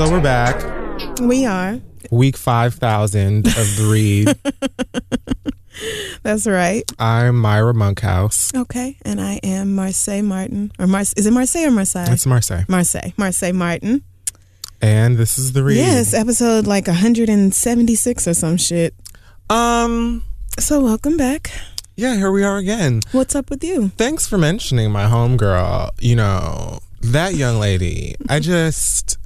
So we're back. We are. Week 5,000 of the read. That's right. I'm Myra Monkhouse. Okay. And I am Marsai Martin. Or Mar- is it Marseille or Marseille? It's Marseille. Marseille. Marsai Martin. And this is the read. Yes, episode like 176 or some shit. Um, So welcome back. yeah, here we are again. What's up with you? Thanks for mentioning my homegirl. You know, that young lady. I just.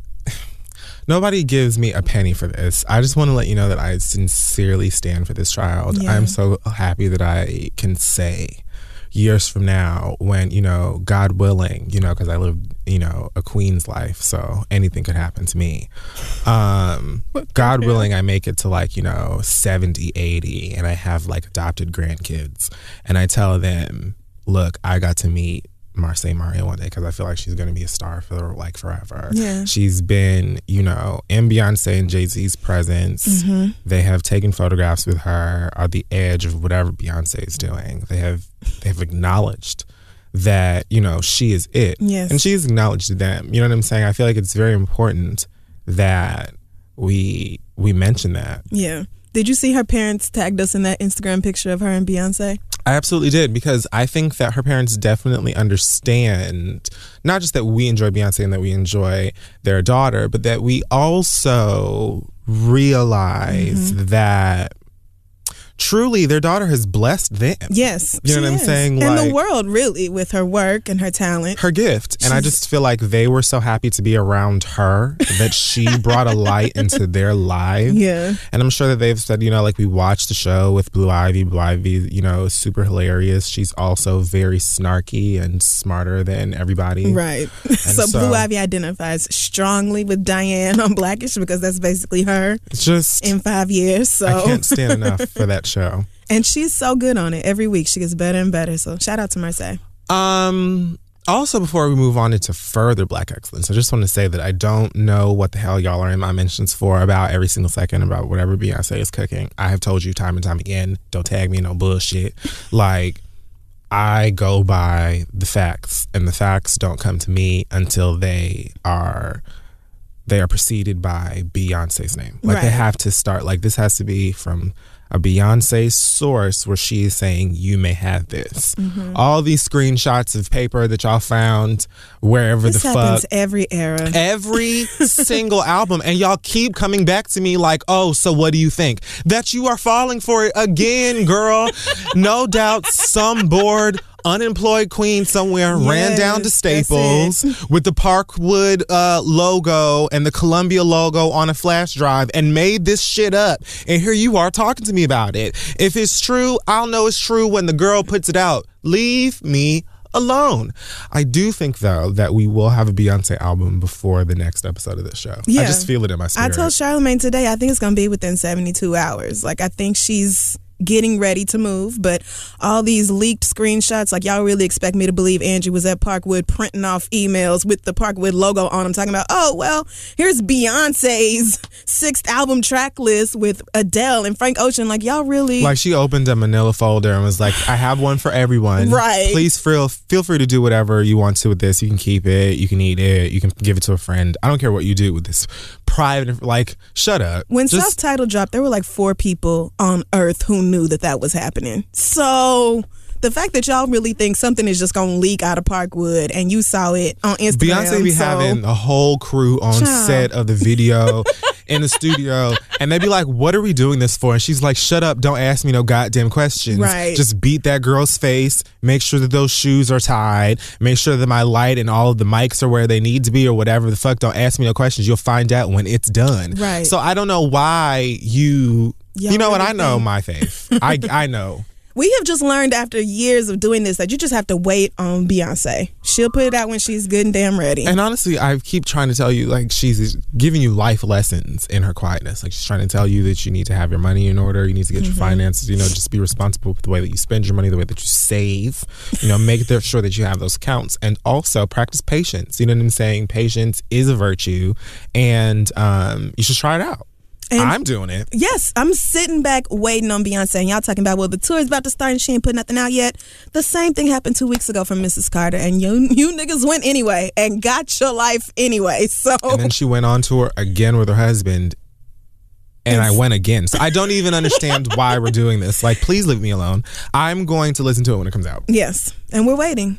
Nobody gives me a penny for this. I just want to let you know that I sincerely stand for this child. Yeah. I'm so happy that I can say years from now, when, you know, God willing, you know, because I lived, you know, a queen's life, so anything could happen to me. Um, God willing, I make it to like, you know, 70, 80, and I have like adopted grandkids. And I tell them, look, I got to meet Marseille Mario one day because I feel like she's going to be a star for like forever. Yeah. She's been, you know, in Beyonce and Jay Z's presence. Mm-hmm. They have taken photographs with her at the edge of whatever Beyonce is doing. They have they have acknowledged that you know she is it, Yes. and she's acknowledged them. You know what I'm saying? I feel like it's very important that we we mention that. Yeah. Did you see her parents tagged us in that Instagram picture of her and Beyonce? I absolutely did because I think that her parents definitely understand not just that we enjoy Beyonce and that we enjoy their daughter, but that we also realize Mm-hmm. that truly their daughter has blessed them. Yes. You know what I'm saying? And Like- the world, really, with her work and her talent. Her gift. And I just feel like they were so happy to be around her that she brought a light into their lives. Yeah. And I'm sure that they've said, you know, like we watched the show with Blue Ivy. Blue Ivy, you know, super hilarious. She's also very snarky and smarter than everybody. Right. So, so- Blue Ivy identifies strongly with Diane on Black-ish because that's basically her just, in five years. So I can't stand enough for that show. and she's so good on it. Every week she gets better and better. So shout out to Marsai. Um. Also, before we move on into further Black excellence, I just want to say that I don't know what the hell y'all are in my mentions for about every single second about whatever Beyonce is cooking. I have told you time and time again, don't tag me in no bullshit. Like, I go by the facts, and the facts don't come to me until they are they are preceded by Beyonce's name. Like they have to start. Like this has to be from a Beyonce source where she is saying, "You may have this." Mm-hmm. All these screenshots of paper that y'all found wherever This the happens fuck. every era. Every single album, and y'all keep coming back to me like, oh, so what do you think? That you are falling for it again, girl. no doubt some bored, unemployed queen somewhere ran down to Staples with the Parkwood uh, logo and the Columbia logo on a flash drive and made this shit up. And here you are talking to me about it. If it's true, I'll know it's true when the girl puts it out. Leave me alone. I do think though that we will have a Beyonce album before the next episode of this show. Yeah. I just feel it in my spirit. I told Charlemagne today I think it's gonna be within seventy two hours. Like I think she's getting ready to move, but all these leaked screenshots, like y'all really expect me to believe Angie was at Parkwood printing off emails with the Parkwood logo on them, talking about, oh, well, here's Beyonce's sixth album track list with Adele and Frank Ocean. Like, y'all really. Like she opened a manila folder and was like, I have one for everyone. Right. Please feel feel free to do whatever you want to with this. You can keep it, you can eat it, you can give it to a friend. I don't care what you do with this private like shut up. when Just- self title dropped, there were like four people on Earth who knew that that was happening. So the fact that y'all really think something is just going to leak out of Parkwood and you saw it on Instagram. Beyonce be so- having a whole crew on Child. set of the video in the studio, and they'd be like, "What are we doing this for?" And she's like, "Shut up! Don't ask me no goddamn questions. Right. Just beat that girl's face. Make sure that those shoes are tied. Make sure that my light and all of the mics are where they need to be, or whatever the fuck. Don't ask me no questions. You'll find out when it's done. Right. So I don't know why you. You know what? I know my faith. I I know. We have just learned after years of doing this that you just have to wait on Beyonce. She'll put it out when she's good and damn ready. And honestly, I keep trying to tell you, like, she's giving you life lessons in her quietness. Like, she's trying to tell you that you need to have your money in order. You need to get Mm-hmm. your finances, you know, just be responsible with the way that you spend your money, the way that you save, you know, make sure that you have those accounts. And also practice patience. You know what I'm saying? Patience is a virtue, and um, you should try it out. And- I'm doing it. Yes, I'm sitting back waiting on Beyonce, and y'all talking about well, the tour is about to start and she ain't put nothing out yet. The same thing happened two weeks ago from Mrs. Carter, and you you niggas went anyway and got your life anyway. So And then she went on tour again with her husband. And I went again. So I don't even understand why we're doing this. Like, please leave me alone. I'm going to listen to it when it comes out. yes, and we're waiting.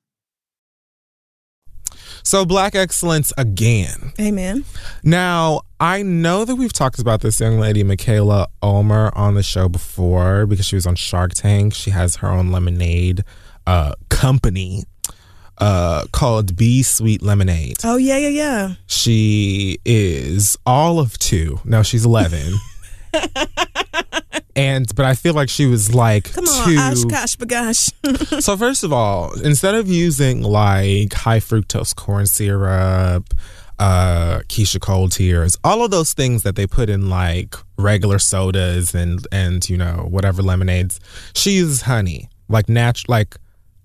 So, Black Excellence again. Amen. Now, I know that we've talked about this young lady, Michaela Ulmer, on the show before because she was on Shark Tank. She has her own lemonade uh, company uh, called BeeSweet Lemonade. Oh yeah, yeah, yeah. She is all of two. Now she's 11. and, but I feel like she was like Come on, two. OshKosh B'gosh. So first of all, instead of using like high fructose corn syrup, uh, Keyshia Cole tears, all of those things that they put in like regular sodas and and you know whatever lemonades. She uses honey, like natural, like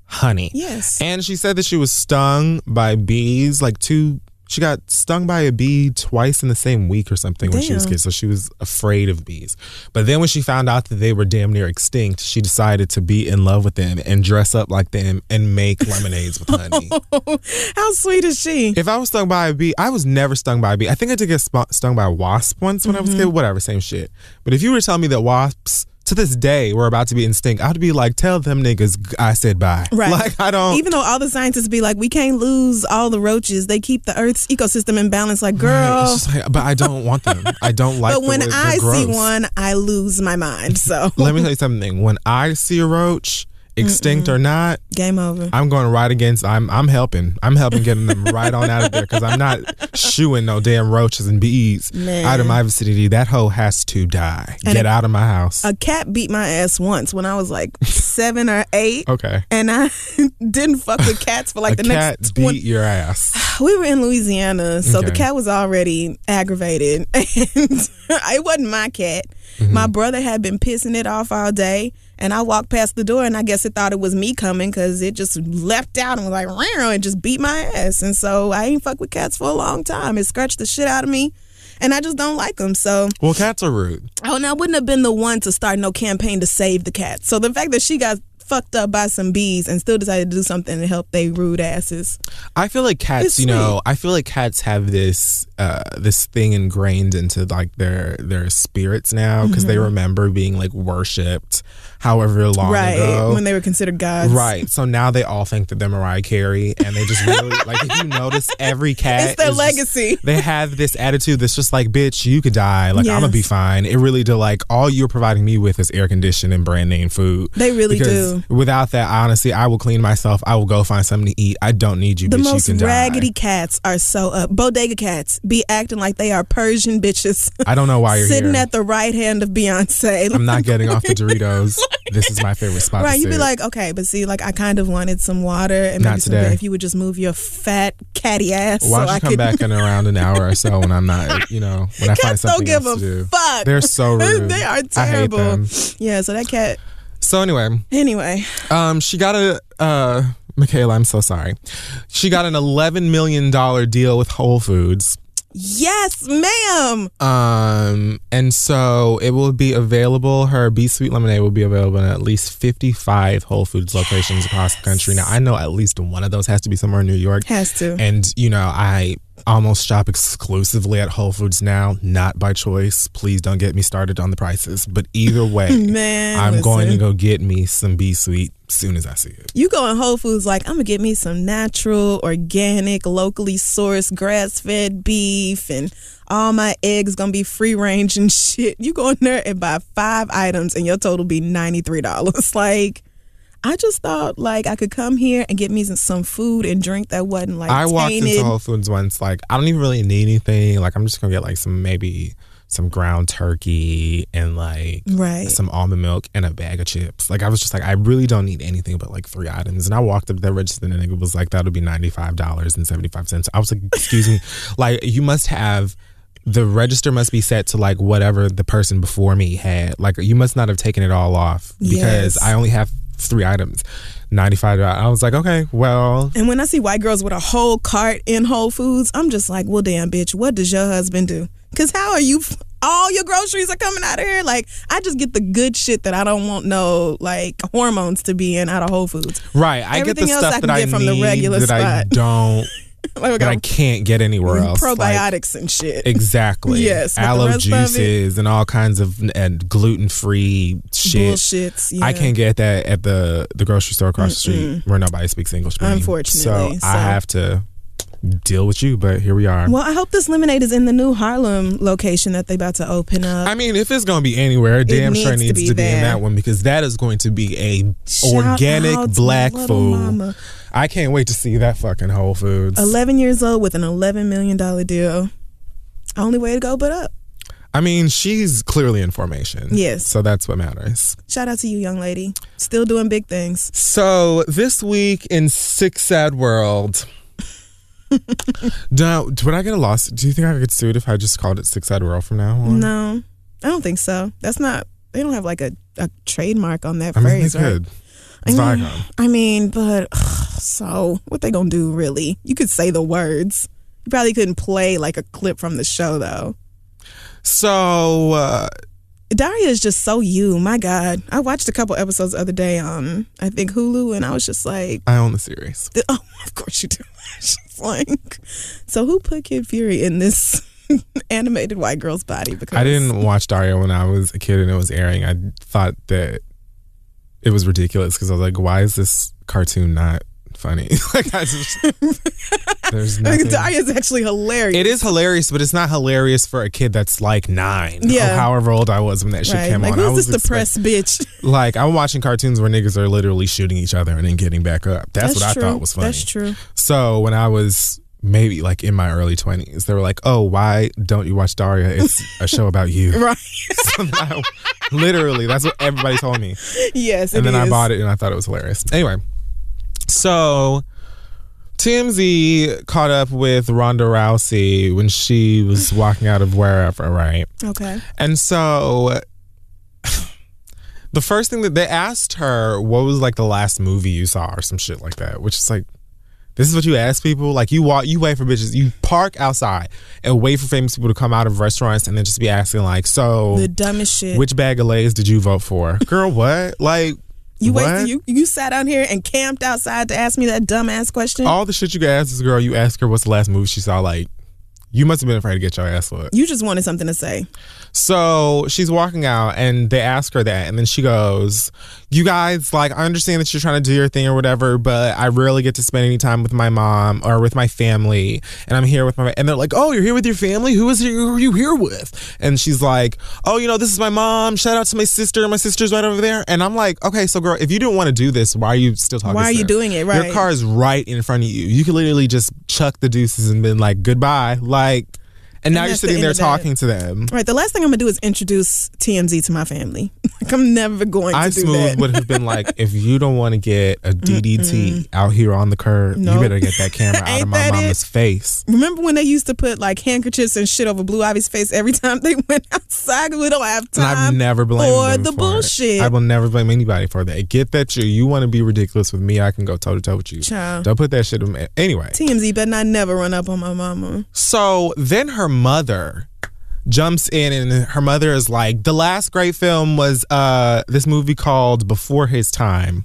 honey. Yes. And she said that she was stung by bees, like two. She got stung by a bee twice in the same week or something when she was a kid. So she was afraid of bees. But then when she found out that they were damn near extinct, she decided to be in love with them and dress up like them and make lemonades with honey. How sweet is she? If I was stung by a bee, I was never stung by a bee. I think I did get sp- stung by a wasp once when I was a Mm-hmm. kid. Whatever, same shit. But if you were to tell me that wasps to this day we're about to be extinct, I'd be like, tell them niggas I said bye. Right. Like I don't. Even though all the scientists be like, we can't lose all the roaches. They keep the Earth's ecosystem in balance. Like, Right, girl. just like, but I don't want them. I don't like. but when I see one, I lose my mind. So let me tell you something. When I see a roach, extinct or not, game over. I'm going right against. I'm I'm helping. I'm helping getting them right on out of there because I'm not shooing no damn roaches and bees Man. out of my vicinity. That hoe has to die. And Get a- out of my house. A cat beat my ass once when I was like seven or eight. okay. And I didn't fuck with cats for like the next. a the cat next beat 20, your ass. we were in Louisiana, so the cat was already aggravated, and it wasn't my cat. Mm-hmm. My brother had been pissing it off all day, and I walked past the door, and I guess it thought it was me coming because it just leapt out and was like, "Row," and just beat my ass. And so I ain't fuck with cats for a long time. It scratched the shit out of me, and I just don't like them. So Well, cats are rude. Oh, and I wouldn't have been the one to start no campaign to save the cats. So the fact that she got fucked up by some bees and still decided to do something to help they rude asses. I feel like cats, It's you know, sweet. I feel like cats have this uh this thing ingrained into like their their spirits now because they remember being like worshipped however long Mm-hmm. right. ago. When they were considered gods. Right. So now they all think that they're Mariah Carey and they just really like if you notice every cat It's their is just- legacy. they have this attitude that's just like, bitch, you could die. Like I'm gonna be fine. It really do like all you're providing me with is air conditioning and brand name food. They really because do. Without that, honestly, I will clean myself. I will go find something to eat. I don't need you, The bitch. most you can raggedy die. cats are so up. Bodega cats be acting like they are Persian bitches. I don't know why you're Sitting here. at the right hand of Beyonce. I'm not getting off the Doritos. this is my favorite spot. Right, you'd be like, okay, but see, like I kind of wanted some water and Not maybe some today. if you would just move your fat catty ass. Why so don't you I come could, back in around an hour or so when I'm not, you know, when I find Cats don't something give else a to do. fuck. They're so rude. they are terrible. Yeah, so that cat. So anyway, Anyway, Um, she got a uh, Michaela. I'm so sorry. She got an 11 million dollar deal with Whole Foods. Yes, ma'am. Um, and so it will be available. Her BeeSweet Lemonade will be available in at least 55 Whole Foods locations across the country. Now I know at least one of those has to be somewhere in New York. Has to. And you know, I almost shop exclusively at Whole Foods now, not by choice. Please don't get me started on the prices. But either way, Man, I'm going to go get me some BeeSweet soon as I see it. You go in Whole Foods like I'm gonna get me some natural, organic, locally sourced, grass fed beef, and all my eggs gonna be free range and shit. You go in there and buy five items, and your total be ninety three dollars. Like, I just thought like I could come here and get me some, food and drink that wasn't like I walked into Whole Foods once, like I don't even really need anything. Like I'm just gonna get like some maybe some ground turkey and like Right. some almond milk and a bag of chips. Like I was just like I really don't need anything but like three items. And I walked up to the register and the nigga was like, "That'll be ninety five dollars and seventy five cents. I was like, "Excuse me, like you must have." The register must be set to like whatever the person before me had. Like you must not have taken it all off because Yes. I only have three items. Ninety five. I was like, okay, well, And when I see white girls with a whole cart in Whole Foods, I'm just like, well, damn, bitch, what does your husband do? Because how are you? f- All your groceries are coming out of here. Like, I just get the good shit that I don't want no like hormones to be in out of Whole Foods. Right, I get the Everything else stuff I can that I get from the regular that I spot. don't Like, we I can't get anywhere else. Like, probiotics and shit. exactly. Yes, aloe rest of it- juices and all kinds of and gluten free shit. Bullshits. Yeah. I can't get that at the the grocery store across the street where nobody speaks English. Unfortunately, so, so- I have to deal with you. But here we are. Well, I hope this lemonade is in the new Harlem location that they about to open up. I mean, if it's gonna be anywhere, damn sure needs to be to be, in that one because that is going to be a Shout organic black food. Mama. I can't wait to see that fucking Whole Foods. 11 years old with an 11 million dollar deal. Only way to go but up. I mean, she's clearly in formation. Yes. So that's what matters. Shout out to you, young lady. Still doing big things. So this week in Sick Sad World, now, would I get a loss? Do you think I could sue sued if I just called it Sick Sad World from now on? No, I don't think so. That's not. They don't have like a, a trademark on that I mean, phrase, right? I mean, Viacom. I mean, but so what they gonna do? Really? You could say the words. You probably couldn't play like a clip from the show though. So, uh, Daria is just so you. My God, I watched a couple episodes the other day on I think Hulu, and I was just like, I own the series. th- oh, of course you do. It's like, so who put Kid Fury in this animated white girl's body? Because I didn't watch Daria when I was a kid and it was airing. I thought that it was ridiculous because I was like, why is this cartoon not funny? like, I just, there's I nothing. Daria is actually hilarious. It is hilarious, but it's not hilarious for a kid that's like nine. Yeah. However old I was when that shit right. came Like on. I who's was this depressed bitch? like I'm watching cartoons where niggas are literally shooting each other and then getting back up. That's, what true. I thought was funny. That's true. So when I was maybe like in my early twenties, they were like, "Oh, why don't you watch Daria? It's a show about you." Right. So I- literally, that's what everybody told me. yes. and then I bought it and I thought it was hilarious. Anyway, so TMZ caught up with Ronda Rousey when she was walking out of wherever, right? Okay. And so the first thing that they asked her, what was like the last movie you saw or some shit like that, which is like, this is what you ask people. Like you walk, you wait for bitches, you park outside and wait for famous people to come out of restaurants and then just be asking like, so The dumbest shit. which bag of Lay's did you vote for? Girl, what? Like, you what? wasted you you sat down here and camped outside to ask me that dumbass question. All the shit you could ask this girl, you ask her what's the last movie she saw. Like, you must have been afraid to get your ass whooped. you just wanted something to say. So she's walking out and they ask her that. And then she goes, You guys, like, I understand that you're trying to do your thing or whatever, but I rarely get to spend any time with my mom or with my family. And I'm here with my, and they're like, Oh, you're here with your family? Who is who are you here with? And she's like, Oh, you know, this is my mom. Shout out to my sister. My sister's right over there. And I'm like, Okay, so girl, if you didn't want to do this, why are you still talking? Why are you her? doing it? Right. Your car is right in front of you. You could literally just chuck the deuces and been like, Goodbye. Like, and now you're that's the sitting there talking to them. Right. The last thing I'm gonna do is introduce TMZ to my family. like I'm never going to I do smooth that. would have been like, if you don't want to get a DDT out here on the curb, Nope. you better get that camera out of my mama's it? face. Remember when they used to put like handkerchiefs and shit over Blue Ivy's face every time they went outside? We don't have And time. I've never blamed for the for bullshit. It. I will never blame anybody for that. Get that you you want to be ridiculous with me, I can go toe to toe with you. Child. Don't put that shit in me. Anyway, TMZ better not never run up on my mama. so then her mother jumps in and her mother is like, the last great film was uh this movie called Before His Time.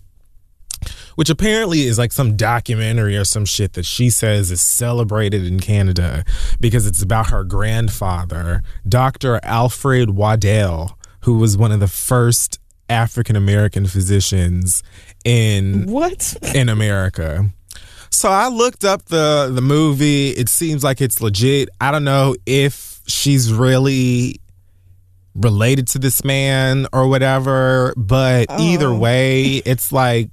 which apparently is like some documentary or some shit that she says is celebrated in Canada because it's about her grandfather, Dr. Alfred Waddell, who was one of the first African American physicians in What? in America. So I looked up the the movie. It seems like it's legit. I don't know if she's really related to this man or whatever, but either Oh. way, it's like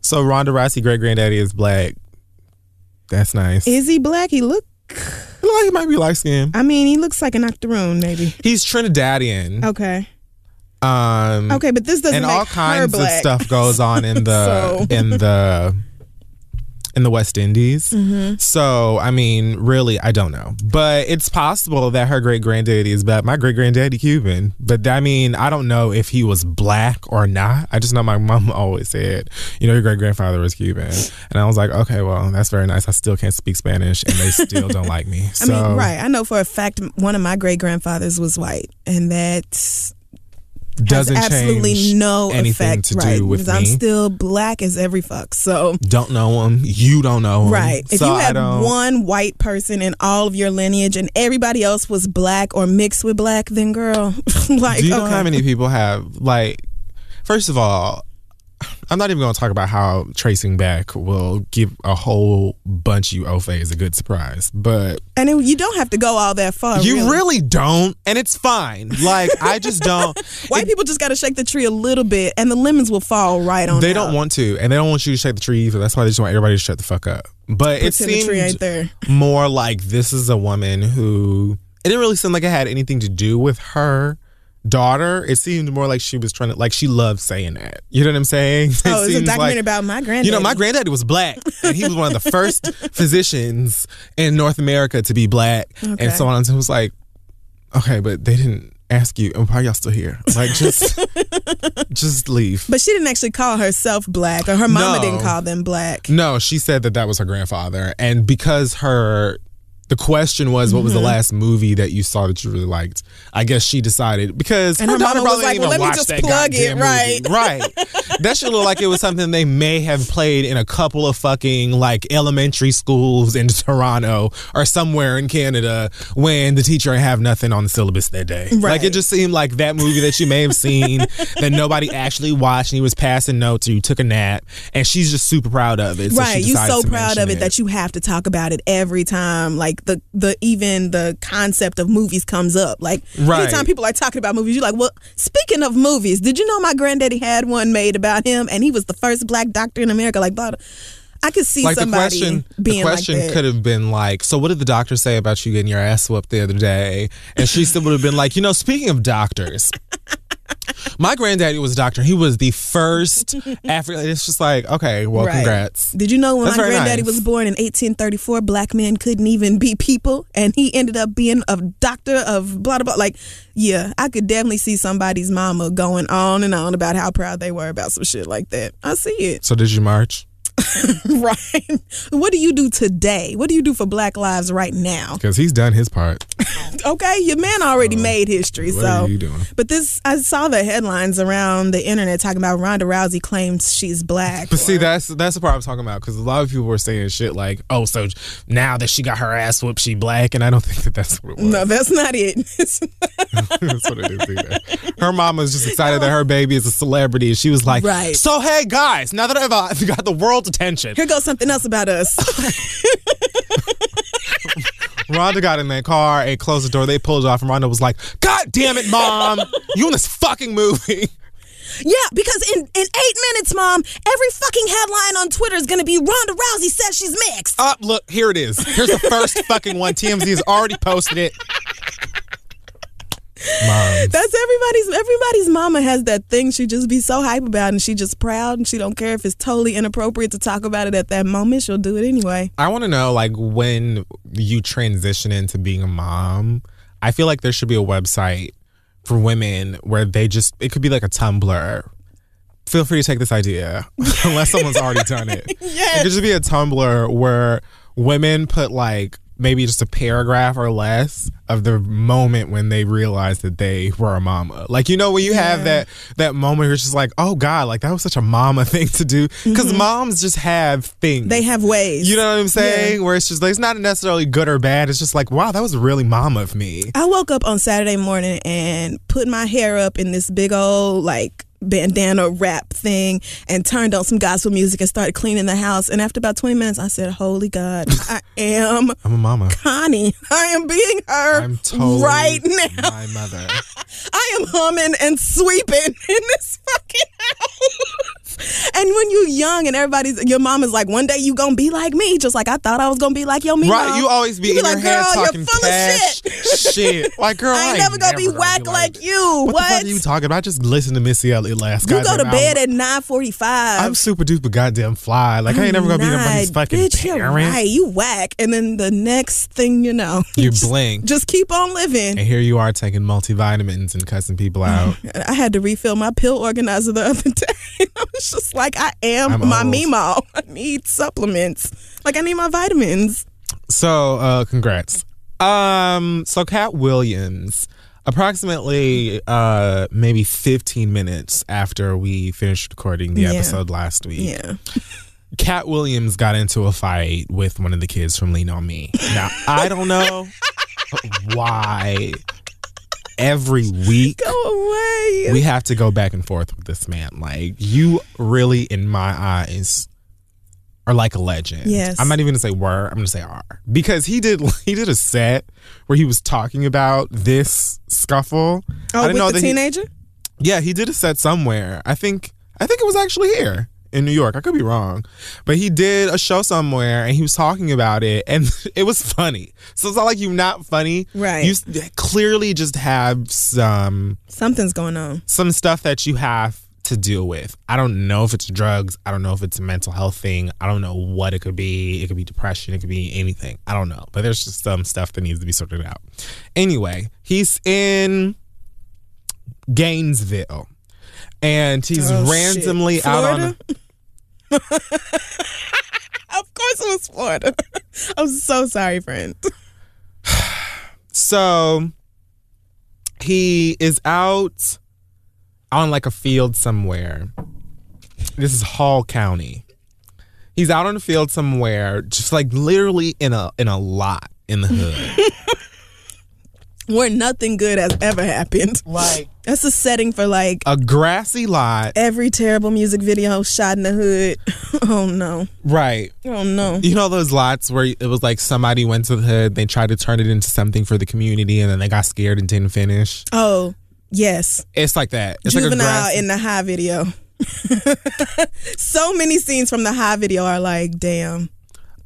so Ronda Rousey great granddaddy is black. That's nice. Is he black? He look. like he might be light skinned. I mean, he looks like an octoroon, maybe. He's Trinidadian. Okay. Um Okay, but this doesn't and all kinds of stuff goes on in the So- in the in the West Indies. Mm-hmm. So I mean, really, I don't know, but it's possible that her great granddaddy is black. My great granddaddy Cuban, but I mean, I don't know if he was black or not. I just know my mom always said, you know, your great grandfather was Cuban, and I was like, okay, well, that's very nice. I still can't speak Spanish, and they still don't like me. I mean, right. I know for a fact one of my great grandfathers was white, and that doesn't has absolutely change no anything effect. to right. do with because I'm still black as every fuck. So don't know him. You don't know him. Right. If So you had one white person in all of your lineage and everybody else was black or mixed with black, then girl, like Do you know uh, how many people have like? First of all, I'm not even going to talk about how tracing back will give a whole bunch of you OFAs a good surprise, but and it, you don't have to go all that far. you really. really don't, and it's fine. Like I just don't. White people just got to shake the tree a little bit, and the lemons will fall right on. They out. don't want to, and they don't want you to shake the tree either. That's why they just want everybody to shut the fuck up. But it Pretend the tree ain't seemed there. more like this is a woman who it didn't really seem like it had anything to do with her daughter, it seemed more like she was trying to like she loved saying that. You know what I'm saying? It Oh, it's a documentary like- about my granddaddy. You know, my granddaddy was black, and he was one of the first physicians in North America to be black, Okay. and so on. And so it was like, okay, but they didn't ask you, and why y'all still here? Like, just, just leave. But she didn't actually call herself black, or her mama No. didn't call them black. No, she said that that was her grandfather, and because her. The question was, what was Mm-hmm. the last movie that you saw that you really liked? I guess she decided because And her, her mama was probably like, "Well, let me just that plug it, right." movie. right. That should look like it was something they may have played in a couple of fucking like elementary schools in Toronto or somewhere in Canada when the teacher have nothing on the syllabus that day. Like it just seemed like that movie that you may have seen that nobody actually watched and he was passing notes or you took a nap and she's just super proud of it. So right, you so proud of mention it, that you have to talk about it every time. Like the the even the concept of movies comes up. Like Right. anytime people are talking about movies, you're like, well, speaking of movies, did you know my granddaddy had one made about him, and he was the first black doctor in America? Like, blah, blah. I could see like the question being the question like could have been like so what did the doctor say about you getting your ass whooped the other day and she still would have been like you know speaking of doctors my granddaddy was a doctor he was the first african it's just like okay well Right. congrats Did you know when That's my granddaddy nice. was born in 1834, black men couldn't even be people, and he ended up being a doctor of blah blah blah. Like, yeah, I could definitely see somebody's mama going on and on about how proud they were about some shit like that. I see it. so did you march right. What do you do today? What do you do for Black Lives right now? because he's done his part Okay, your man already made history. Uh, what so, are you doing? but this, I saw the headlines around the internet talking about Ronda Rousey claims she's black. but see that's that's the part i'm talking about because a lot of people were saying shit like oh so now that she got her ass whooped she black and i don't think that that's what it was no, that's not it. That's what it is either. Her mama's just excited that her baby is a celebrity. And she was like, Right. So hey guys, now that I've uh, got the world's attention, Here goes something else about us. Ronda got in that car and closed the door. They pulled it off, and Ronda was like, "God damn it, mom, you in this fucking movie?" Yeah, because in, in eight minutes, Mom, every fucking headline on Twitter is going to be Ronda Rousey says she's mixed. Up, look, here it is. Here's the first fucking one. TMZ has already posted it. Mom, That's everybody's everybody's mama has that thing she just be so hype about and she just proud and she don't care if it's totally inappropriate to talk about it at that moment. She'll do it anyway. I want to know, like, when you transition into being a mom. I feel like there should be a website for women where they just it could be like a Tumblr. Feel free to take this idea, unless someone's already done it. Yeah, It could just be a Tumblr where women put like maybe just a paragraph or less of the moment when they realized that they were a mama. Like you know when you have that that moment where it's just like, oh God, like that was such a mama thing to do. Because mm-hmm. moms just have things. They have ways. You know what I'm saying? Where it's just like it's not necessarily good or bad. It's just like, wow, that was really mama of me. I woke up on Saturday morning and put my hair up in this big old like bandana wrap thing and turned on some gospel music and started cleaning the house. And after about 20 minutes, I said, Holy God, I am I'm a mama. Connie. I am being her I'm totally right now. my mother. I am humming and sweeping in this fucking house. And when you're young and everybody's, your mom is like, one day you gonna be like me, just like I thought I was gonna be like your me. Right, you always be You in be your like, head "Girl, you're talking full of shit." shit. Like, girl, I ain't never gonna be whack like you. What, What? are you talking about? I just listen to Missy Elliott last You go to bed at 9:45. I'm super duper goddamn fly. Like I ain't never gonna be nobody's Not, fucking bitch, you're parent. right. You whack, and then the next thing you know, You just, blink. Just keep on living. And here you are taking multivitamins and cussing people out. I had to refill my pill organizer the other day. Was just like, I am I'm my old. Mimo. I need supplements. Like I need my vitamins. So, uh, congrats. Um, so Katt Williams, approximately uh maybe 15 minutes after we finished recording the Yeah. episode last week, Yeah. Katt Williams got into a fight with one of the kids from Lean on Me. Now, I don't know why every week Go away. we have to go back and forth with this man. Like, you really, in my eyes, are like a legend. Yes. I'm not even gonna say were, I'm gonna say are. Because he did he did a set where he was talking about this scuffle. oh, I didn't with know the that he- teenager? yeah, he did a set somewhere. I think I think it was actually here in New York. I could be wrong, but he did a show somewhere and he was talking about it, and it was funny. So it's not like you're not funny, Right. You clearly just have some Something's going on. some stuff that you have to deal with. I don't know if it's drugs. I don't know if it's a mental health thing. I don't know what it could be. It could be depression. It could be anything. I don't know. But there's just some stuff that needs to be sorted out. Anyway, he's in Gainesville and he's Oh, shit. randomly out on. Of course it was Florida. I'm so sorry, friend. So he is out on like a field somewhere. This is Hall County. He's out on a field somewhere, just like literally in a in a lot in the hood. Where nothing good has ever happened. like That's a setting for like a grassy lot. every terrible music video shot in the hood. Oh no. Right. Oh no. You know those lots where it was like somebody went to the hood, they tried to turn it into something for the community and then they got scared and didn't finish. Oh, yes. It's like that. It's like a Juvenile grassy- in the Ha video. so many scenes from the Ha video are like, damn,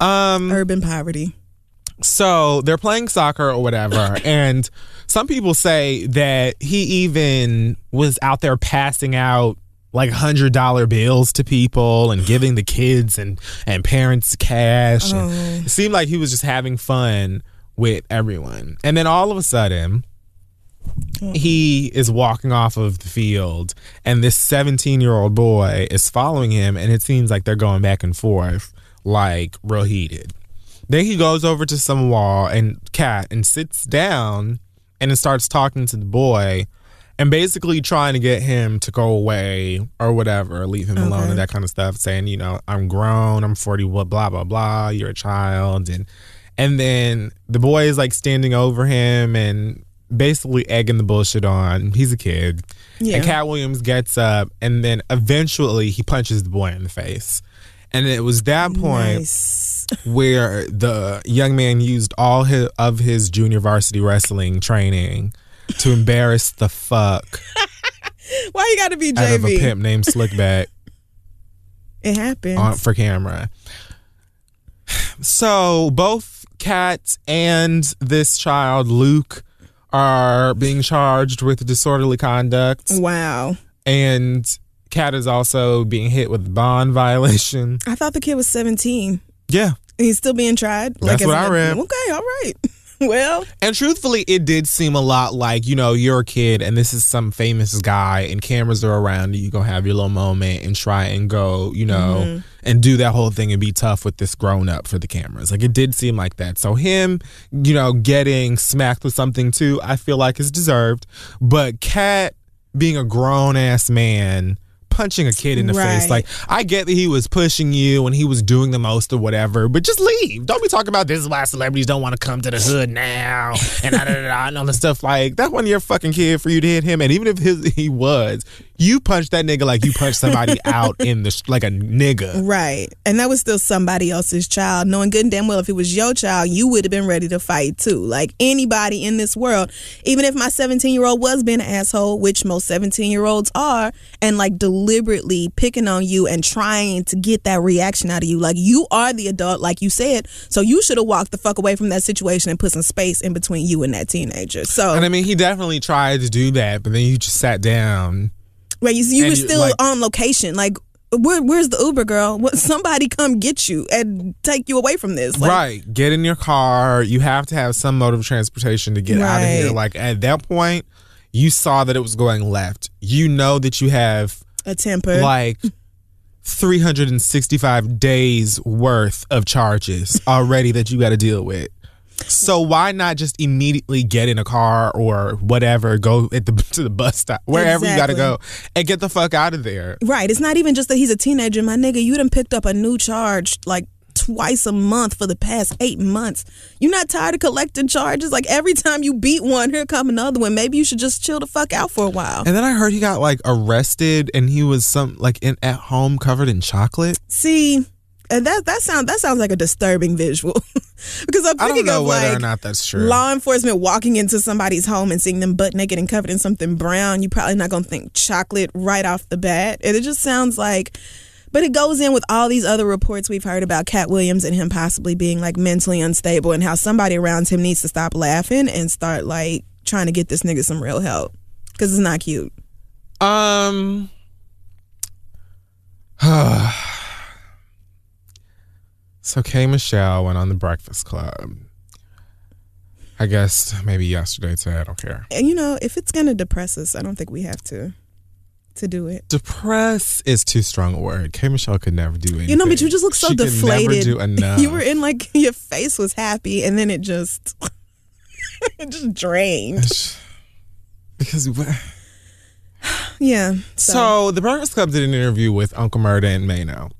um urban poverty. So they're playing soccer or whatever, and some people say that he even was out there passing out like hundred dollar bills to people and giving the kids and and parents cash. And oh. it seemed like he was just having fun with everyone, and then all of a sudden. Mm-hmm. He is walking off of the field, and this 17 year old boy is following him, and it seems like they're going back and forth, like real heated. Then he goes over to some wall and cat and sits down and then starts talking to the boy and basically trying to get him to go away or whatever, leave him alone and that kind of stuff, saying, you know, I'm grown, I'm 40, blah blah blah blah, you're a child and and then the boy is like standing over him and basically egging the bullshit on. He's a kid. Yeah. And Katt Williams gets up and then eventually he punches the boy in the face. And it was that point Nice. Where the young man used all his, of his junior varsity wrestling training to embarrass the fuck Why you gotta be out of a pimp named Slickback It happens. on for camera. So both Katt and this child, Luke, are being charged with disorderly conduct, wow. and Katt is also being hit with bond violation. I thought the kid was 17. Yeah, he's still being tried. That's as what I read. Okay, all right. well, And truthfully, it did seem a lot like, you know, you're a kid and this is some famous guy and cameras are around You gonna have your little moment and try and go, you know, mm-hmm. and do that whole thing and be tough with this grown up for the cameras. Like it did seem like that. So him, you know, getting smacked with something too, I feel like is deserved. But Katt being a grown ass man punching a kid in the face like I get that he was pushing you and he was doing the most or whatever, but just leave. Don't be talking about this is why celebrities don't want to come to the hood now and da, da, da, da, and all the stuff. Like that wasn't your fucking kid for you to hit him. And even if his, he was, you punched that nigga like you punched somebody out in the like a nigga. right. And that was still somebody else's child. Knowing good and damn well if it was your child, you would have been ready to fight too. Like anybody in this world, even if my 17 year old was being an asshole, which most 17 year olds are, and like deliberately picking on you and trying to get that reaction out of you. Like you are the adult, like you said. So you should have walked the fuck away from that situation and put some space in between you and that teenager. So And I mean, he definitely tried to do that, but then you just sat down. Right, you, you were still like- on location. Like, where, where's the Uber girl? What, somebody come get you and take you away from this. Like, right. Get in your car. You have to have some mode of transportation to get out of here. Like at that point, you saw that it was going left. You know that you have A temper. like 365 days worth of charges already that you got to deal with. So why not just immediately get in a car or whatever, go at the to the bus stop, wherever you got to go, and get the fuck out of there? right. It's not even just that he's a teenager. My nigga, you done picked up a new charge like twice a month for the past eight months. You're not tired of collecting charges? Like, every time you beat one, here come another one. Maybe you should just chill the fuck out for a while. And then I heard he got like arrested, and he was some like in at home covered in chocolate. See, and that that sounds that sounds like a disturbing visual because I'm I thinking don't know of whether like or not that's true. law enforcement walking into somebody's home and seeing them butt naked and covered in something brown. You're probably not gonna think chocolate right off the bat, and it just sounds like But it goes in with all these other reports we've heard about Katt Williams and him possibly being like mentally unstable and how somebody around him needs to stop laughing and start like trying to get this nigga some real help because it's not cute. Um. so K. Michelle went on the Breakfast Club. I guess maybe yesterday today. I don't care. And you know, if it's gonna depress us, I don't think we have to to do it. Depress is too strong a word. K Michelle could never do anything. You know, but you just look so She could deflated. Never do enough. You were in like your face was happy, and then it just it just drained. because. Yeah. So. the Breakfast Club did an interview with Uncle Murda and Mano.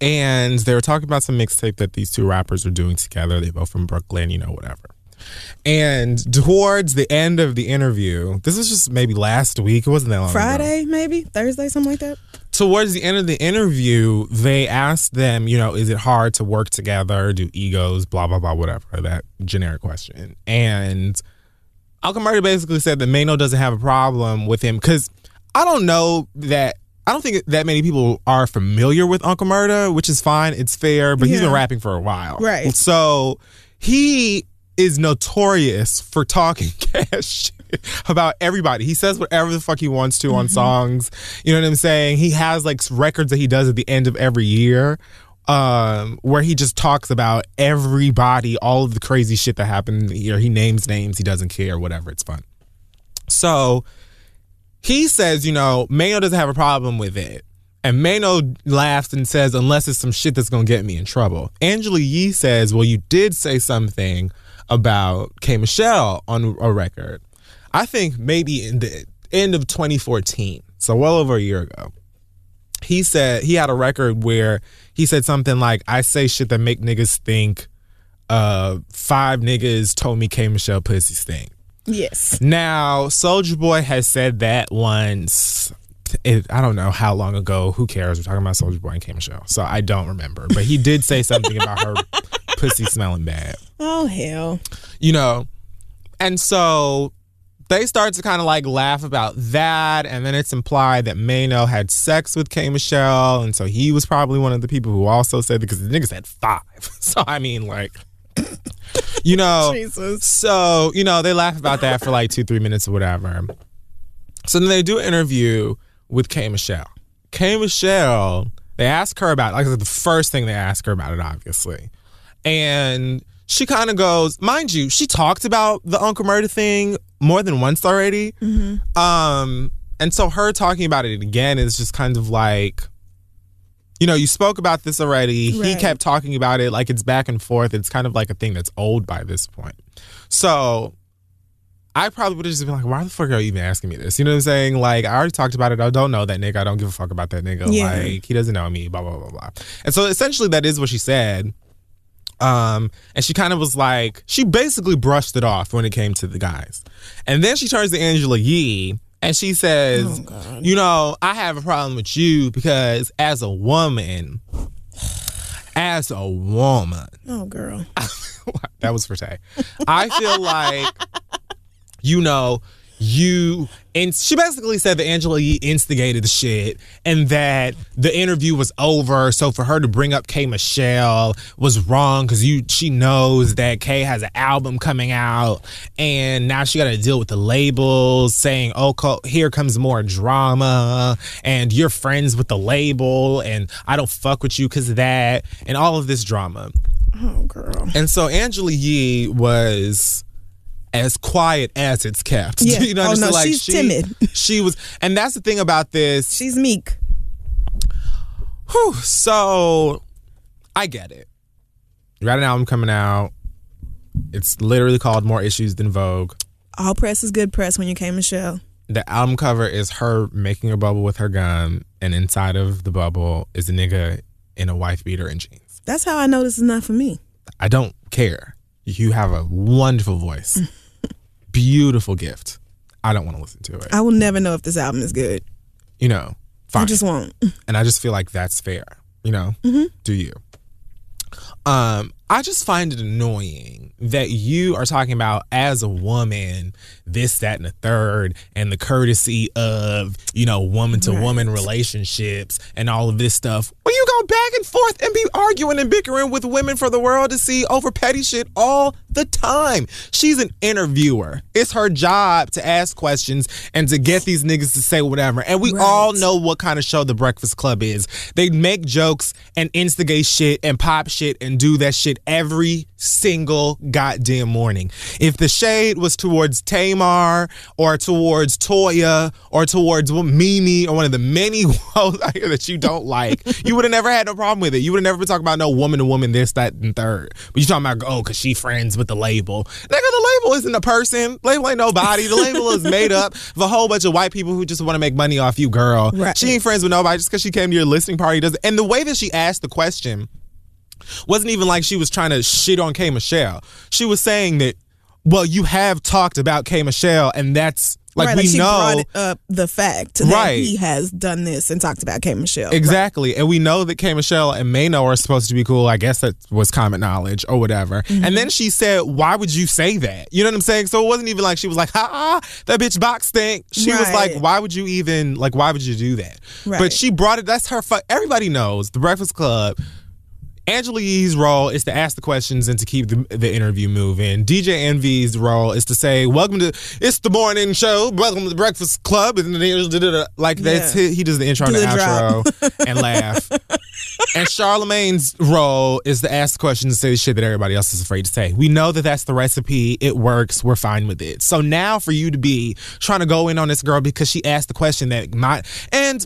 And they were talking about some mixtape that these two rappers are doing together. They both from Brooklyn, you know, whatever. And towards the end of the interview, this was just maybe last week. It wasn't that long ago. Friday, maybe Thursday, something like that. Towards the end of the interview, they asked them, you know, is it hard to work together, do egos, blah, blah, blah, whatever, that generic question. And Uncle basically said that Maino doesn't have a problem with him because I don't know that. I don't think that many people are familiar with Uncle Murda, which is fine. It's fair, but he's been rapping for a while. Right. So he is notorious for talking cash shit about everybody. He says whatever the fuck he wants to on songs. You know what I'm saying? He has like records that he does at the end of every year. Um, where he just talks about everybody, all of the crazy shit that happened in the year. He names names, he doesn't care, whatever, it's fun. So he says, you know, Maino doesn't have a problem with it. And Maino laughs and says, unless it's some shit that's gonna get me in trouble. Angela Yee says, well, you did say something about K Michelle on a record. I think maybe in the end of 2014, so well over a year ago. He said he had a record where he said something like, I say shit that make niggas think uh five niggas told me K Michelle pussy stink. Yes. Now, Soulja Boy has said that once. It, I don't know how long ago. Who cares? We're talking about Soulja Boy and K Michelle, so I don't remember. But he did say something about her pussy smelling bad, Oh hell. you know. And so they start to kind of like laugh about that, and then it's implied that Maino had sex with K Michelle, and so he was probably one of the people who also said because the niggas had five. So I mean, like, you know, Jesus. so, you know, they laugh about that for like two, three minutes or whatever. So then they do an interview with K Michelle. K Michelle, they ask her about like the first thing they ask her about it, obviously. And she kind of goes, mind you, she talked about the Uncle Murda thing more than once already. Um, and so her talking about it again is just kind of like, you know, you spoke about this already. He kept talking about it like it's back and forth. It's kind of like a thing that's old by this point. So I probably would have just been like, why the fuck are you even asking me this? You know what I'm saying? Like, I already talked about it. I don't know that nigga. I don't give a fuck about that nigga. Yeah. Like, he doesn't know me, blah, blah, blah, blah. And so essentially that is what she said. Um, and she kind of was like, she basically brushed it off when it came to the guys. And then she turns to Angela Yee and she says, oh, You know, I have a problem with you because as a woman, as a woman, Oh girl. that was for Tay. I feel like, you know, you and she basically said that Angela Yee instigated the shit and that the interview was over. So for her to bring up K Michelle was wrong because you she knows that K has an album coming out and now she got to deal with the labels saying, "Oh, co- here comes more drama," and you're friends with the label, and I don't fuck with you because of that, and all of this drama. Oh girl. And so Angela Yee was as quiet as it's kept. Yeah. you know, Oh, no, like she's she, timid. She was, and that's the thing about this. She's meek. Whew, so I get it. You got an album coming out. It's literally called More Issues Than Vogue. All press is good press when you came Michelle. The album cover is her making a bubble with her gun, and inside of the bubble is a nigga in a wife beater and jeans. That's how I know this is not for me. I don't care. You have a wonderful voice, beautiful gift. I don't want to listen to it. I will never know if this album is good. You know, fine. I just won't. and I just feel like that's fair. You know, do you? Um, I just find it annoying that you are talking about as a woman this, that, and the third, and the courtesy of you know woman to woman relationships and all of this stuff. When you go back and forth and be arguing and bickering with women for the world to see over petty shit all the time. She's an interviewer. It's her job to ask questions and to get these niggas to say whatever. And we all know what kind of show The Breakfast Club is. They make jokes and instigate shit and pop shit and do that shit every single goddamn morning. If the shade was towards Tamar or towards Toya or towards Mimi or one of the many hoes out here that you don't like, you would have never had no problem with it. You would have never been talking about no woman to woman, this, that, and third. But you talking about, oh, because she friends with the label. Nigga, the label isn't a person. Label ain't nobody. The label is made up of a whole bunch of white people who just want to make money off you, girl. Right. She ain't friends with nobody just because she came to your listening party. Doesn't. And the way that she asked the question wasn't even like she was trying to shit on K Michelle. She was saying that, well, you have talked about K Michelle, and that's like right, we like she know brought up the fact that Right. he has done this and talked about K Michelle. Exactly. And we know that K Michelle and Maino are supposed to be cool. I guess that was common knowledge or whatever. Mm-hmm. And then she said, Why would you say that? You know what I'm saying? So it wasn't even like she was like, ha ah, that bitch box stink. She was like, Why would you even like why would you do that? Right. But she brought it, that's her fu- everybody knows the Breakfast Club. Angela Yee's role is to ask the questions and to keep the, the interview moving. DJ Envy's role is to say, "Welcome to it's the morning show. Welcome to the Breakfast Club." And then he- uh, like that's Yeah. he, he does the intro Do and the, outro and laugh. And Charlemagne's role is to ask the questions and say the shit that everybody else is afraid to say. We know that that's the recipe. It works. We're fine with it. So now for you to be trying to go in on this girl because she asked the question that might and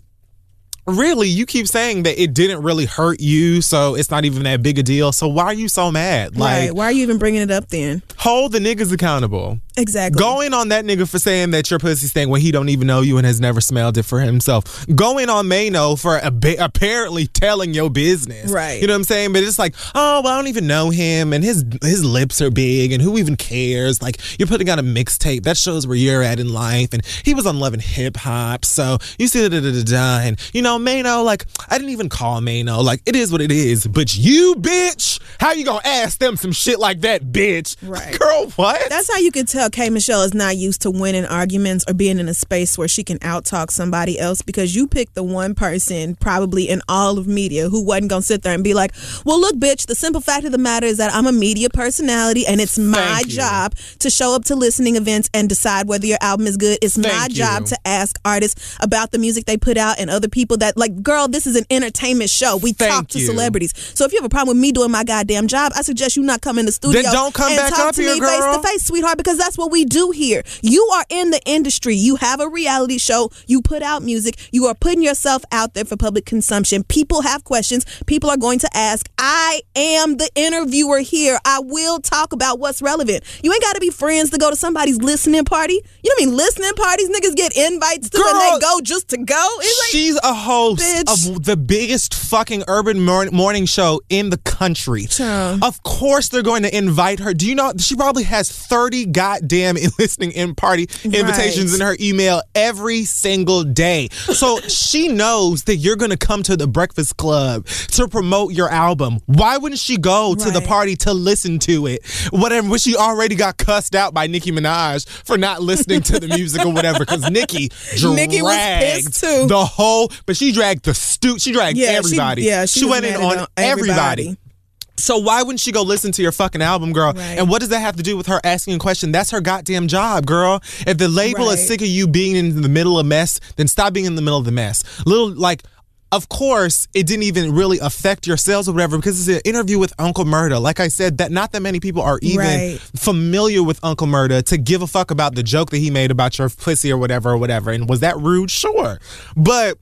really you keep saying that it didn't really hurt you so it's not even that big a deal so why are you so mad like right. Why are you even bringing it up then? hold the niggas accountable Exactly. Going on that nigga for saying that your pussy stink when he don't even know you and has never smelled it for himself. Going on Maino for apparently telling your business. Right. You know what I'm saying? But it's like, oh, well, I don't even know him and his his lips are big and who even cares? Like you're putting out a mixtape that shows where you're at in life and he was on Love and Hip Hop, so you see da da da da and you know Maino like I didn't even call Maino like it is what it is, but you bitch, how you gonna ask them some shit like that, bitch? Right. Girl, what? That's how you can tell K Michelle is not used to winning arguments or being in a space where she can outtalk somebody else because you picked the one person probably in all of media who wasn't gonna sit there and be like, Well look, bitch, the simple fact of the matter is that I'm a media personality and it's my job to show up to listening events and decide whether your album is good. It's my Thank job to ask artists about the music they put out and other people that like, girl, this is an entertainment show. We talk to you. celebrities. So if you have a problem with me doing my goddamn job, I suggest you not come in the studio don't come and back talk up to here, me girl. face to face, sweetheart, because that's what we do here. You are in the industry. You have a reality show. You put out music. You are putting yourself out there for public consumption. People have questions. People are going to ask. I am the interviewer here. I will talk about what's relevant. You ain't got to be friends to go to somebody's listening party. You know what I mean? Listening parties, niggas get invites to and they go just to go. It's like, She's a host Bitch. of the biggest fucking urban mor- morning show in the country. Of course, they're going to invite her. Do you know she probably has thirty goddamn listening in party invitations Right. in her email every single day. So she knows that you're going to come to the Breakfast Club to promote your album. Why wouldn't she go to the party to listen to it? Whatever. When she already got cussed out by Nicki Minaj for not listening to the music or whatever, because Nicki dragged Nicki was pissed, too. the whole. But she dragged the stu. She dragged Yeah, she- everybody. yeah, she was went in on everybody. everybody. So why wouldn't she go listen to your fucking album, girl? Right. And what does that have to do with her asking a question? That's her goddamn job, girl. If the label is sick of you being in the middle of mess, then stop being in the middle of the mess. Little like. Of course, it didn't even really affect your sales or whatever because it's an interview with Uncle Murda. Like I said, that not that many people are even Right. familiar with Uncle Murda to give a fuck about the joke that he made about your pussy or whatever or whatever. And was that rude? Sure. But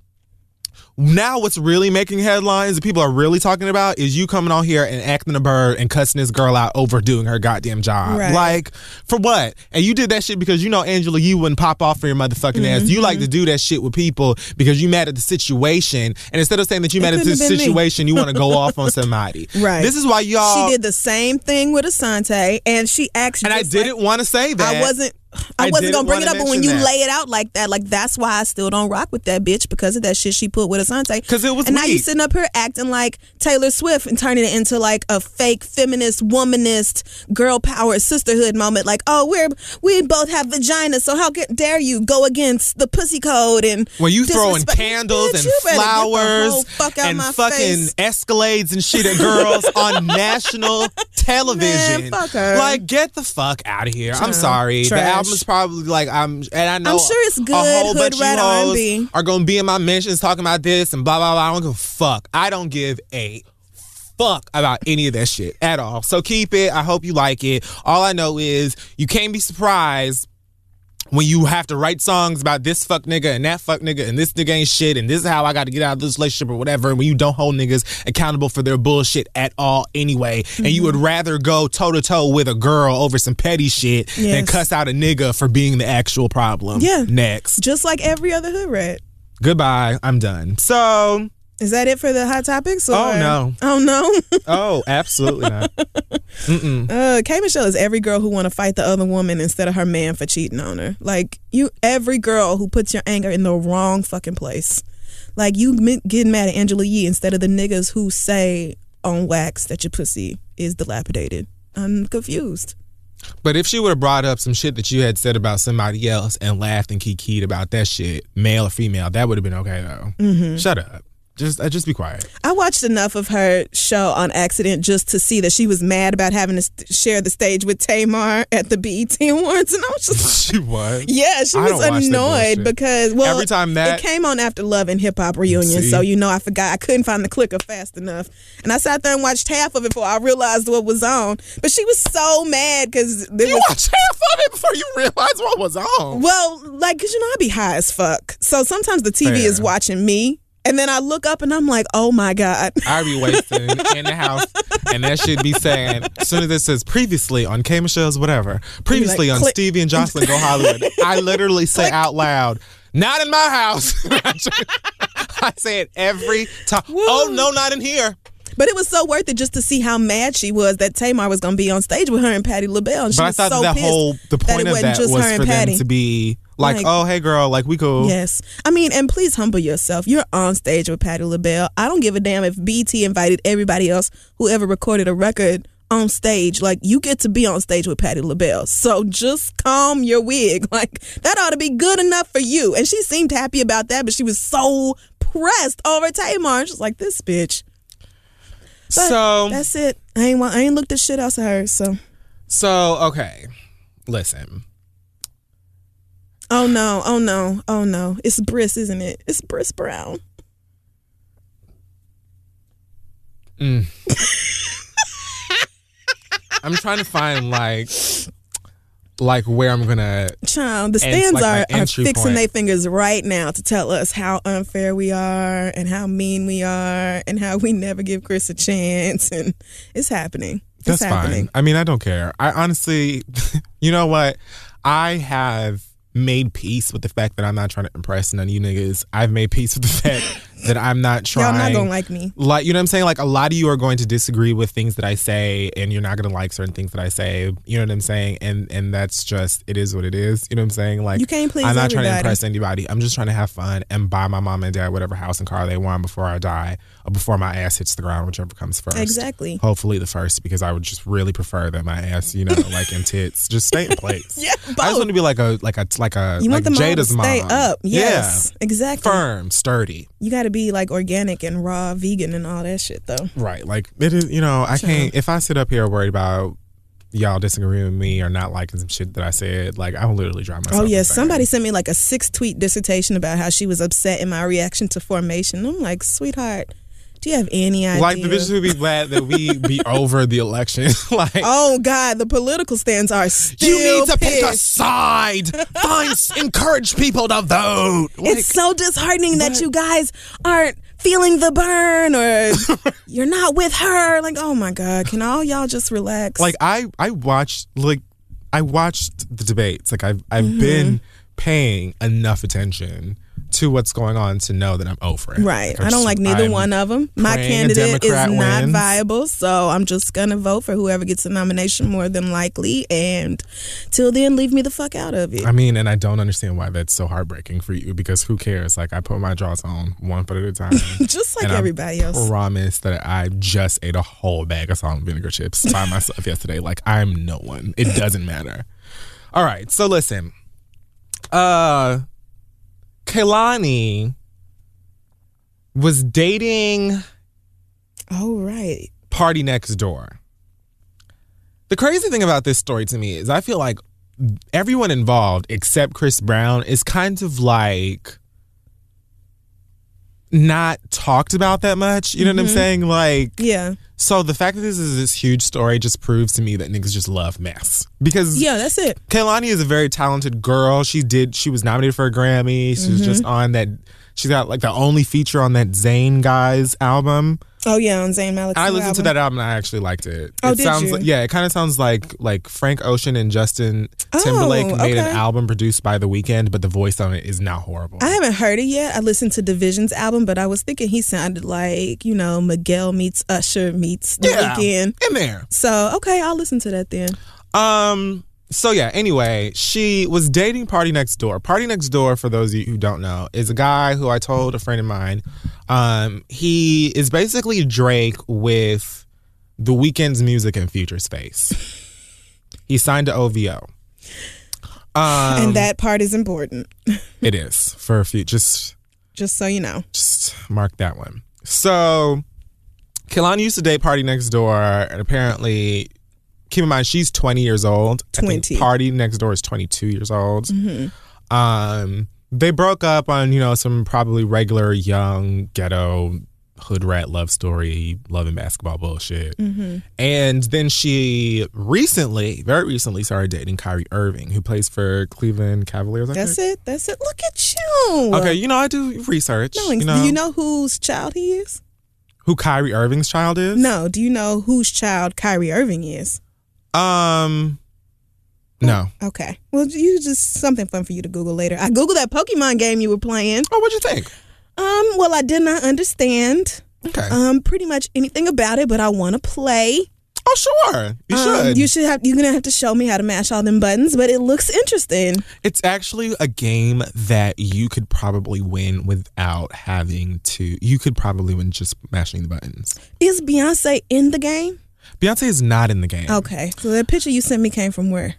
now what's really making headlines that people are really talking about is you coming on here and acting a bird and cussing this girl out over doing her goddamn job. Right. Like, for what? And you did that shit because you know Angela, you wouldn't pop off for your motherfucking ass. You Mm-hmm. like to do that shit with people because you mad at the situation. And instead of saying that you mad at the have been me. situation, you want to go off on somebody. Right. This is why y'all She did the same thing with Asante, and she actually. and I just like- didn't want to say that. I wasn't I, I wasn't gonna bring it up, but when you that. lay it out like that, like that's why I still don't rock with that bitch because of that shit she put with Asante. 'Cause it was and now you sitting up here acting like Taylor Swift and turning it into like a fake feminist, womanist, girl power sisterhood moment. Like, oh, we're we both have vaginas, so how dare you go against the pussy code and When you throwing candles Bitch, and you better get the whole flowers fuck and fucking face. Escalades and shit at girls on national television. fuck her. Like, get the fuck out of here. I'm sorry. The Trash. album is probably like I'm, and I know I'm sure it's a good whole hood bunch of you hoes are gonna be in my mentions talking about this and blah blah blah. I don't give a fuck. I don't give a fuck about any of that shit at all. So keep it. I hope you like it. All I know is you can't be surprised when you have to write songs about this fuck nigga and that fuck nigga and this nigga ain't shit and this is how I got to get out of this relationship or whatever. And when you don't hold niggas accountable for their bullshit at all anyway, and you would mm-hmm. rather go toe to toe with a girl over some petty shit than cuss out a nigga for being the actual problem. Yeah. Next. just like every other hood rat. Goodbye. I'm done. So, Is that it for the hot topics? Or? Oh, no. Oh no. oh, absolutely not. Mm-mm. Uh, K Michelle is every girl who want to fight the other woman instead of her man for cheating on her. Like you, every girl who puts your anger in the wrong fucking place. Like you m- getting mad at Angela Yee instead of the niggas who say on wax that your pussy is dilapidated. I'm confused. But if she would have brought up some shit that you had said about somebody else and laughed and kikied about that shit, male or female, that would have been okay though. Mm-hmm. Shut up. Just, uh, just be quiet. I watched enough of her show on accident just to see that she was mad about having to st- share the stage with Tamar at the BET Awards, and I was just she was. Yeah, she I was don't watch that annoyed because well, Every time that- it came on after Love and Hip Hop reunion, See? so you know I forgot I couldn't find the clicker fast enough, and I sat there and watched half of it before I realized what was on. But she was so mad because You was watched half of it before you realized what was on. well, like because you know I'd be high as fuck, so sometimes the TV is watching me. And then I look up and I'm like, oh my God. I be wasting in the house, and that should be saying as soon as it says previously on K Michelle's whatever, previously like, on click. Stevie and Joseline Go Hollywood. I literally say out loud, "Not in my house." I say it every time. Oh no, not in here. But it was so worth it just to see how mad she was that Tamar was going to be on stage with her and Patti LaBelle. And she But I was thought so that, that whole the that point it of wasn't that just was her for and Patti. them to be like, Like- "Oh, hey, girl, like we cool." Yes. I mean, and please humble yourself. You're on stage with Patti LaBelle. I don't give a damn if BET invited everybody else who ever recorded a record on stage. Like, you get to be on stage with Patti LaBelle. So just calm your wig. Like, that ought to be good enough for you. And she seemed happy about that, but she was so pressed over Tamar. She's like, this bitch. But So that's it. I ain't, want, I ain't looked at shit else of hers. So, so okay, listen. Oh no, oh no, oh no. It's Briss, isn't it? It's Briss Brown. Mm. I'm trying to find like like where I'm gonna Child, the stands like are, are fixing their fingers right now to tell us how unfair we are and how mean we are and how we never give Chris a chance. And it's happening. It's That's happening. fine. I mean, I don't care. I honestly, you know what? I have made peace with the fact that I'm not trying to impress none of you niggas. I've made peace with the fact that I'm not trying. Y'all not gonna like me. like you know what I'm saying? Like a lot of you are going to disagree with things that I say, and you're not gonna like certain things that I say. You know what I'm saying? And and that's just it is what it is. You know what I'm saying? Like You can't please I'm not trying to impress anybody. I'm just trying to have fun and buy my mom and dad whatever house and car they want before I die, before my ass hits the ground, whichever comes first. Exactly. Hopefully the first, because I would just really prefer that my ass, you know, like in tits, just stay in place. Yeah, I just want to be like a like a like a You like want to Jada's stay mom. up. Yes, Yeah. exactly. Firm, sturdy. You got to be like organic and raw, vegan, and all that shit, though. Right. Like it is, you know, I can't if I sit up here worried about y'all disagreeing with me or not liking some shit that I said, like I will literally drive myself. Oh insane. somebody sent me like a six tweet dissertation about how she was upset in my reaction to formation. I'm like, sweetheart, do you have any idea? like the bitches would be glad that we be over the election. like Oh God, the political stands are still. you need to pick a side. Find encourage people to vote. Like, It's so disheartening that you guys aren't feeling the Bern or you're not with her. Like, oh my God, can all y'all just relax? like I I watched like I watched the debates. Like I've I've Mm-hmm. been paying enough attention to what's going on to know that I'm over it. Right. Like, I don't like neither I'm one of them. My candidate is Democrat not viable, so I'm just gonna vote for whoever gets the nomination more than likely. And till then, leave me the fuck out of it. I mean, and I don't understand why that's so heartbreaking for you because who cares? Like, I put my jaws on one foot at a time. just like and I everybody else. promise that I just ate a whole bag of salt and vinegar chips by myself yesterday. Like, I'm no one. It doesn't matter. All right. So, listen. Uh, Kehlani was dating Oh right. Party Next Door. The crazy thing about this story to me is I feel like everyone involved except Chris Brown is kind of like not talked about that much. You know what I'm saying? Like, Yeah. so the fact that this is this huge story just proves to me that niggas just love mess. Because Yeah, that's it. Kehlani is a very talented girl. She did. She was nominated for a Grammy. She was Mm-hmm. just on that. She's got like the only feature on that Zayn guys album. Oh yeah, on Zayn Malik's I listened to that album and I actually liked it. Oh, it did sounds you? Like, yeah, it kind of sounds like like Frank Ocean and Justin Timberlake Oh, made an album produced by The Weeknd, but the voice on it is not horrible. I haven't heard it yet. I listened to dvsn's album, but I was thinking he sounded like you know Miguel meets Usher meets The yeah, Weeknd. in there. So okay, I'll listen to that then. Um. So yeah. Anyway, she was dating Party Next Door. Party Next Door, for those of you who don't know, is a guy who I told a friend of mine. Um, he is basically Drake with the Weeknd's music and future space. He signed to OVO. Um, and that part is important, it is for a few. Just just so you know. just mark that one. So, Kehlani used to date Party Next Door, and apparently, keep in mind she's 20 years old. I think 20. Party Next Door is 22 years old. Mm-hmm. Um, they broke up on you know some probably regular young ghetto hood rat love story, love and basketball bullshit. Mm-hmm. And then she recently, very recently, started dating Kyrie Irving, who plays for Cleveland Cavaliers. I That's think. it. That's it. Look at you. Okay, you know I do research. No, you do know, you know whose child he is? who Kyrie Irving's child is? No. Do you know whose child Kyrie Irving is? Um, no. Okay. Well, you just something fun for you to Google later. I googled that Pokemon game you were playing. Oh, what'd you think? Um. Well, I did not understand Okay. um pretty much anything about it, but I want to play. oh, sure. You Um, should. You should have. You're gonna have to show me how to mash all them buttons, but it looks interesting. it's actually a game that you could probably win without having to. You could probably win just mashing the buttons. Is Beyonce in the game? Beyonce is not in the game. Okay. So that picture you sent me came from where?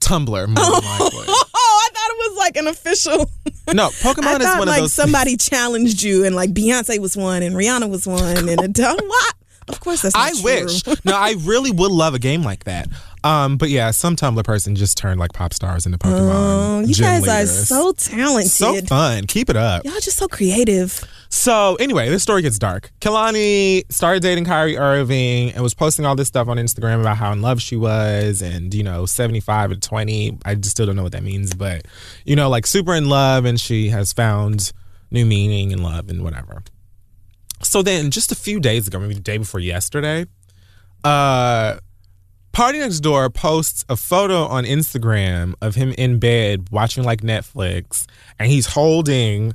Tumblr, more than likely. Oh, I thought it was like an official. No, Pokemon I is thought one like of those. somebody challenged you and like Beyonce was one and Rihanna was one and a what? Of course that's not I true. wish. no, I really would love a game like that. Um, but yeah, some Tumblr person just turned like pop stars into Pokemon. Oh, you guys leaders. are so talented. so fun. Keep it up. Y'all just so creative. So anyway, this story gets dark. Kehlani started dating Kyrie Irving and was posting all this stuff on Instagram about how in love she was and, you know, 75 and 20. I just still don't know what that means, but, you know, like super in love and she has found new meaning in love and whatever. So then just a few days ago, maybe the day before yesterday, uh Party Next Door posts a photo on Instagram of him in bed watching like Netflix and he's holding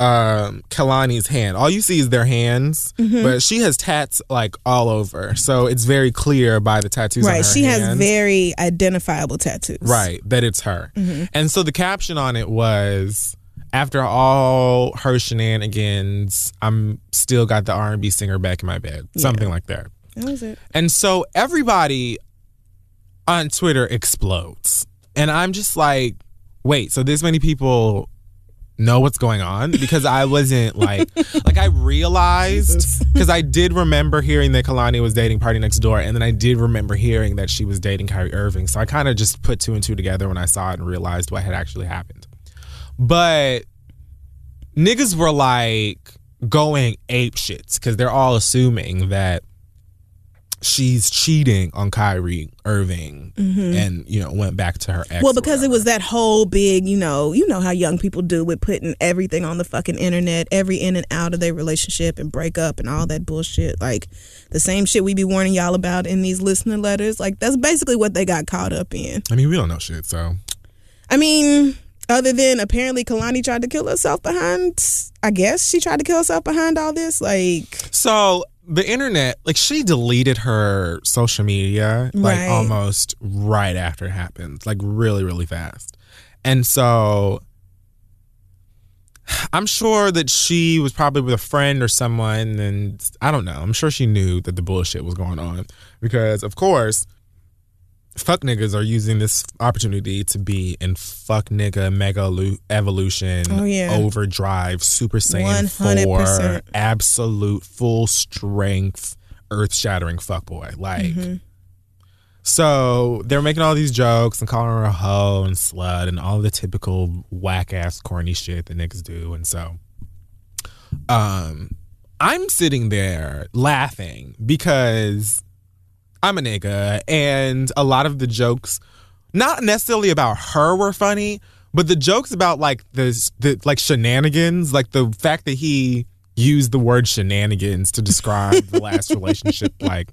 um Kehlani's hand. All you see is their hands, Mm-hmm. but she has tats like all over. So it's very clear by the tattoos on right. She has very identifiable tattoos. Right, that it's her. Mm-hmm. And so the caption on it was after all her shenanigans, I'm still got the R&B singer back in my bed. Something like that. That was it. And so everybody on Twitter explodes. And I'm just like, wait, so this many people know what's going on? Because I wasn't like, like I realized, because I did remember hearing that Kehlani was dating Party Next Door, and then I did remember hearing that she was dating Kyrie Irving. So I kind of just put two and two together when I saw it and realized what had actually happened. But niggas were like going ape shits because they're all assuming that she's cheating on Kyrie Irving and you know went back to her ex. Mm-hmm. Well, because it was that whole big, you know, you know how young people do with putting everything on the fucking internet, every in and out of their relationship and breakup and all that bullshit. Like the same shit we be warning y'all about in these listener letters. Like that's basically what they got caught up in. I mean, we don't know shit, so I mean, Other than apparently Kehlani tried to kill herself behind, I guess she tried to kill herself behind all this. Like, So the internet, like she deleted her social media like Right. almost right after it happened, like really, really fast. And so I'm sure that she was probably with a friend or someone, and I don't know. I'm sure she knew that the bullshit was going on because, of course, fuck niggas are using this opportunity to be in fuck nigga mega evolution Oh, yeah. overdrive super saiyan 4 100%. absolute full strength earth shattering fuck boy like Mm-hmm. so they're making all these jokes and calling her a hoe and slut and all the typical whack ass corny shit that niggas do and so um i'm sitting there laughing because I'm a nigga, and a lot of the jokes, not necessarily about her, were funny, but the jokes about like the the like shenanigans, like the fact that he used the word shenanigans to describe the last relationship, like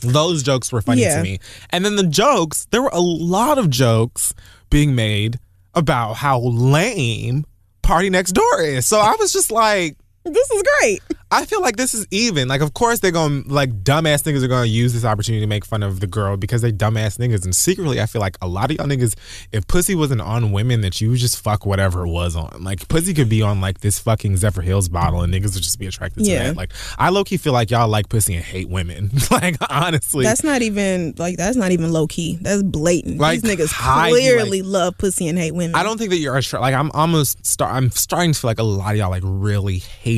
those jokes were funny Yeah. to me. And then the jokes, there were a lot of jokes being made about how lame Party Next Door is. So I was just like. This is great. I feel like this is even. Like, of course, they're going to, like, dumbass niggas are going to use this opportunity to make fun of the girl because they dumbass niggas. And secretly, I feel like a lot of y'all niggas, if pussy wasn't on women, that you would just fuck whatever it was on. Like, pussy could be on, like, this fucking Zephyr Hills bottle and niggas would just be attracted to Yeah. that. Like, I low key feel like y'all like pussy and hate women. like, honestly. That's not even like that's not even low key. That's blatant. Like, These niggas high, clearly love pussy and hate women. I don't think that you're attra- like I'm almost start I'm starting to feel like a lot of y'all like really hate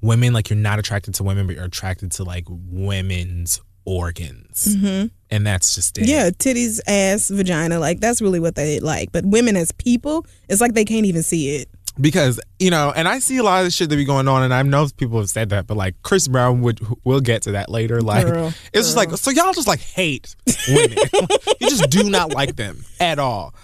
women like you're not attracted to women but you're attracted to like women's organs and that's just it Mm-hmm. Yeah, titties, ass, vagina. Like that's really what they like. But women as people, it's like they can't even see it. because you know and I see a lot of the shit that be going on and I know people have said that but like Chris Brown would we'll get to that later like Girl, it's just like so y'all just like hate women you just do not like them at all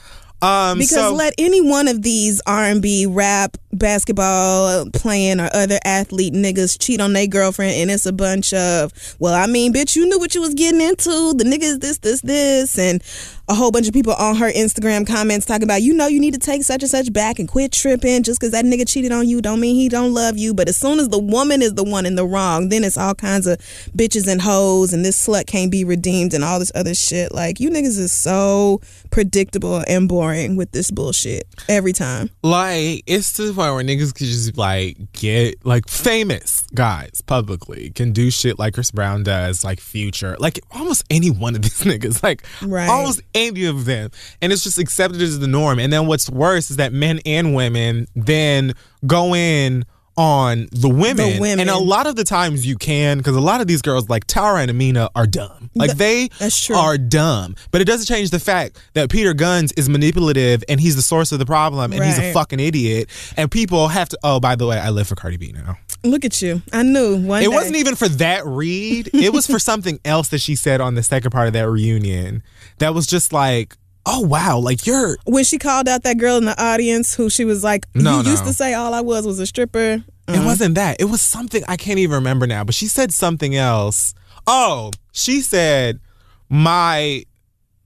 um Because so, let any one of these R and B, rap, basketball playing or other athlete niggas cheat on their girlfriend, and it's a bunch of, well, I mean, bitch, you knew what you was getting into. The niggas, this, this, this, and a whole bunch of people on her Instagram comments talking about, you know, you need to take such and such back and quit tripping. Just because that nigga cheated on you, don't mean he don't love you. But as soon as the woman is the one in the wrong, then it's all kinds of bitches and hoes, and this slut can't be redeemed, and all this other shit. Like you niggas is so predictable and boring with this bullshit every time. Like it's to the point where niggas could just like get like famous guys publicly can do shit like Chris Brown does, like Future, like almost any one of these niggas, like Right. almost any of them, and it's just accepted as the norm. And then what's worse is that men and women then go in on the women, the women. and a lot of the times you can because a lot of these girls like Tara and Amina are dumb, like they are dumb, but it doesn't change the fact that Peter Gunz is manipulative and he's the source of the problem and he's a fucking idiot. And people have to. Oh, by the way, I live for Cardi B now. Look at you. I knew one It day. wasn't even for that read. It was for something else that she said on the second part of that reunion. That was just like, oh wow, like you're. when she called out that girl in the audience who she was like, No, you used to say all I was was a stripper. It mm-hmm. wasn't that. It was something I can't even remember now. But she said something else. Oh, she said my.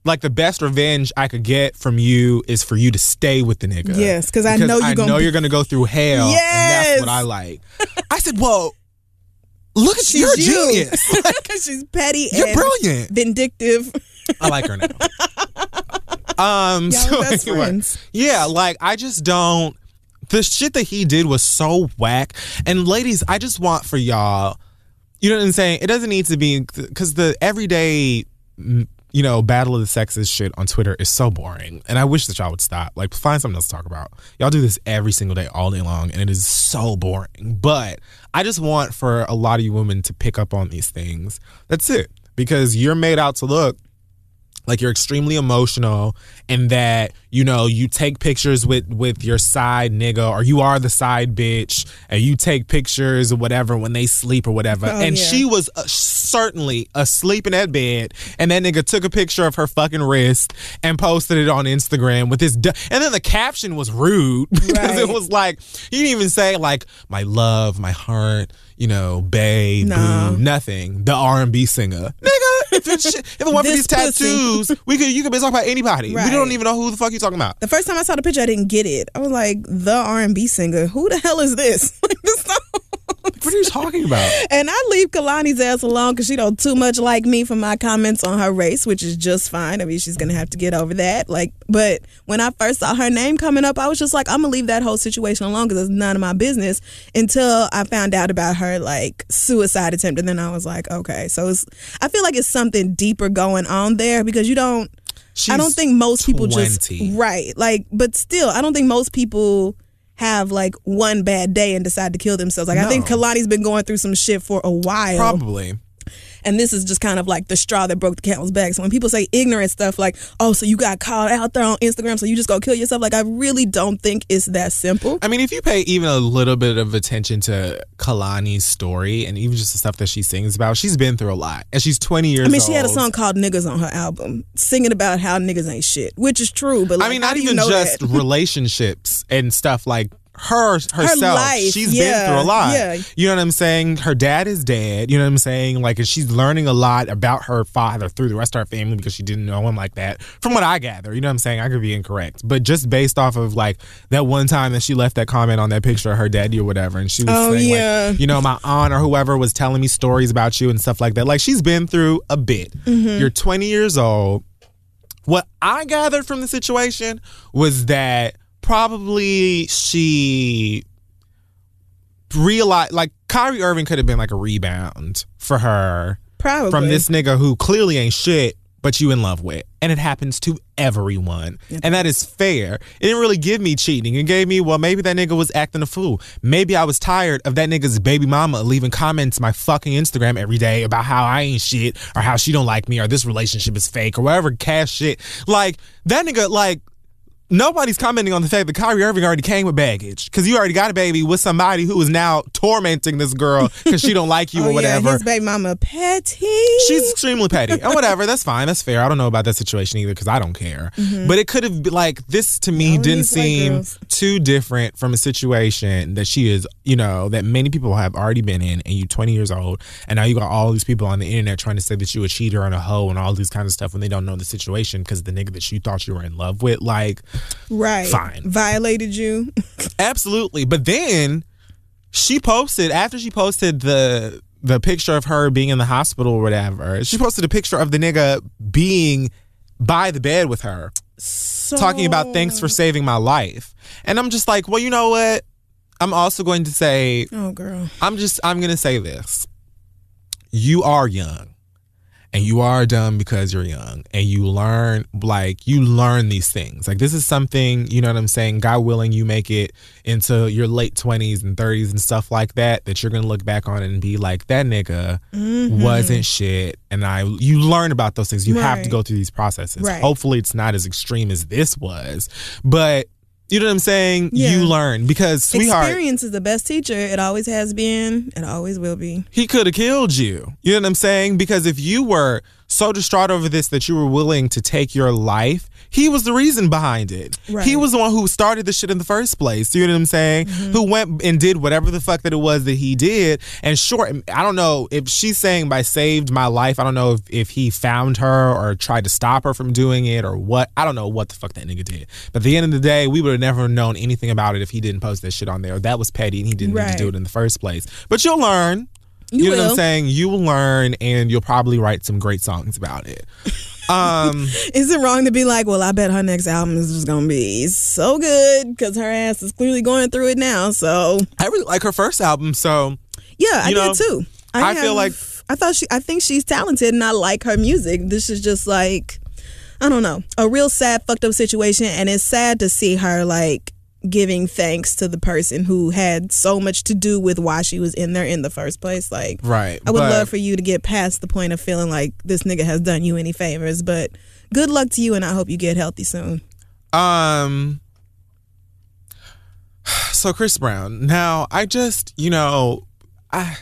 Like the best revenge I could get from you is for you to stay with the nigga. Yes, 'cause I know I gonna know be- you're gonna go through hell. and Yes. that's what I like. I said, well, look at She's you're a you. genius. She's petty You're and brilliant. vindictive. I like her now. um, so best anyway, friends. yeah, like I just don't. The shit that he did was so whack. And ladies, I just want for y'all. You know what I'm saying? It doesn't need to be because the everyday, you know, battle of the sexes shit on Twitter is so boring. And I wish that y'all would stop. Like, find something else to talk about. Y'all do this every single day, all day long, and it is so boring. But I just want for a lot of you women to pick up on these things. That's it. Because you're made out to look like you're extremely emotional and that you know you take pictures with with your side nigga or you are the side bitch and you take pictures or whatever when they sleep or whatever Oh, and yeah. she was uh, certainly asleep in that bed and that nigga took a picture of her fucking wrist and posted it on Instagram with his du- and then the caption was rude because Right. it was like he didn't even say like my love my heart you know Bay, No. boo nothing the R&B singer nigga if shit, if it weren't for these pussy. tattoos, we could you could be talking about anybody. Right. We don't even know who the fuck you talking about. The first time I saw the picture, I didn't get it. I was like, the R and B singer. Who the hell is this? Like, this. What are you talking about? And I leave Kehlani's ass alone because she don't too much like me for my comments on her race, which is just fine. I mean, she's gonna have to get over that. Like, but when I first saw her name coming up, I was just like, I'm gonna leave that whole situation alone because it's none of my business. Until I found out about her like suicide attempt, and then I was like, okay, so it's. I feel like it's something deeper going on there because you don't. I don't think most people 20. just right like, but still, I don't think most people have like one bad day and decide to kill themselves. Like I think No. Kehlani's been going through some shit for a while, Probably. And this is just kind of like the straw that broke the camel's back. So when people say ignorant stuff like, "Oh, so you got caught out there on Instagram, so you just go kill yourself," like I really don't think it's that simple. I mean, if you pay even a little bit of attention to Kehlani's story and even just the stuff that she sings about, she's been through a lot. And she's 20 years old. I mean, she had a song called "Niggas" on her album, singing about how niggas ain't shit, which is true. But like, I mean, not even just relationships and stuff like her herself. life, she's yeah, been through a lot. yeah. You know what I'm saying? Her dad is dead. You know what I'm saying? Like, and she's learning a lot about her father through the rest of her family because she didn't know him like that. From what I gather, you know what I'm saying? I could be incorrect, but just based off of like that one time that she left that comment on that picture of her daddy or whatever, and she was Oh, saying yeah. like, you know, my aunt or whoever was telling me stories about you and stuff like that. Like, she's been through a bit. Mm-hmm. You're 20 years old what I gathered from the situation was that probably she realized like Kyrie Irving could have been like a rebound for her Probably. from this nigga who clearly ain't shit but you in love with. And it happens to everyone. And that is fair. It didn't really give me cheating. It gave me well maybe that nigga was acting a fool. Maybe i was tired of that nigga's baby mama leaving comments my fucking instagram every day about how i ain't shit or how she don't like me or this relationship is fake or whatever cash shit. Like that nigga like Nobody's commenting on the fact that Kyrie Irving already came with baggage because you already got a baby with somebody who is now tormenting this girl because she don't like you oh or whatever. yeah, his baby mama petty. She's extremely petty. And whatever, that's fine. That's fair. I don't know about that situation either because I don't care. Mm-hmm. But it could have been like this to me Only didn't seem girls. too different from a situation that she is, you know, that many people have already been in and you 20 years old and now you got all these people on the internet trying to say that you a cheater and a hoe and all these kinds of stuff when they don't know the situation because the nigga that you thought you were in love with. Like, right. Fine. Violated you. Absolutely. But then she posted after she posted the the picture of her being in the hospital or whatever. She posted a picture of the nigga being by the bed with her, So, talking about thanks for saving my life. And I'm just like, well, you know what? I'm also going to say, Oh girl. I'm just, I'm going to say this. You are young and you are dumb because you're young. And you learn like you learn these things. Like this is something you know what i'm saying? God willing you make it into your late 20s and 30s and stuff like that that you're gonna look back on and be like that nigga mm-hmm. wasn't shit. And i you learn about those things. You have to go through these processes. Right. hopefully it's not as extreme as this was. But you know what i'm saying Yeah. you learn because sweetheart Experience is the best teacher. It always has been. It always will be. he could have killed you. You know what I'm saying? Because if you were so distraught over this that you were willing to take your life, he was the reason behind it. Right. He was the one who started the shit in the first place. You know what I'm saying? Mm-hmm. Who went and did whatever the fuck that it was that he did. And sure, I don't know if she's saying by saved my life, I don't know if, if he found her or tried to stop her from doing it or what. I don't know what the fuck that nigga did. But at the end of the day, we would have never known anything about it if he didn't post that shit on there. That was petty and he didn't need to do it in the first place. But you'll learn. You You, know what. I'm saying? You will learn and you'll probably write some great songs about it. Um, Is it wrong to be like, well, I bet her next album is just gonna be so good because her ass is clearly going through it now. So I really like her first album, so yeah, I You did too. I feel like- I thought she. I think she's talented, and I like her music. This is just like, I don't know, a real sad, fucked up situation, and it's sad to see her like giving thanks to the person who had so much to do with why she was in there in the first place. Like, right. I would but- love for you to get past the point of feeling like this nigga has done you any favors, but good luck to you, and I hope you get healthy soon. Um. So Chris Brown. Now I just you know, I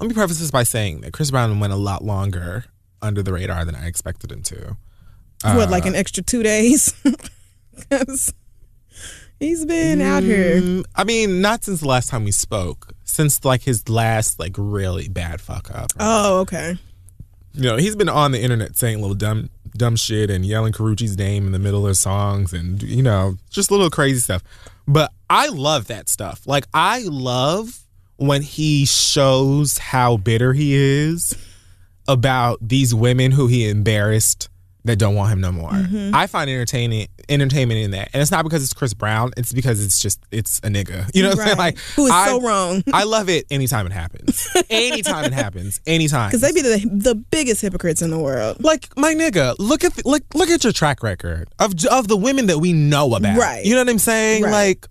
let me preface this by saying that Chris Brown went a lot longer under the radar than I expected him to. What, like an extra two days? Because he's been out here. Mm, I mean, not since the last time we spoke. Since like his last like really bad fuck up. Oh, okay. you know, he's been on the internet saying little dumb dumb shit and yelling Karrueche's name in the middle of songs and you know, just little crazy stuff. But I love that stuff. Like I love when he shows how bitter he is about these women who he embarrassed that don't want him no more. Mm-hmm. I find entertaining entertainment in that. And it's not because it's Chris Brown, it's because it's just it's a nigga. You know what I'm saying? Like Who is I, so wrong. I love it anytime it happens. anytime it happens. Anytime. Because they'd be the, the biggest hypocrites in the world. like my nigga, look at the, look look at your track record of of the women that we know about. Right. You know what I'm saying? Right. Like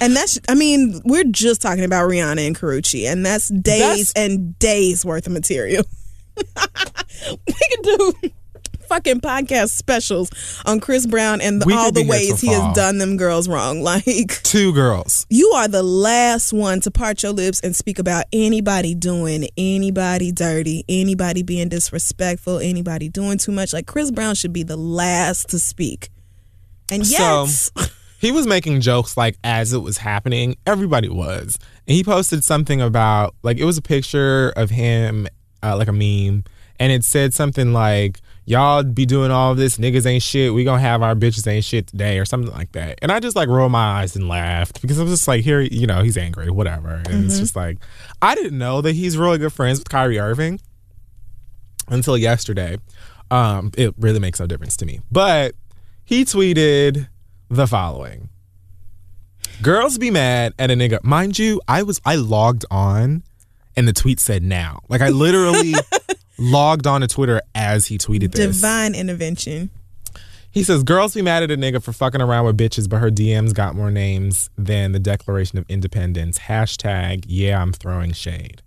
And that's, I mean, we're just talking about Rihanna and Karrueche, and that's days That's- and days worth of material. we could do fucking podcast specials on Chris Brown and the, all the ways he has done them girls wrong. Like, two girls. you are the last one to part your lips and speak about anybody doing anybody dirty, anybody being disrespectful, anybody doing too much. Like, Chris Brown should be the last to speak. And yet, So- He was making jokes like as it was happening. Everybody was. And he posted something about like it was a picture of him, uh, like a meme, and it said something like, Y'all be doing all this, niggas ain't shit. We gonna have our bitches ain't shit today, or something like that. And I just like rolled my eyes and laughed because I was just like, here, you know, he's angry, whatever. And it's just like, I didn't know that he's really good friends with Kyrie Irving until yesterday. Um, it really makes no difference to me. But he tweeted the following. Girls be mad at a nigga. Mind you, I was I logged on and the tweet said now. Like I literally logged on to Twitter as he tweeted this. divine intervention. He says girls be mad at a nigga for fucking around with bitches, but her DMs got more names than the Declaration of Independence. Hashtag yeah, I'm throwing shade.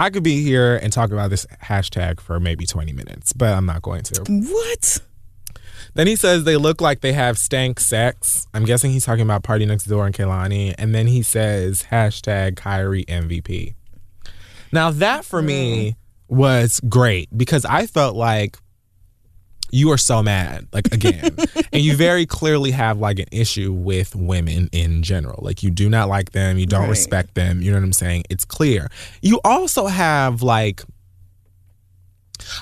I could be here and talk about this hashtag for maybe 20 minutes, but I'm not going to. What? Then he says they look like they have stank sex. I'm guessing he's talking about Party Next Door and Kehlani. And then he says hashtag Kyrie MVP. Now that for me was great because I felt like you are so mad, like again, and you very clearly have like an issue with women in general. Like you do not like them, you don't Right. respect them. You know what I'm saying? It's clear. You also have like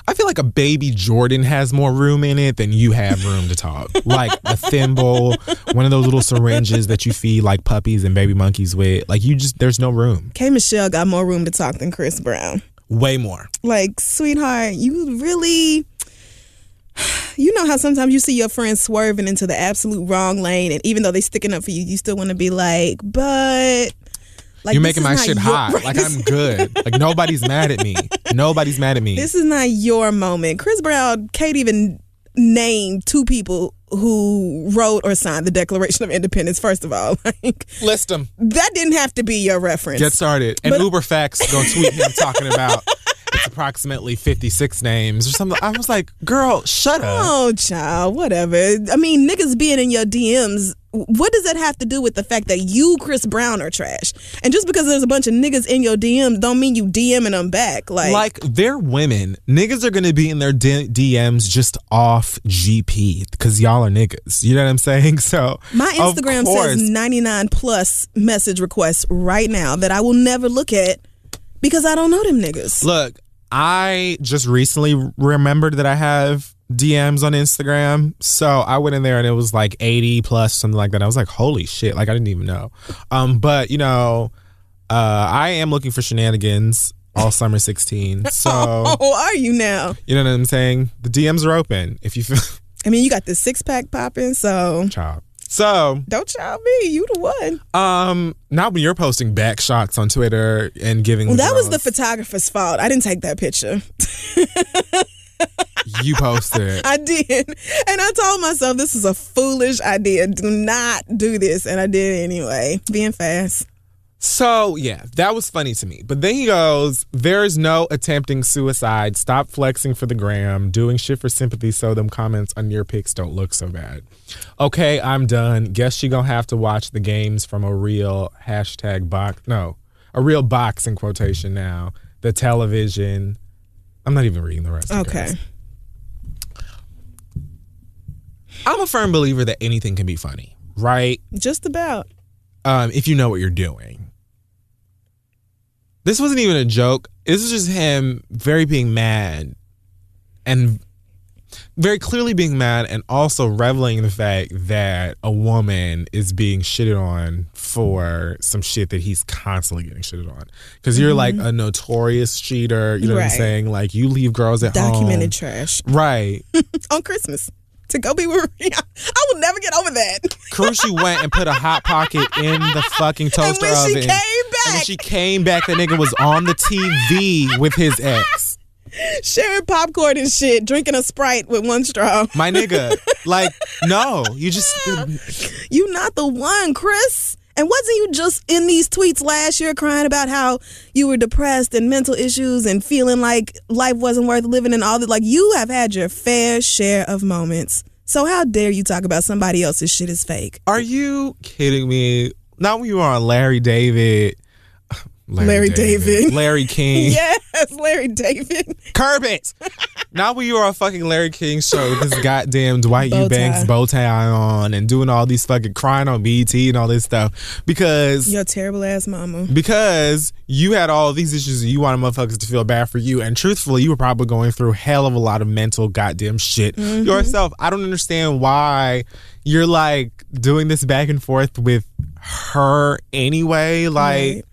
I feel like a baby Jordan has more room in it than you have room to talk. like a thimble, one of those little syringes that you feed like puppies and baby monkeys with. Like you just there's no room. K. Michelle got more room to talk than Chris Brown. Way more. Like, sweetheart, you really. You know how sometimes you see your friends swerving into the absolute wrong lane, and even though they're sticking up for you, you still want to be like, but. Like, You're making my shit hot. Right, Like I'm good. Like nobody's mad at me. Nobody's mad at me. This is not your moment. Chris Brown can't even name two people who wrote or signed the Declaration of Independence. First of all, like List them. that didn't have to be your reference. Get started. And But- UberFacts gonna tweet him talking about it's approximately 56 names or something. I was like, girl, shut up. Oh, child, whatever. I mean, niggas being in your DMs, what does that have to do with the fact that you, Chris Brown, are trash? And just because there's a bunch of niggas in your DMs, don't mean you DMing them back. Like, Like they're women. Niggas are gonna be in their D- DMs just off GP because y'all are niggas. You know what I'm saying? So my Instagram says 99 plus message requests right now that I will never look at because I don't know them niggas. Look, I just recently remembered that I have DMs on Instagram. So I went in there and it was like 80 plus, something like that. I was like, holy shit. Like I didn't even know. Um, but you know, uh, I am looking for shenanigans all summer 16. So Oh, are you now? you know what I'm saying? The DMs are open if you feel I mean, you got the six pack popping, so child. So don't y'all be. You the one. um not when you're posting back shots on Twitter and giving Well, that was the photographer's fault. I didn't take that picture. you posted it. I did. And I told myself this is a foolish idea. Do not do this. And I did anyway. Being fast. So, yeah, that was funny to me. But then he goes, There is no attempting suicide. Stop flexing for the gram, doing shit for sympathy so them comments on your pics don't look so bad. Okay, I'm done. Guess she gonna have to watch the games from a real hashtag box. No, a real box in quotation now. The television. I'm not even reading the rest. Okay. I'm a firm believer that anything can be funny, right? Just about. um, if you know what you're doing. This wasn't even a joke. This was just him very being mad and very clearly being mad and also reveling in the fact that a woman is being shitted on for some shit that he's constantly getting shitted on. Because you're like a notorious cheater. You know what I'm Mm-hmm. Saying? Like you leave girls at home. Documented home. trash Right. on Christmas to go be with Rihanna. I will never get over that. Karrueche went and put a hot pocket in the fucking toaster And when she oven. came And when she came back, the nigga was on the TV with his ex. Sharing popcorn and shit, drinking a Sprite with one straw. My nigga, like, no, you just You not the one, Chris. And wasn't you just in these tweets last year crying about how you were depressed and mental issues and feeling like life wasn't worth living and all that? Like you have had your fair share of moments. So how dare you talk about somebody else's shit is fake? Are you kidding me? Not when you are Larry David. Larry David. Larry King. Yes, Larry David. Curb it. When you were on fucking Larry King show with this goddamn Dwight Bow Eubanks tie. bow tie on and doing all these fucking crying on BET and all this stuff. Because Your terrible ass mama. because you had all these issues and you wanted motherfuckers to feel bad for you. And truthfully, you were probably going through hell of a lot of mental goddamn shit Mm-hmm. yourself. I don't understand why you're like doing this back and forth with her anyway. Like, Right.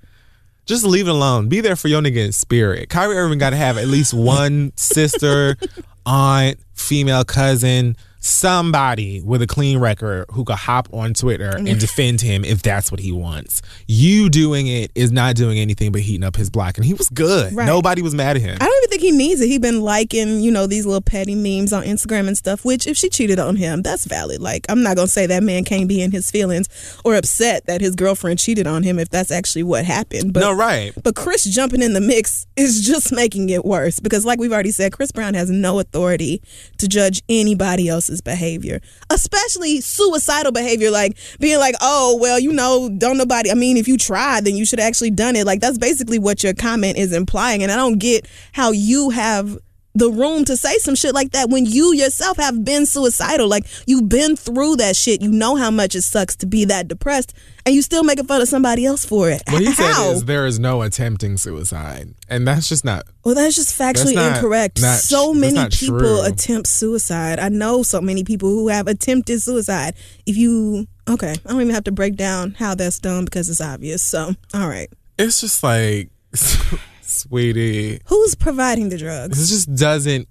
Just leave it alone. Be there for your nigga in spirit. Kyrie Irving got to have at least one sister, aunt, female cousin, somebody with a clean record who could hop on Twitter and defend him if that's what he wants. You doing it is not doing anything but heating up his block, and he was good. Right. Nobody was mad at him. I don't even think he needs it. He's been liking, you know, these little petty memes on Instagram and stuff. Which, if she cheated on him, that's valid. Like, I'm not gonna say that man can't be in his feelings or upset that his girlfriend cheated on him if that's actually what happened. But no, right. But Chris jumping in the mix is just making it worse because, like we've already said, Chris Brown has no authority to judge anybody else's behavior, especially suicidal behavior, like being like, oh, well, you know, don't nobody, I mean, if you tried, then you should have actually done it. Like, that's basically what your comment is implying. And I don't get how you have the room to say some shit like that when you yourself have been suicidal. Like you've been through that shit. You know how much it sucks to be that depressed, and you still making fun of somebody else for it. What he said is there is no attempting suicide, and that's just not. Well, that's just factually That's not- incorrect. not- so many people true. attempt suicide. I know so many people who have attempted suicide. If you okay, I don't even have to break down how that's done because it's obvious. So, all right, It's just like, sweetie, who's providing the drugs? this just doesn't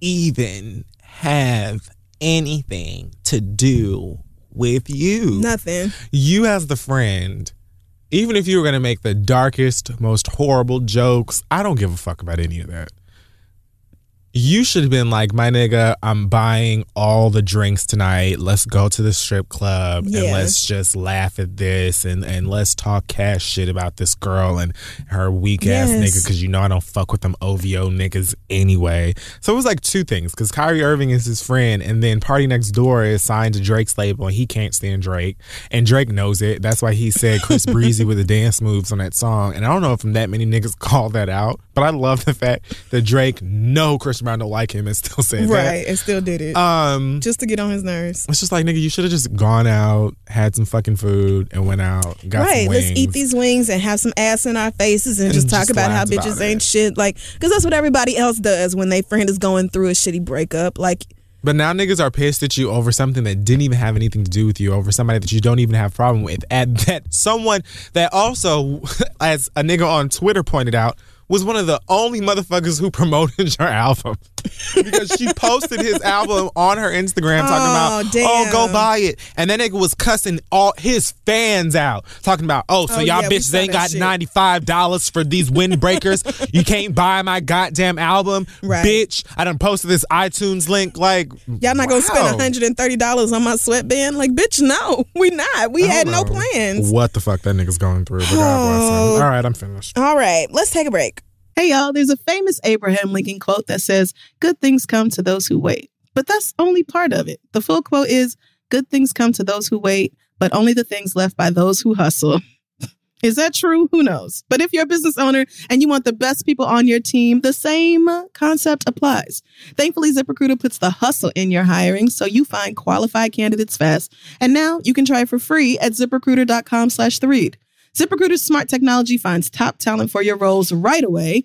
even have anything to do with you. Nothing. You as the friend, even if you were gonna make the darkest, most horrible jokes, I don't give a fuck about any of that. You should have been like, my nigga, I'm buying all the drinks tonight. Let's go to the strip club and let's just laugh at this and, and let's talk cash shit about this girl and her weak ass nigga because you know I don't fuck with them OVO niggas anyway. So it was like two things because Kyrie Irving is his friend and then Party Next Door is signed to Drake's label and he can't stand Drake and Drake knows it. That's why he said Chris Breezy with the dance moves on that song. And I don't know if that many niggas called that out, but I love the fact that Drake know Chris Brown don't like him and still said Right, and still did it. Um, just to get on his nerves. it's just like nigga, you should have just gone out, had some fucking food, and went out, got right, let's eat these wings and have some ass in our faces and, And just talk just about how bitches about ain't shit. Like, because that's what everybody else does when they friend is going through a shitty breakup. Like, But now niggas are pissed at you over something that didn't even have anything to do with you, over somebody that you don't even have problem with. And that someone that also, as a nigga on Twitter pointed out, was one of the only motherfuckers who promoted your album. because she posted his album on her Instagram talking Oh, about, oh, oh go buy it. And that nigga was cussing all his fans out, talking about, oh, so Oh, y'all yeah, bitches ain't got shit. $95 for these windbreakers. you can't buy my goddamn album. Right. Bitch, I done posted this iTunes link. Like, y'all not gonna spend $130 on my sweatband? Like, bitch, no, we not. We had don't no plans. What the fuck that nigga's going through? But God bless Oh. All right, I'm finished. All right, let's take a break. Hey, y'all, there's a famous Abraham Lincoln quote that says, Good things come to those who wait. But that's only part of it. The full quote is, Good things come to those who wait, but only the things left by those who hustle. Is that true? Who knows? But if you're a business owner and you want the best people on your team, the same concept applies. Thankfully, ZipRecruiter puts the hustle in your hiring so you find qualified candidates fast. And now you can try it for free at ziprecruiter.com slash the read. ZipRecruiter's smart technology finds top talent for your roles right away.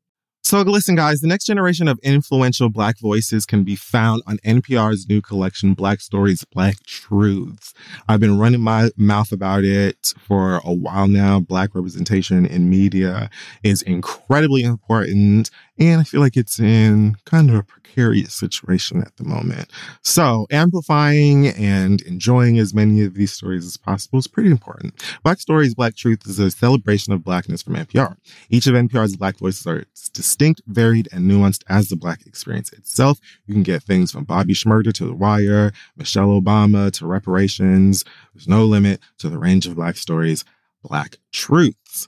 So, listen, guys, the next generation of influential Black voices can be found on NPR's new collection, Black Stories, Black Truths. I've been running my mouth about it for a while now. Black representation in media is incredibly important. And I feel like it's in kind of a precarious situation at the moment. So, amplifying and enjoying as many of these stories as possible is pretty important. Black Stories, Black Truth is a celebration of Blackness from NPR. Each of NPR's Black voices are distinct, varied, and nuanced as the Black experience itself. You can get things from Bobby Shmurda to The Wire, Michelle Obama to reparations. There's no limit to the range of Black stories, Black truths.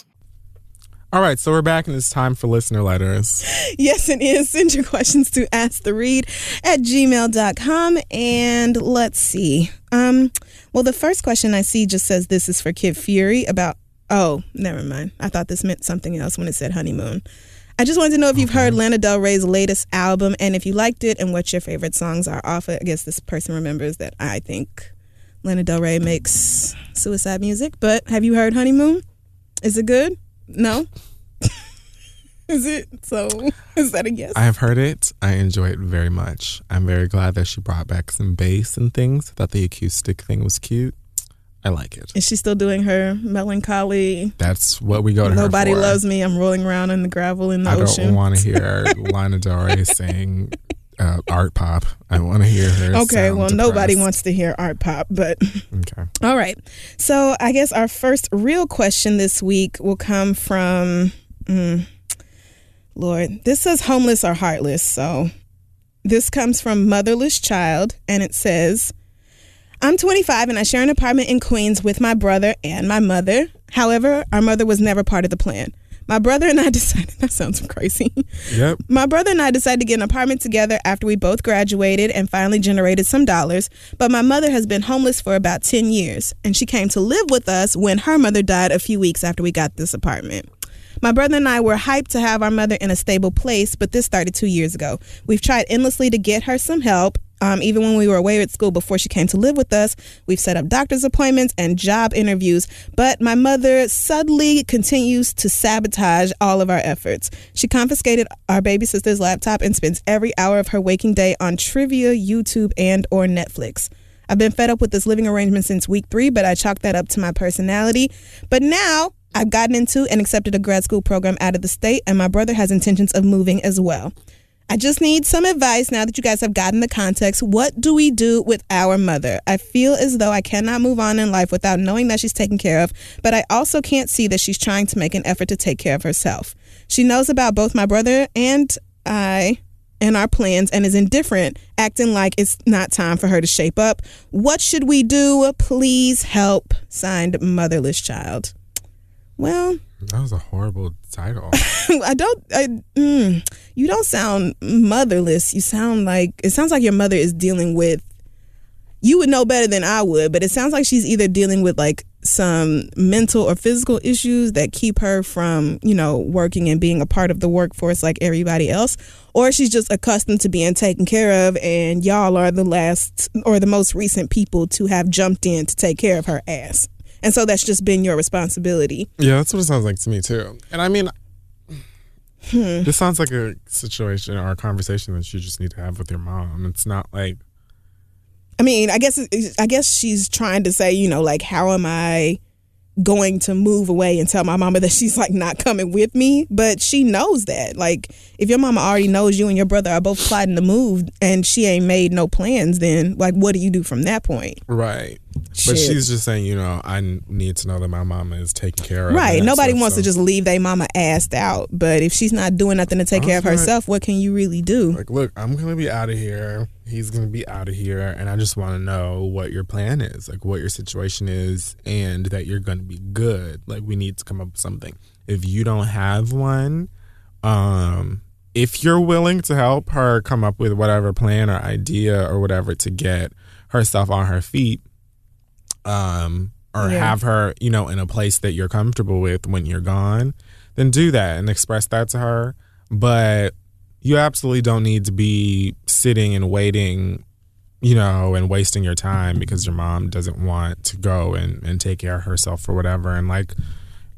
All right, so we're back and it's time for listener letters. Yes, it is. Send your questions to asktheread at gmail.com. And let's see. Um, well, the first question I see just says this is for Kid Fury about, oh, never mind. I thought this meant something else when it said honeymoon. I just wanted to know if you've heard Lana Del Rey's latest album and if you liked it and what your favorite songs are off it. I guess this person remembers that I think Lana Del Rey makes suicide music, but have you heard Honeymoon? Is it good? No? is it? So, is that a yes? I have heard it. I enjoy it very much. I'm very glad that she brought back some bass and things. Thought the acoustic thing was cute. I like it. Is she still doing her melancholy? That's what we go to Nobody loves me. I'm rolling around in the gravel in the I ocean. I don't want to hear Lana Del Rey sing uh, art pop. I want to hear her. Okay, well, nobody wants to hear art pop, but Okay. all right. So I guess our first real question this week will come from, mm, Lord, this says homeless or heartless. So this comes from Motherless Child, and it says, I'm 25 and I share an apartment in Queens with my brother and my mother. However, our mother was never part of the plan. My brother and I decided, that sounds crazy. Yep. My brother and I decided to get an apartment together after we both graduated and finally generated some dollars. But my mother has been homeless for about 10 years, and she came to live with us when her mother died a few weeks after we got this apartment. My brother and I were hyped to have our mother in a stable place, but this started two years ago. We've tried endlessly to get her some help. Um, even when we were away at school before she came to live with us, we've set up doctor's appointments and job interviews. But my mother subtly continues to sabotage all of our efforts. She confiscated our baby sister's laptop and spends every hour of her waking day on trivia, YouTube, and or Netflix. I've been fed up with this living arrangement since week three, but I chalked that up to my personality. But now I've gotten into and accepted a grad school program out of the state, and my brother has intentions of moving as well. I just need some advice now that you guys have gotten the context. What do we do with our mother? I feel as though I cannot move on in life without knowing that she's taken care of, but I also can't see that she's trying to make an effort to take care of herself. She knows about both my brother and I and our plans and is indifferent, acting like it's not time for her to shape up. What should we do? Please help. Signed, Motherless Child. Well, That was a horrible title. I don't. I, mm, you don't sound motherless. You sound like it sounds like your mother is dealing with. You would know better than I would, but it sounds like she's either dealing with like some mental or physical issues that keep her from, you know, working and being a part of the workforce like everybody else, or she's just accustomed to being taken care of, and y'all are the last or the most recent people to have jumped in to take care of her ass, and so that's just been your responsibility. yeah, that's what it sounds like to me too. And I mean, Hmm. this sounds like a situation or a conversation that you just need to have with your mom. It's not like I mean, I guess I guess she's trying to say, you know, like how am I going to move away and tell my mama that she's like not coming with me? But she knows that. Like if your mama already knows you and your brother are both plotting to move and she ain't made no plans, then like what do you do from that point? right. But Shit. she's just saying, you know, I need to know that my mama is taken care of. Right. Nobody stuff, wants so- to just leave their mama assed out. But if she's not doing nothing to take I care of like- herself, what can you really do? like, look, I'm gonna be out of here. He's gonna be out of here, and I just want to know what your plan is, like what your situation is, and that you're gonna be good. Like, we need to come up with something. If you don't have one, um, if you're willing to help her come up with whatever plan or idea or whatever to get herself on her feet, um, or Yeah. have her, you know, in a place that you're comfortable with when you're gone, then do that and express that to her. But you absolutely don't need to be sitting and waiting, you know, and wasting your time because your mom doesn't want to go and, and take care of herself or whatever. And like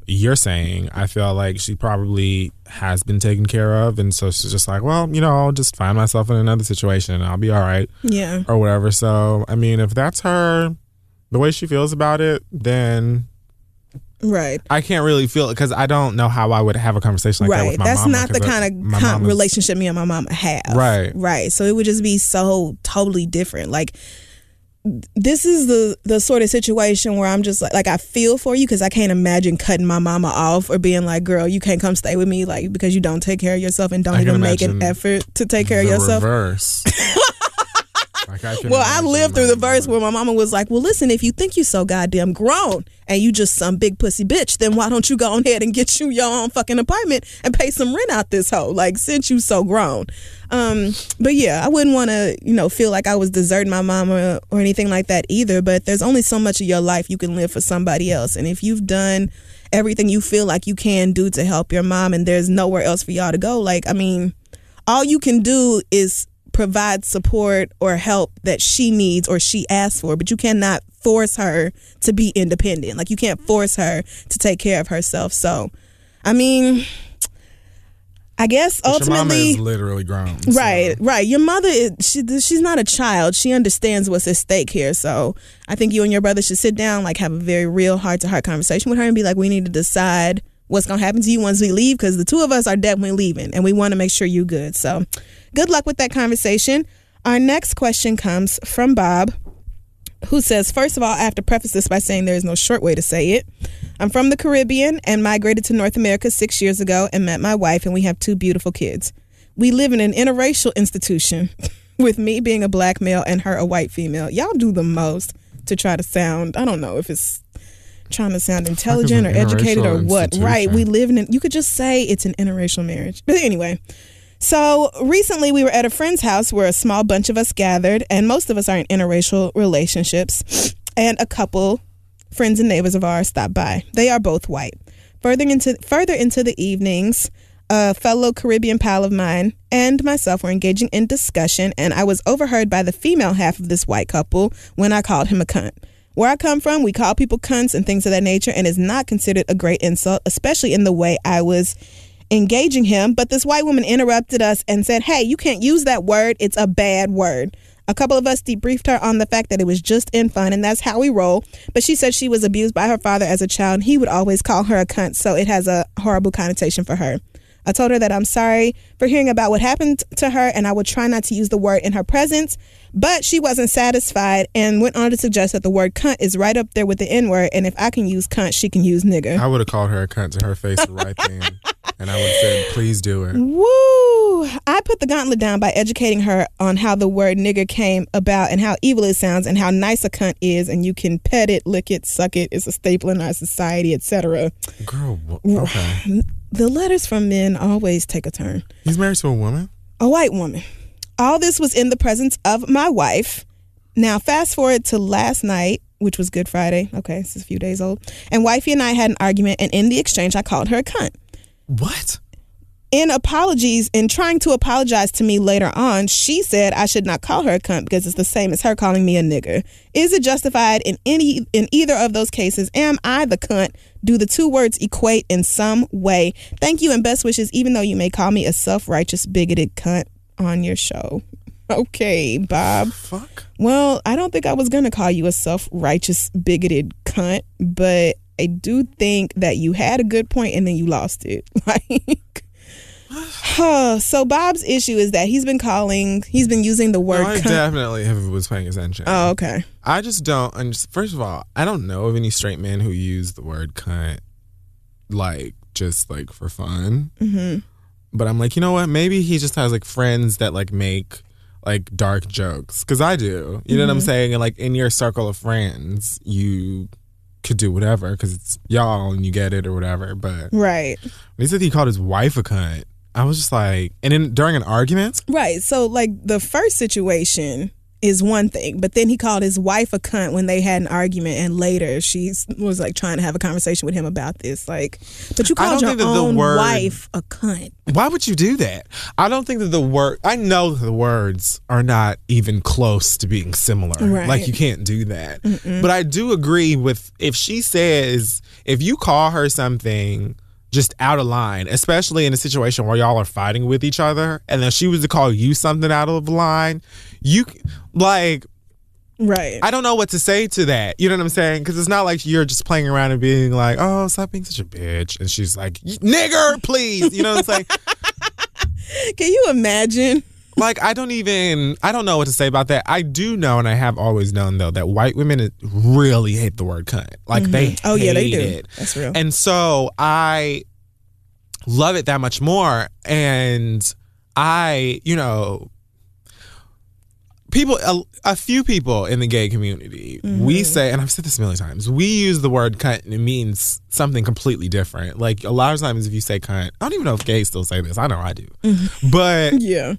you're saying, I feel like she probably has been taken care of. And so she's just like, well, you know, I'll just find myself in another situation and I'll be all right Yeah. or whatever. So, I mean, if that's her, the way she feels about it, then Right. I can't really feel it because I don't know how I would have a conversation like that with my That's mama, not the kind of relationship me and my mama have. Right. Right. So it would just be so totally different. Like this is the the sort of situation where I'm just like like I feel for you because I can't imagine cutting my mama off or being like, girl, you can't come stay with me like because you don't take care of yourself and don't even make an effort to take care of yourself. Reverse. Like, I Well, I lived through the verse where my mama was like, "Well, listen, if you think you're so goddamn grown and you just some big pussy bitch, then why don't you go on ahead and get you your own fucking apartment and pay some rent out this hoe? Like, since you so grown." Um, but yeah, I wouldn't want to, you know, feel like I was deserting my mama or anything like that either. But there's only so much of your life you can live for somebody else, and if you've done everything you feel like you can do to help your mom, and there's nowhere else for y'all to go, like, I mean, all you can do is provide support or help that she needs or she asks for, but you cannot force her to be independent. Like you can't force her to take care of herself. So, I mean, I guess But your mama ultimately is literally grown. so- Right, right. Your mother, is, she, she's not a child. She understands what's at stake here. So I think you and your brother should sit down, like have a very real heart to heart conversation with her and be like, we need to decide what's going to happen to you once we leave because the two of us are definitely leaving and we want to make sure you're good. So good luck with that conversation. Our next question comes from Bob who says, First of all, I have to preface this by saying there is no short way to say it. I'm from the Caribbean and migrated to North America six years ago and met my wife, and we have two beautiful kids. We live in an interracial institution, with me being a black male and her a white female. Y'all do the most to try to sound, I don't know if it's trying to sound intelligent or educated or what. Right. We live in, an—you could just say it's an interracial marriage. But anyway. So recently, we were at a friend's house where a small bunch of us gathered, and most of us are in interracial relationships. And a couple friends and neighbors of ours stopped by. They are both white. Further into further into the evenings, a fellow Caribbean pal of mine and myself were engaging in discussion, and I was overheard by the female half of this white couple when I called him a cunt. Where I come from, we call people cunts and things of that nature, and is not considered a great insult, especially in the way I was engaging him, but this white woman interrupted us and said, Hey, you can't use that word. It's a bad word. A couple of us debriefed her on the fact that it was just in fun, and that's how we roll. But she said she was abused by her father as a child, and he would always call her a cunt, so it has a horrible connotation for her. I told her that I'm sorry for hearing about what happened to her, and I would try not to use the word in her presence. But she wasn't satisfied and went on to suggest that the word cunt is right up there with the N word, and if I can use cunt, she can use nigger. I would have called her a cunt to her face right then. And I would have said, please do it. Woo! I put the gauntlet down by educating her on how the word nigger came about and how evil it sounds and how nice a cunt is and you can pet it, lick it, suck it. It's a staple in our society, etc. Girl, okay. The letters from men always take a turn. He's married to a woman? A white woman. All this was in the presence of my wife. Now, fast forward to last night, which was Good Friday. Okay, this is a few days old. And wifey and I had an argument, and in the exchange, I called her a cunt. What? In apologies in trying to apologize to me later on she said i should not call her a cunt because it's the same as her calling me a nigger. Is it justified in any in either of those cases? Am i the cunt? Do the two words equate in some way? Thank you and best wishes even though you may call me a self-righteous bigoted cunt on your show. Okay bob. Fuck. well i don't think i was gonna call you a self-righteous bigoted cunt but i do think that you had a good point and then you lost it. Like so Bob's issue is that he's been calling, he's been using the word. No, I definitely have, was paying attention. oh, okay. I just don't. And first of all, I don't know of any straight men who use the word cunt like just like for fun. hmm But I'm like, you know what? Maybe he just has like friends that like make like dark jokes because I do. You know what I'm saying? And like in your circle of friends, you could do whatever because it's y'all and you get it or whatever. But Right. when he said he called his wife a cunt, I was just like, and then during an argument, Right. So, like, the first situation is one thing, but then he called his wife a cunt when they had an argument, and later she was like trying to have a conversation with him about this. Like, but you called your think that the own word- wife a cunt. why would you do that? I don't think that the word. I know that the words are not even close to being similar. Right. Like you can't do that. But I do agree with if she says if you call her something just out of line, especially in a situation where y'all are fighting with each other, and then she was to call you something out of line, you like Right. I don't know what to say to that. You know what I'm saying? Because it's not like you're just playing around and being like, "Oh, stop being such a bitch," and she's like, "Nigger, please." You know what I'm saying? Can you imagine? Like I don't even I don't know what to say about that. I do know, and I have always known though that white women really hate the word cunt. Like they Oh, yeah, they do. it. That's real. And so I love it that much more. And I, you know, people, a, a few people in the gay community, we Mm-hmm. say, and I've said this a million times, we use the word cunt and it means something completely different. Like a lot of times, if you say cunt, I don't even know if gays still say this. I know I do. Mm-hmm. But yeah.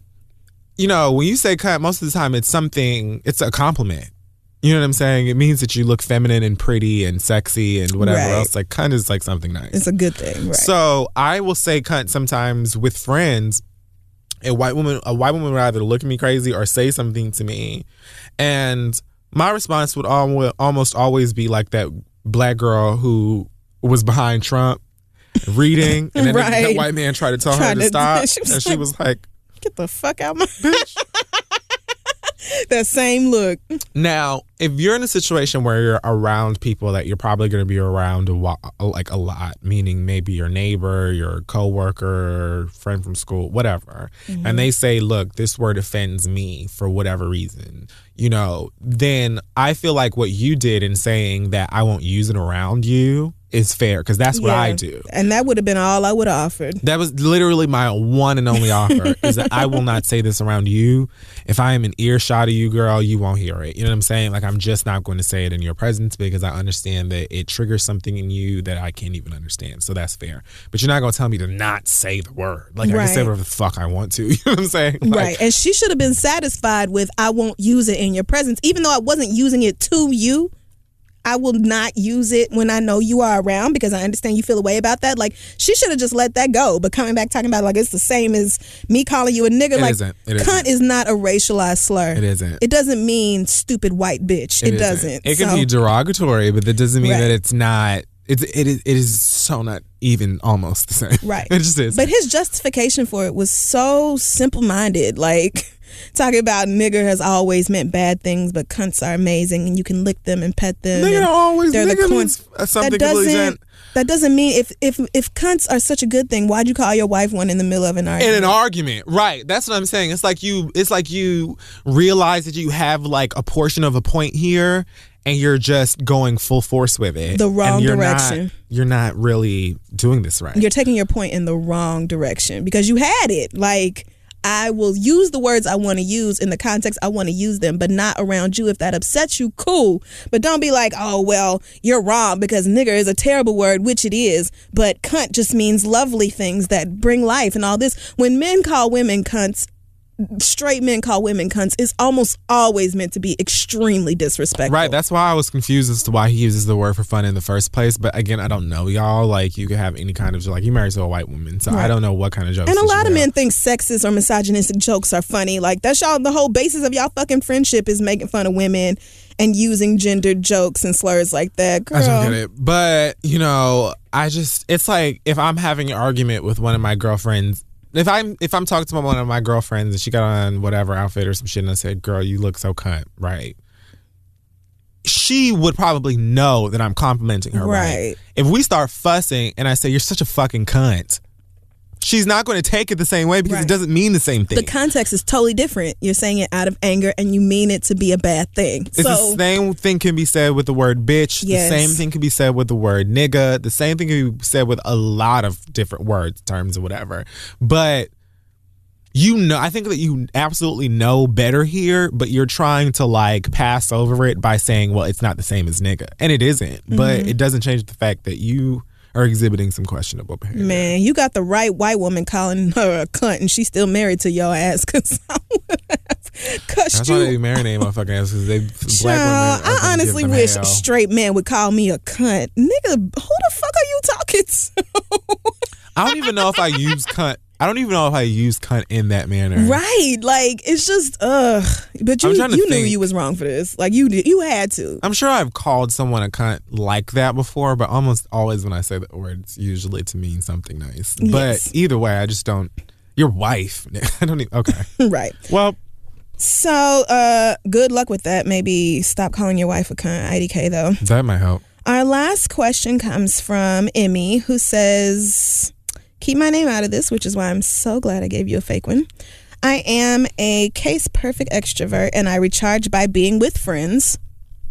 You know, when you say cunt, most of the time it's something, it's a compliment. You know what I'm saying? It means that you look feminine and pretty and sexy and whatever Right. else. Like cunt is like something nice. It's a good thing. Right. So I will say cunt sometimes with friends. A white woman, a white woman would either look at me crazy or say something to me, and my response would al- almost always be like that black girl who was behind Trump reading, and then that- that white man tried to tell her to to- stop, she and she was like, Get the fuck out my bitch. that same look. Now, if you're in a situation where you're around people that you're probably going to be around a wa- like a lot, meaning maybe your neighbor, your coworker, friend from school, whatever, and mm-hmm. they say, "Look, this word offends me for whatever reason," you know, then I feel like what you did in saying that I won't use it around you is fair because that's what I do. And that would have been all I would have offered. That was literally my one and only offer is that I will not say this around you. If I am an earshot of you, girl, you won't hear it. You know what I'm saying? Like I'm just not going to say it in your presence because I understand that it triggers something in you that I can't even understand. So that's fair. But you're not going to tell me to not say the word. Like I can say whatever the fuck I want to. You know what I'm saying? Like, right. And she should have been satisfied with I won't use it in your presence. Even though I wasn't using it to you, I will not use it when I know you are around because I understand you feel a way about that. Like she should have just let that go. But coming back talking about like it's the same as me calling you a nigga. It like isn't. It cunt isn't. is not a racialized slur. It isn't. It doesn't mean stupid white bitch. It, isn't. doesn't. It can So- be derogatory, but that doesn't mean Right. that it's not. It's it is it is so not even almost the same. Right. It just is. But his justification for it was so simple minded. Like talking about nigger has always meant bad things, but cunts are amazing and you can lick them and pet them. Nigga and always they're the nigga corn- means something that doesn't that doesn't mean if if if cunts are such a good thing, why'd you call your wife one in the middle of an argument? in an argument right that's what i'm saying it's like you it's like you realize that you have like a portion of a point here and you're just going full force with it The wrong and you're direction. not, you're not really doing this right You're taking your point in the wrong direction because you had it. Like I will use the words I want to use in the context I want to use them, but not around you. If that upsets you, cool. But don't be like, oh, well, you're wrong because nigger is a terrible word, which it is. But cunt just means lovely things that bring life and all this. When men call women cunts, straight men call women cunts, is almost always meant to be extremely disrespectful. Right, that's why I was confused as to why he uses the word for fun in the first place. But again, I don't know y'all. Like, you could have any kind of like you married to a white woman, so I don't know what kind of jokes. And a lot of men think sexist or misogynistic jokes are funny. Like that's y'all the whole basis of y'all fucking friendship is making fun of women and using gendered jokes and slurs like that. Girl. I don't get it. But, you know, I just it's like if I'm having an argument with one of my girlfriends, if I'm if I'm talking to my, one of my girlfriends and she got on whatever outfit or some shit and I said, Girl, you look so cunt, right? She would probably know that I'm complimenting her, right? Right. If we start fussing and I say, You're such a fucking cunt, she's not going to take it the same way because Right. it doesn't mean the same thing. The context is totally different. You're saying it out of anger and you mean it to be a bad thing. It's so the same thing can be said with the word bitch. Yes. The same thing can be said with the word nigga. The same thing can be said with a lot of different words, terms, or whatever. But you know, I think that you absolutely know better here, but you're trying to like pass over it by saying, well, it's not the same as nigga. And it isn't. But Mm-hmm. it doesn't change the fact that you are exhibiting some questionable behavior. Man, you got the right white woman calling her a cunt, and she's still married to your ass because I would have cussed That's you. why they marinate motherfucking ass because they black Child, women. I honestly wish hell. a straight man would call me a cunt. Nigga, who the fuck are you talking to? I don't even know if I use cunt. I don't even know if I use cunt in that manner. right. Like, it's just, ugh. But you, I'm trying to you knew you was wrong for this. Like, you did. You had to. I'm sure I've called someone a cunt like that before, but almost always when I say the word, it's usually to mean something nice. Yes. But either way, I just don't. Your wife. I don't even. Okay. right. Well, So, uh, good luck with that. Maybe stop calling your wife a cunt. IDK, though. that might help. Our last question comes from Emmy, who says, Keep my name out of this, which is why I'm so glad I gave you a fake one. I am a case perfect extrovert and I recharge by being with friends.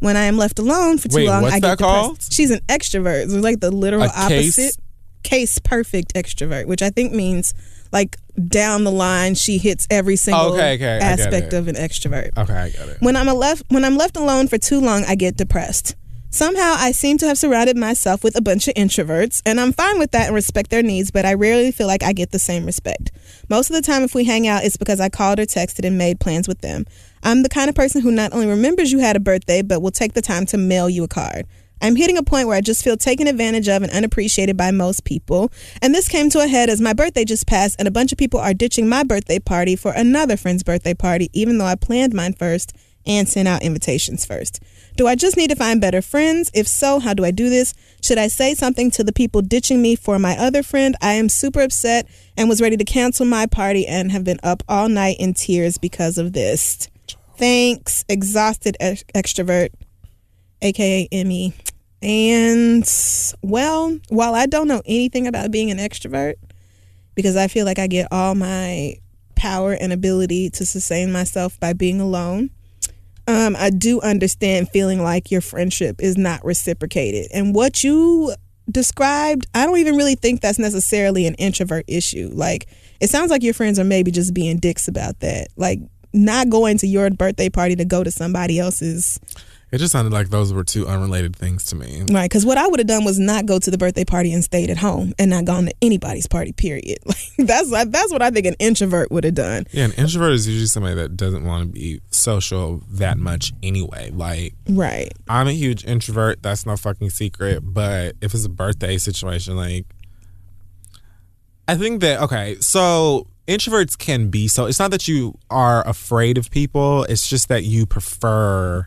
When I am left alone for too Wait, long, what's I get that depressed. called? She's an extrovert. It's like the literal A case? opposite. Case perfect extrovert, which I think means like down the line, she hits every single Okay, okay, I get aspect it. of an extrovert. Okay, I got it. When I'm a left when I'm left alone for too long, I get depressed. Somehow I seem to have surrounded myself with a bunch of introverts, and I'm fine with that and respect their needs, but I rarely feel like I get the same respect. Most of the time if we hang out it's because I called or texted and made plans with them. I'm the kind of person who not only remembers you had a birthday, but will take the time to mail you a card. I'm hitting a point where I just feel taken advantage of and unappreciated by most people. And this came to a head as my birthday just passed, and a bunch of people are ditching my birthday party for another friend's birthday party, even though I planned mine first and sent out invitations first. Do I just need to find better friends? If so, how do I do this? Should I say something to the people ditching me for my other friend? I am super upset and was ready to cancel my party and have been up all night in tears because of this. Thanks, exhausted ex- extrovert, aka Emmy. And well, while I don't know anything about being an extrovert, because I feel like I get all my power and ability to sustain myself by being alone, um, I do understand feeling like your friendship is not reciprocated. And what you described, I don't even really think that's necessarily an introvert issue. Like, it sounds like your friends are maybe just being dicks about that. Like, not going to your birthday party to go to somebody else's It just sounded like those were two unrelated things to me. Right, because what I would have done was not go to the birthday party and stayed at home and not gone to anybody's party. Period. Like that's that's what I think an introvert would have done. Yeah, an introvert is usually somebody that doesn't want to be social that much anyway. Like, Right. I'm a huge introvert. That's no fucking secret. But if it's a birthday situation, like, I think that, okay, so introverts can be so. It's not that you are afraid of people, it's just that you prefer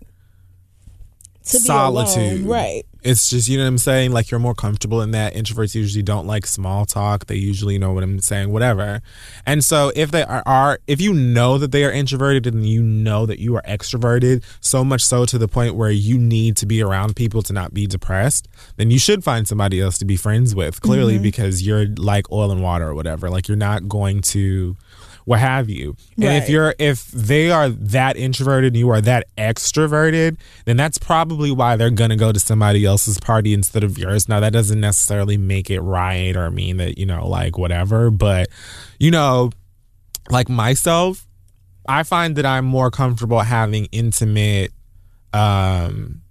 solitude. alone, right. It's just, you know what I'm saying? Like, you're more comfortable in that. Introverts usually don't like small talk. They usually know what I'm saying, whatever. And so, if they are, are, if you know that they are introverted and you know that you are extroverted, so much so to the point where you need to be around people to not be depressed, then you should find somebody else to be friends with, clearly, because you're like oil and water or whatever. Like, you're not going to what have you. And if you're if they are that introverted and you are that extroverted, then that's probably why they're gonna go to somebody else's party instead of yours. Now that doesn't necessarily make it right or mean that, you know, like whatever, but you know, like myself, I find that I'm more comfortable having intimate um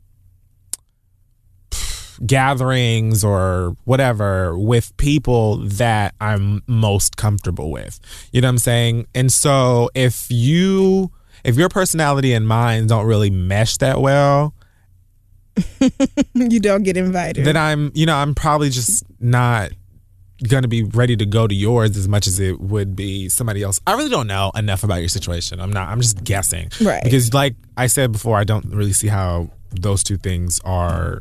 gatherings or whatever with people that I'm most comfortable with. You know what I'm saying? And so if you if your personality and mine don't really mesh that well, you don't get invited. then I'm, you know, I'm probably just not going to be ready to go to yours as much as it would be somebody else. I really don't know enough about your situation. I'm not, I'm just guessing. Right. Because, like I said before, I don't really see how those two things are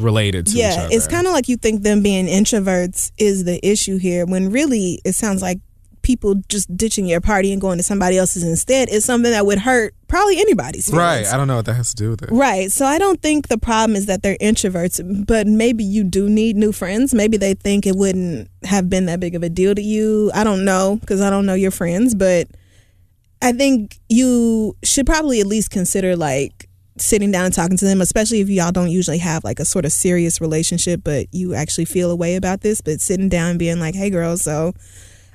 related to each yeah, it's kind of like you think them being introverts is the issue here, when really it sounds like people just ditching your party and going to somebody else's instead is something that would hurt probably anybody's feelings. Right. I don't know what that has to do with it. Right. So I don't think the problem is that they're introverts, but maybe you do need new friends. Maybe they think it wouldn't have been that big of a deal to you. I don't know because I don't know your friends, but I think you should probably at least consider like sitting down and talking to them, especially if y'all don't usually have like a sort of serious relationship, but you actually feel a way about this. But sitting down and being like, hey, girl, so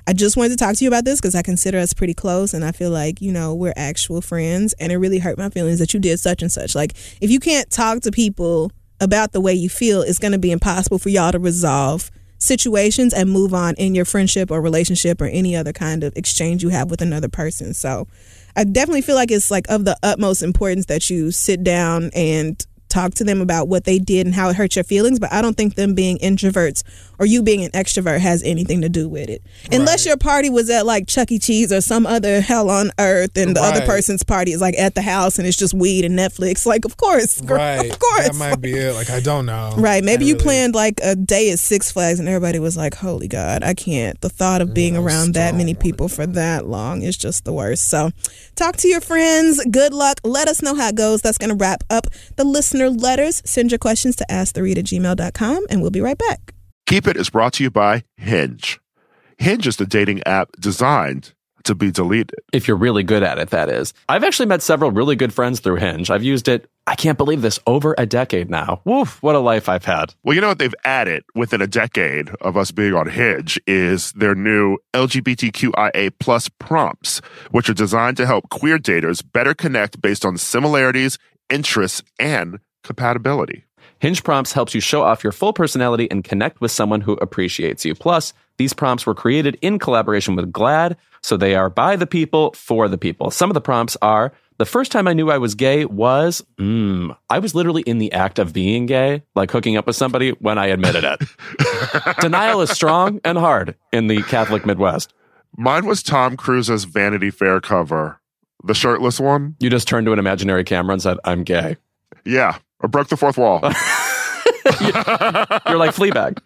I just wanted to talk to you about this because I consider us pretty close and I feel like, you know, we're actual friends. And it really hurt my feelings that you did such and such. Like, if you can't talk to people about the way you feel, it's going to be impossible for y'all to resolve situations and move on in your friendship or relationship or any other kind of exchange you have with another person. So I definitely feel like it's like of the utmost importance that you sit down and talk to them about what they did and how it hurt your feelings, but I don't think them being introverts or you being an extrovert has anything to do with it. Unless your party was at like Chuck E. Cheese or some other hell on earth and the other person's party is like at the house and it's just weed and Netflix. Like, of course. girl, Right. Of course. That might be it. Like I don't know. Right. Maybe you really- planned like a day at Six Flags and everybody was like, holy God, I can't. The thought of being I around that many people for that long is just the worst. So talk to your friends. Good luck. Let us know how it goes. That's going to wrap up the listener letters. Send your questions to asktheread at gmail.com and we'll be right back. Keep It is brought to you by Hinge. Hinge is the dating app designed to be deleted. if you're really good at it, that is. I've actually met several really good friends through Hinge. I've used it, I can't believe this, over a decade now. Woof, what a life I've had. Well, you know what they've added within a decade of us being on Hinge is their new LGBTQIA plus prompts, which are designed to help queer daters better connect based on similarities, interests, and compatibility. Hinge Prompts helps you show off your full personality and connect with someone who appreciates you. Plus, these prompts were created in collaboration with GLAAD, so they are by the people for the people. Some of the prompts are the first time I knew I was gay was, mm, I was literally in the act of being gay, like hooking up with somebody when I admitted it. Denial is strong and hard in the Catholic Midwest. Mine was Tom Cruise's Vanity Fair cover, the shirtless one. You just turned to an imaginary camera and said, I'm gay. Yeah, I broke the fourth wall. You're like Fleabag.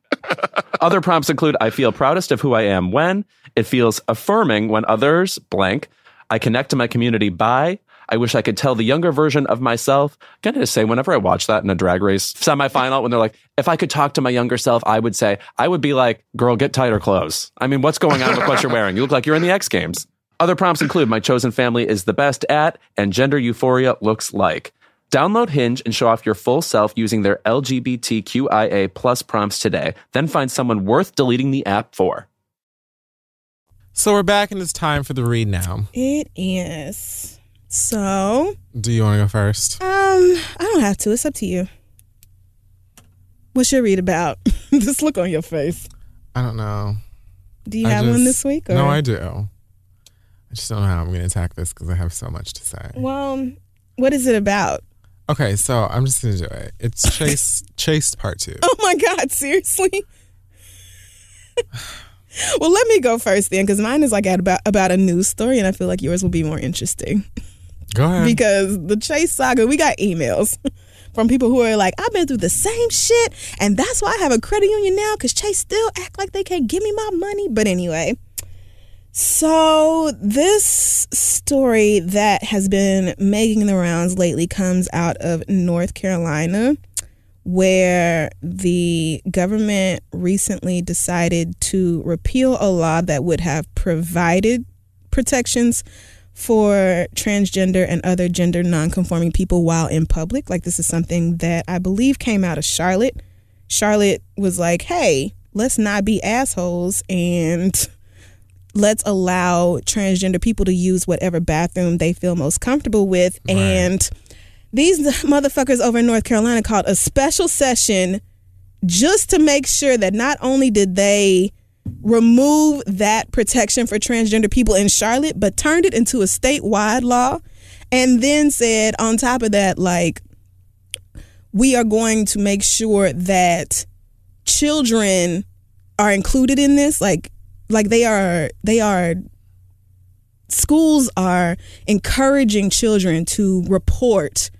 Other prompts include I feel proudest of who I am when, it feels affirming when others blank, I connect to my community by, I wish I could tell the younger version of myself. Can I just say, whenever I watch that in a drag race semifinal, when they're like, if I could talk to my younger self, I would say, I would be like, girl, get tighter clothes. I mean, what's going on with what you're wearing? You look like you're in the X Games. Other prompts include my chosen family is the best at, and gender euphoria looks like. Download Hinge and show off your full self using their LGBTQIA plus prompts today. Then find someone worth deleting the app for. So we're back and it's time for the read now. It is. So, Do you want to go first? um, I don't have to. It's up to you. What's your read about? this look on your face. I don't know. Do you I have one this week? Or? No, I do. I just don't know how I'm going to attack this because I have so much to say. Well, what is it about? Okay, so I'm just to do it. It's Chase Chased Part Two. Oh my God, seriously? well, let me go first then, because mine is like at about about a news story, and I feel like yours will be more interesting. Go ahead. because the Chase saga, we got emails from people who are like, I've been through the same shit, and that's why I have a credit union now, because Chase still act like they can't give me my money. But anyway, so this story that has been making the rounds lately comes out of North Carolina, where the government recently decided to repeal a law that would have provided protections for transgender and other gender nonconforming people while in public. Like this is something that I believe came out of Charlotte. Charlotte was like, "Hey, let's not be assholes and let's allow transgender people to use whatever bathroom they feel most comfortable with." And these motherfuckers over in North Carolina called a special session just to make sure that not only did they remove that protection for transgender people in Charlotte, but turned it into a statewide law. And then said, on top of that, like, we are going to make sure that children are included in this. Like, like they are, they are, schools are encouraging children to report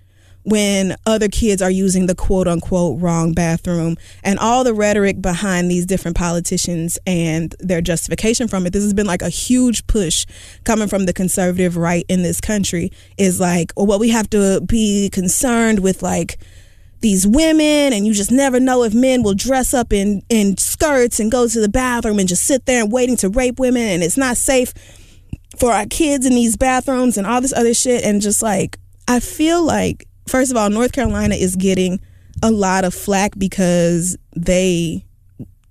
when other kids are using the quote unquote wrong bathroom and all the rhetoric behind these different politicians and their justification from it. This has been like a huge push coming from the conservative right in this country is like, well, what we have to be concerned with like these women and you just never know if men will dress up in in skirts and go to the bathroom and just sit there and waiting to rape women and it's not safe for our kids in these bathrooms and all this other shit. And just like I feel like first of all North Carolina is getting a lot of flack because they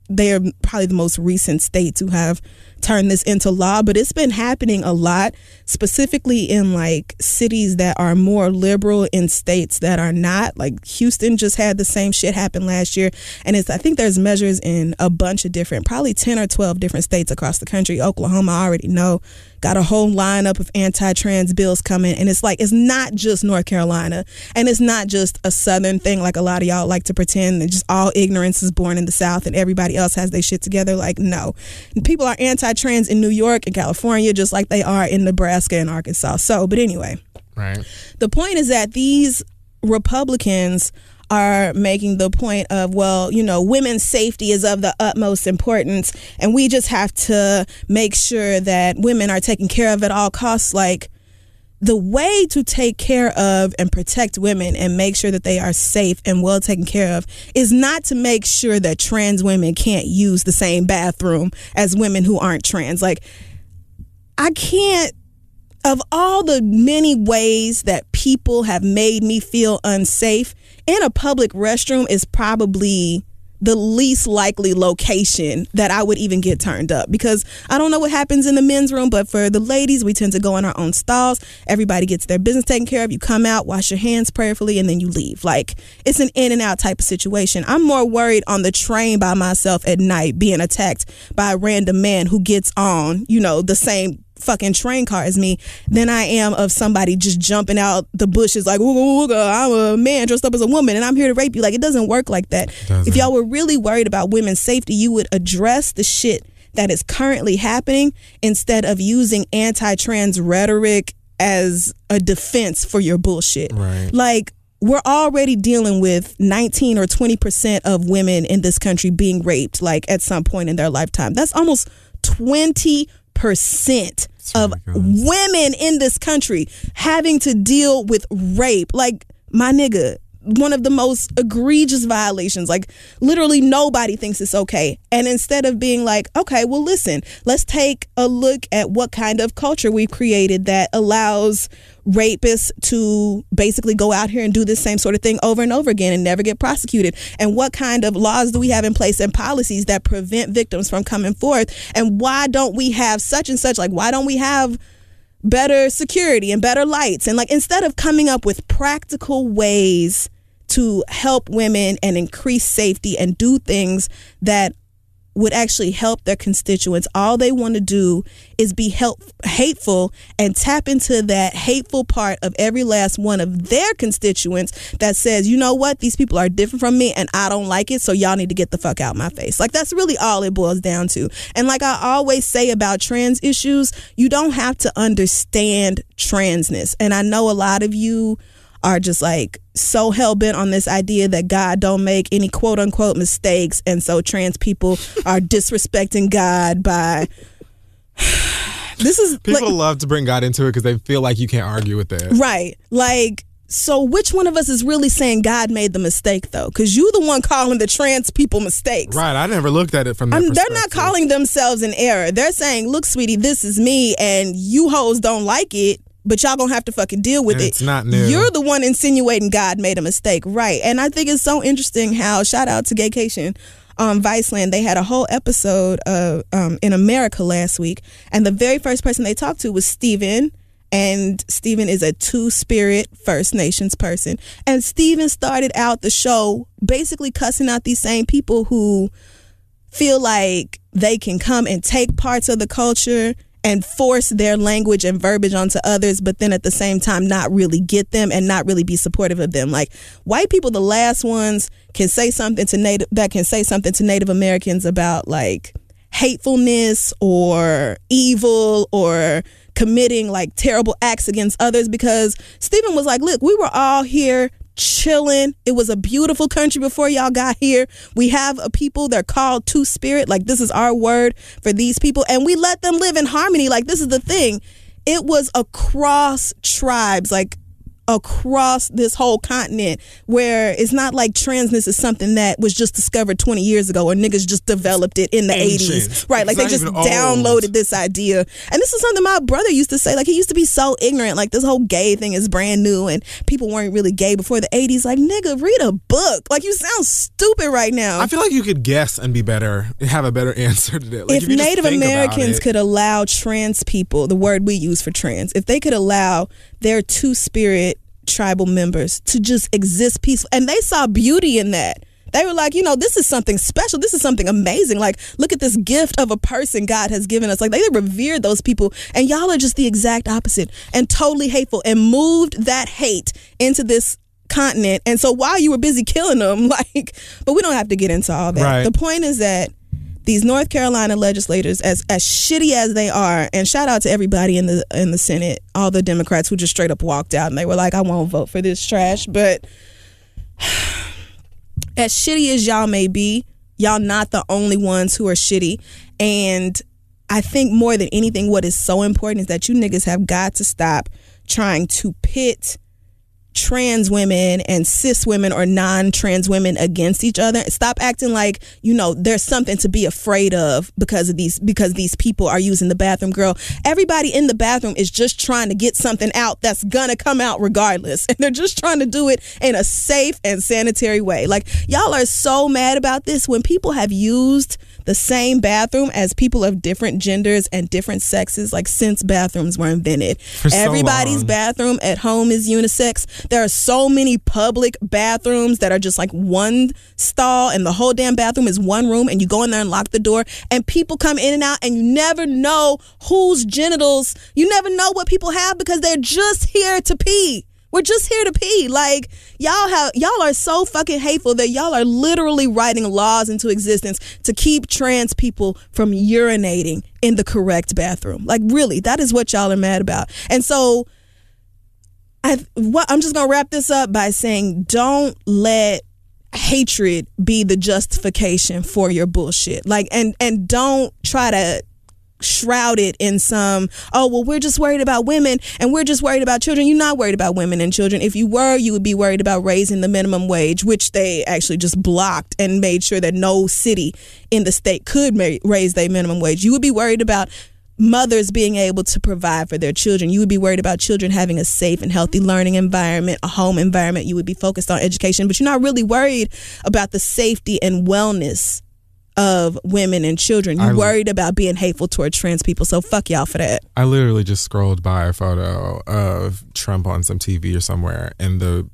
they are probably the most recent state to have turned this into law, but it's been happening a lot, specifically in like cities that are more liberal in states that are not. Like Houston just had the same shit happen last year. And it's I think there's measures in a bunch of different, probably 10 or 12 different states across the country. Oklahoma, I already know got a whole lineup of anti-trans bills coming and it's like it's not just north carolina and it's not just a southern thing like a lot of y'all like to pretend that just all ignorance is born in the south and everybody else has their shit together like no people are anti-trans in new york and california just like they are in nebraska and arkansas so but anyway Right. the point is that these Republicans are making the point of, well, you know, women's safety is of the utmost importance, and we just have to make sure that women are taken care of at all costs. Like, the way to take care of and protect women and make sure that they are safe and well taken care of is not to make sure that trans women can't use the same bathroom as women who aren't trans. Like, I can't of all the many ways that people have made me feel unsafe, in a public restroom is probably the least likely location that I would even get turned up because I don't know what happens in the men's room, but for the ladies, we tend to go in our own stalls. Everybody gets their business taken care of. You come out, wash your hands prayerfully, and then you leave. Like it's an in and out type of situation. I'm more worried on the train by myself at night being attacked by a random man who gets on, you know, the same fucking train car as me than I am of somebody just jumping out the bushes like, "Ooga, ooga, I'm a man dressed up as a woman and I'm here to rape you. Like, it doesn't work like that. If y'all were really worried about women's safety, you would address the shit that is currently happening instead of using anti trans rhetoric as a defense for your bullshit. Right. Like, we're already dealing with 19 or 20% of women in this country being raped, like at some point in their lifetime. That's almost 20% Oh of women in this country having to deal with rape. Like, my nigga, one of the most egregious violations. Like, literally nobody thinks it's okay. And instead of being like, okay, well, listen, let's take a look at what kind of culture we've created that allows rapists to basically go out here and do this same sort of thing over and over again and never get prosecuted. And what kind of laws do we have in place and policies that prevent victims from coming forth? And why don't we have such and such? Like, why don't we have better security and better lights and like instead of coming up with practical ways to help women and increase safety and do things that would actually help their constituents. All they want to do is be help hateful and tap into that hateful part of every last one of their constituents that says you know what? These people are different from me and I don't like it so y'all need to get the fuck out my face. Like that's really all it boils down to. And like I always say about trans issues you don't have to understand transness. And I know a lot of you are just like so hell bent on this idea that God don't make any quote unquote mistakes, and so trans people are disrespecting God by. this is People like, love to bring God into it because they feel like you can't argue with it. right, like. So, which one of us is really saying God made the mistake, though? Because you the one calling the trans people mistakes. Right. I never looked at it from that I'm, they're not calling themselves an error. They're saying, "Look, sweetie, this is me, and you hoes don't like it, but y'all gonna have to fucking deal with And it." it's not new. You're the one insinuating God made a mistake, right? And I think it's so interesting how shout out to Gaycation. Um, Viceland, they had a whole episode of um, in America last week, and the very first person they talked to was Stephen. And Stephen is a two spirit First Nations person. And Stephen started out the show basically cussing out these same people who feel like they can come and take parts of the culture and force their language and verbiage onto others, but then at the same time not really get them and not really be supportive of them. Like white people, the last ones can say something to native that can say something to Native Americans about like hatefulness or evil or committing like terrible acts against others because Stephen was like, look, we were all here chilling. It was a beautiful country before y'all got here. We have a people, they're called Two Spirit. Like, this is our word for these people. And we let them live in harmony. Like, this is the thing. It was across tribes. Like, across this whole continent where it's not like transness is something that was just discovered 20 years ago or niggas just developed it in the Ancient. 80s right like It's they just even old. downloaded this idea and this is something my brother used to say like he used to be so ignorant like this whole gay thing is brand new and people weren't really gay before the 80s like nigga read a book like you sound stupid right now I feel like you could guess and be better, have a better answer to that. Like, if just Native Americans could allow trans people, the word we use for trans, if they could allow their two spirit tribal members to just exist peaceful, and they saw beauty in that. They were like, you know, this is something special. This is something amazing. Like, look at this gift of a person God has given us. Like, they revered those people, and y'all are just the exact opposite and totally hateful and moved that hate into this continent. And so while you were busy killing them, like, but we don't have to get into all that. Right. The point is that these North Carolina legislators, as as shitty as they are, and shout out to everybody in the in the Senate, all the Democrats who just straight up walked out and they were like, "I won't vote for this trash." But as shitty as y'all may be, y'all not the only ones who are shitty. And I think more than anything, what is so important is that you niggas have got to stop trying to pit trans women and cis women or non-trans women against each other. Stop acting like you know there's something to be afraid of because of these because these people are using the bathroom girl. Everybody in the bathroom is just trying to get something out that's gonna come out regardless. And they're just trying to do it in a safe and sanitary way. Like y'all are so mad about this when people have used the same bathroom as people of different genders and different sexes like since bathrooms were invented so everybody's long. bathroom at home is unisex. There are so many public bathrooms that are just like one stall and the whole damn bathroom is one room and you go in there and lock the door and people come in and out and you never know whose genitals, you never know what people have because they're just here to pee. We're just here to pee. Like y'all have y'all are so fucking hateful that y'all are literally writing laws into existence to keep trans people from urinating in the correct bathroom. Like really, that is what y'all are mad about. And so I what I'm just gonna wrap this up by saying don't let hatred be the justification for your bullshit. Like and and don't try to shroud it in some oh well we're just worried about women and we're just worried about children you're not worried about women and children if you were you would be worried about raising the minimum wage which they actually just blocked and made sure that no city in the state could ma- raise their minimum wage you would be worried about mothers being able to provide for their children. You would be worried about children having a safe and healthy learning environment, a home environment. You would be focused on education, but you're not really worried about the safety and wellness of women and children. You're I- worried about being hateful toward trans people. So fuck y'all for that. I literally just scrolled by a photo of Trump on some TV or somewhere, and the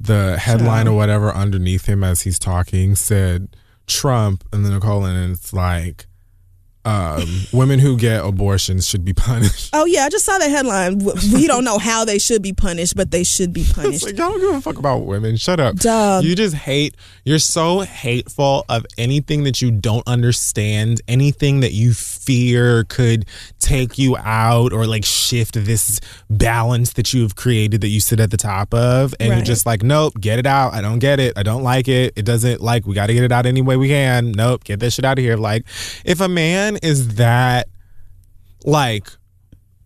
the headline or whatever underneath him as he's talking said Trump, and then a colon, and it's like um, women who get abortions should be punished. Oh yeah, I just saw the headline. We don't know how they should be punished, but they should be punished. like y'all don't give a fuck about women. Shut up. Dog. You just hate. You're so hateful of anything that you don't understand, anything that you fear could take you out or like shift this balance that you have created that you sit at the top of, and you're just like, nope, get it out. I don't get it. I don't like it. It doesn't like. We got to get it out any way we can. Nope, get this shit out of here. Like, if a man is that, like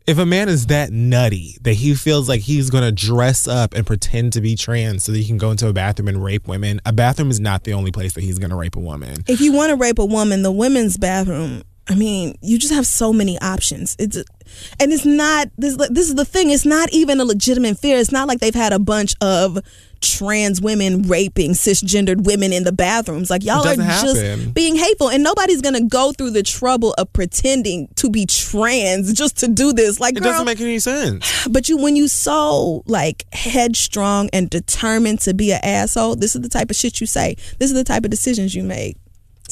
if a man is that nutty that he feels like he's going to dress up and pretend to be trans so that he can go into a bathroom and rape women, a bathroom is not the only place that he's going to rape a woman. if you want to rape a woman, the women's bathroom. I mean, you just have so many options. It's and it's not this. This is the thing. It's not even a legitimate fear. It's not like they've had a bunch of trans women raping cisgendered women in the bathrooms. Like y'all are doesn't just being hateful, and nobody's gonna go through the trouble of pretending to be trans just to do this. Like, It girl, doesn't make any sense. but you when you so like headstrong and determined to be an asshole, this is the type of shit you say. This is the type of decisions you make.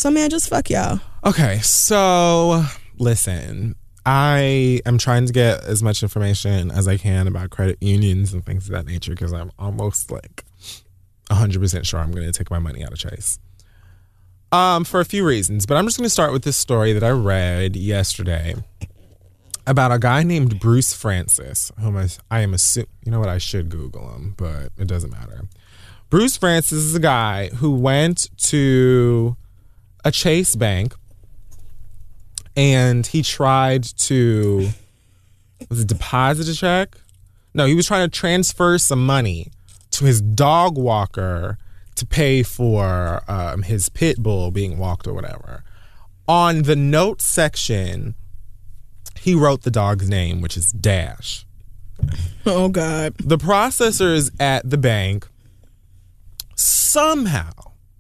So man, just fuck y'all. Okay, so listen, I am trying to get as much information as I can about credit unions and things of that nature because I'm almost like 100% sure I'm going to take my money out of Chase. Um, for a few reasons, but I'm just going to start with this story that I read yesterday. about a guy named Bruce Francis, whom I, I am assuming, you know what, I should Google him, but it doesn't matter. Bruce Francis is a guy who went to a Chase bank and he tried to, was it deposit a check? No, he was trying to transfer some money to his dog walker to pay for um, his pit bull being walked or whatever. On the note section, he wrote the dog's name, which is Dash. Oh God. The processors at the bank somehow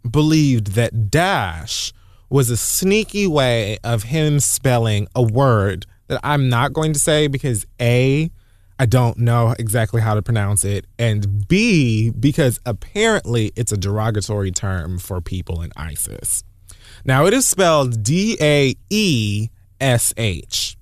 believed that Dash was a sneaky way of him spelling a word that I'm not going to say because A, I don't know exactly how to pronounce it, and B, because apparently it's a derogatory term for people in ISIS. Now, it is spelled D A E S H.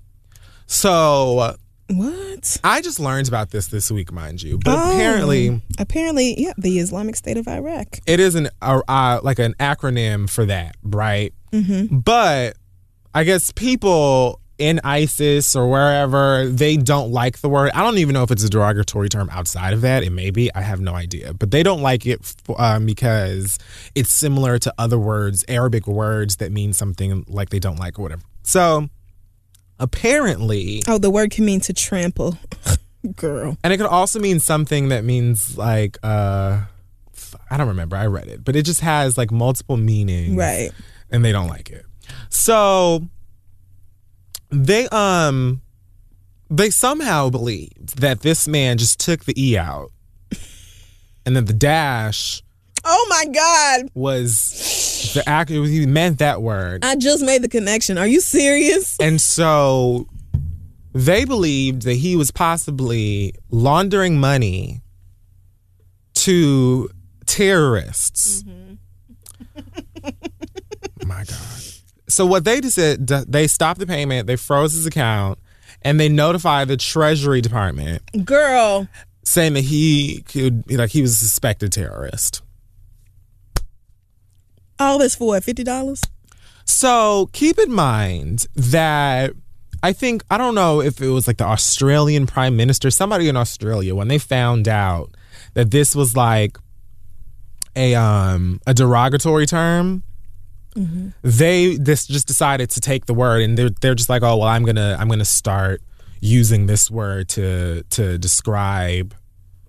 So What? I just learned about this this week, mind you. But Oh. apparently, Apparently, yeah, the Islamic State of Iraq. it is an uh, uh, like an acronym for that, right? Mm-hmm. But I guess people in ISIS or wherever they don't like the word. I don't even know if it's a derogatory term outside of that. It may be. I have no idea. But they don't like it f- um, because it's similar to other words, Arabic words that mean something like they don't like or whatever. So apparently, Oh, the word can mean to trample. Girl. and it could also mean something that means like uh I don't remember. I read it, but it just has like multiple meanings. Right. And they don't like it. So they um they somehow believed that this man just took the E out. And then the dash Oh my God. was the act he meant that word. I just made the connection. Are you serious? And so they believed that he was possibly laundering money to terrorists. Mm-hmm. My God. So what they just said, they stopped the payment, they froze his account, and they notified the Treasury Department Girl. saying that he could, like, he was a suspected terrorist. All this for $50? So keep in mind that I think I don't know if it was like the Australian Prime Minister, somebody in Australia, when they found out that this was like a um a derogatory term, they this just decided to take the word and they're they're just like, oh well, I'm gonna I'm gonna start using this word to to describe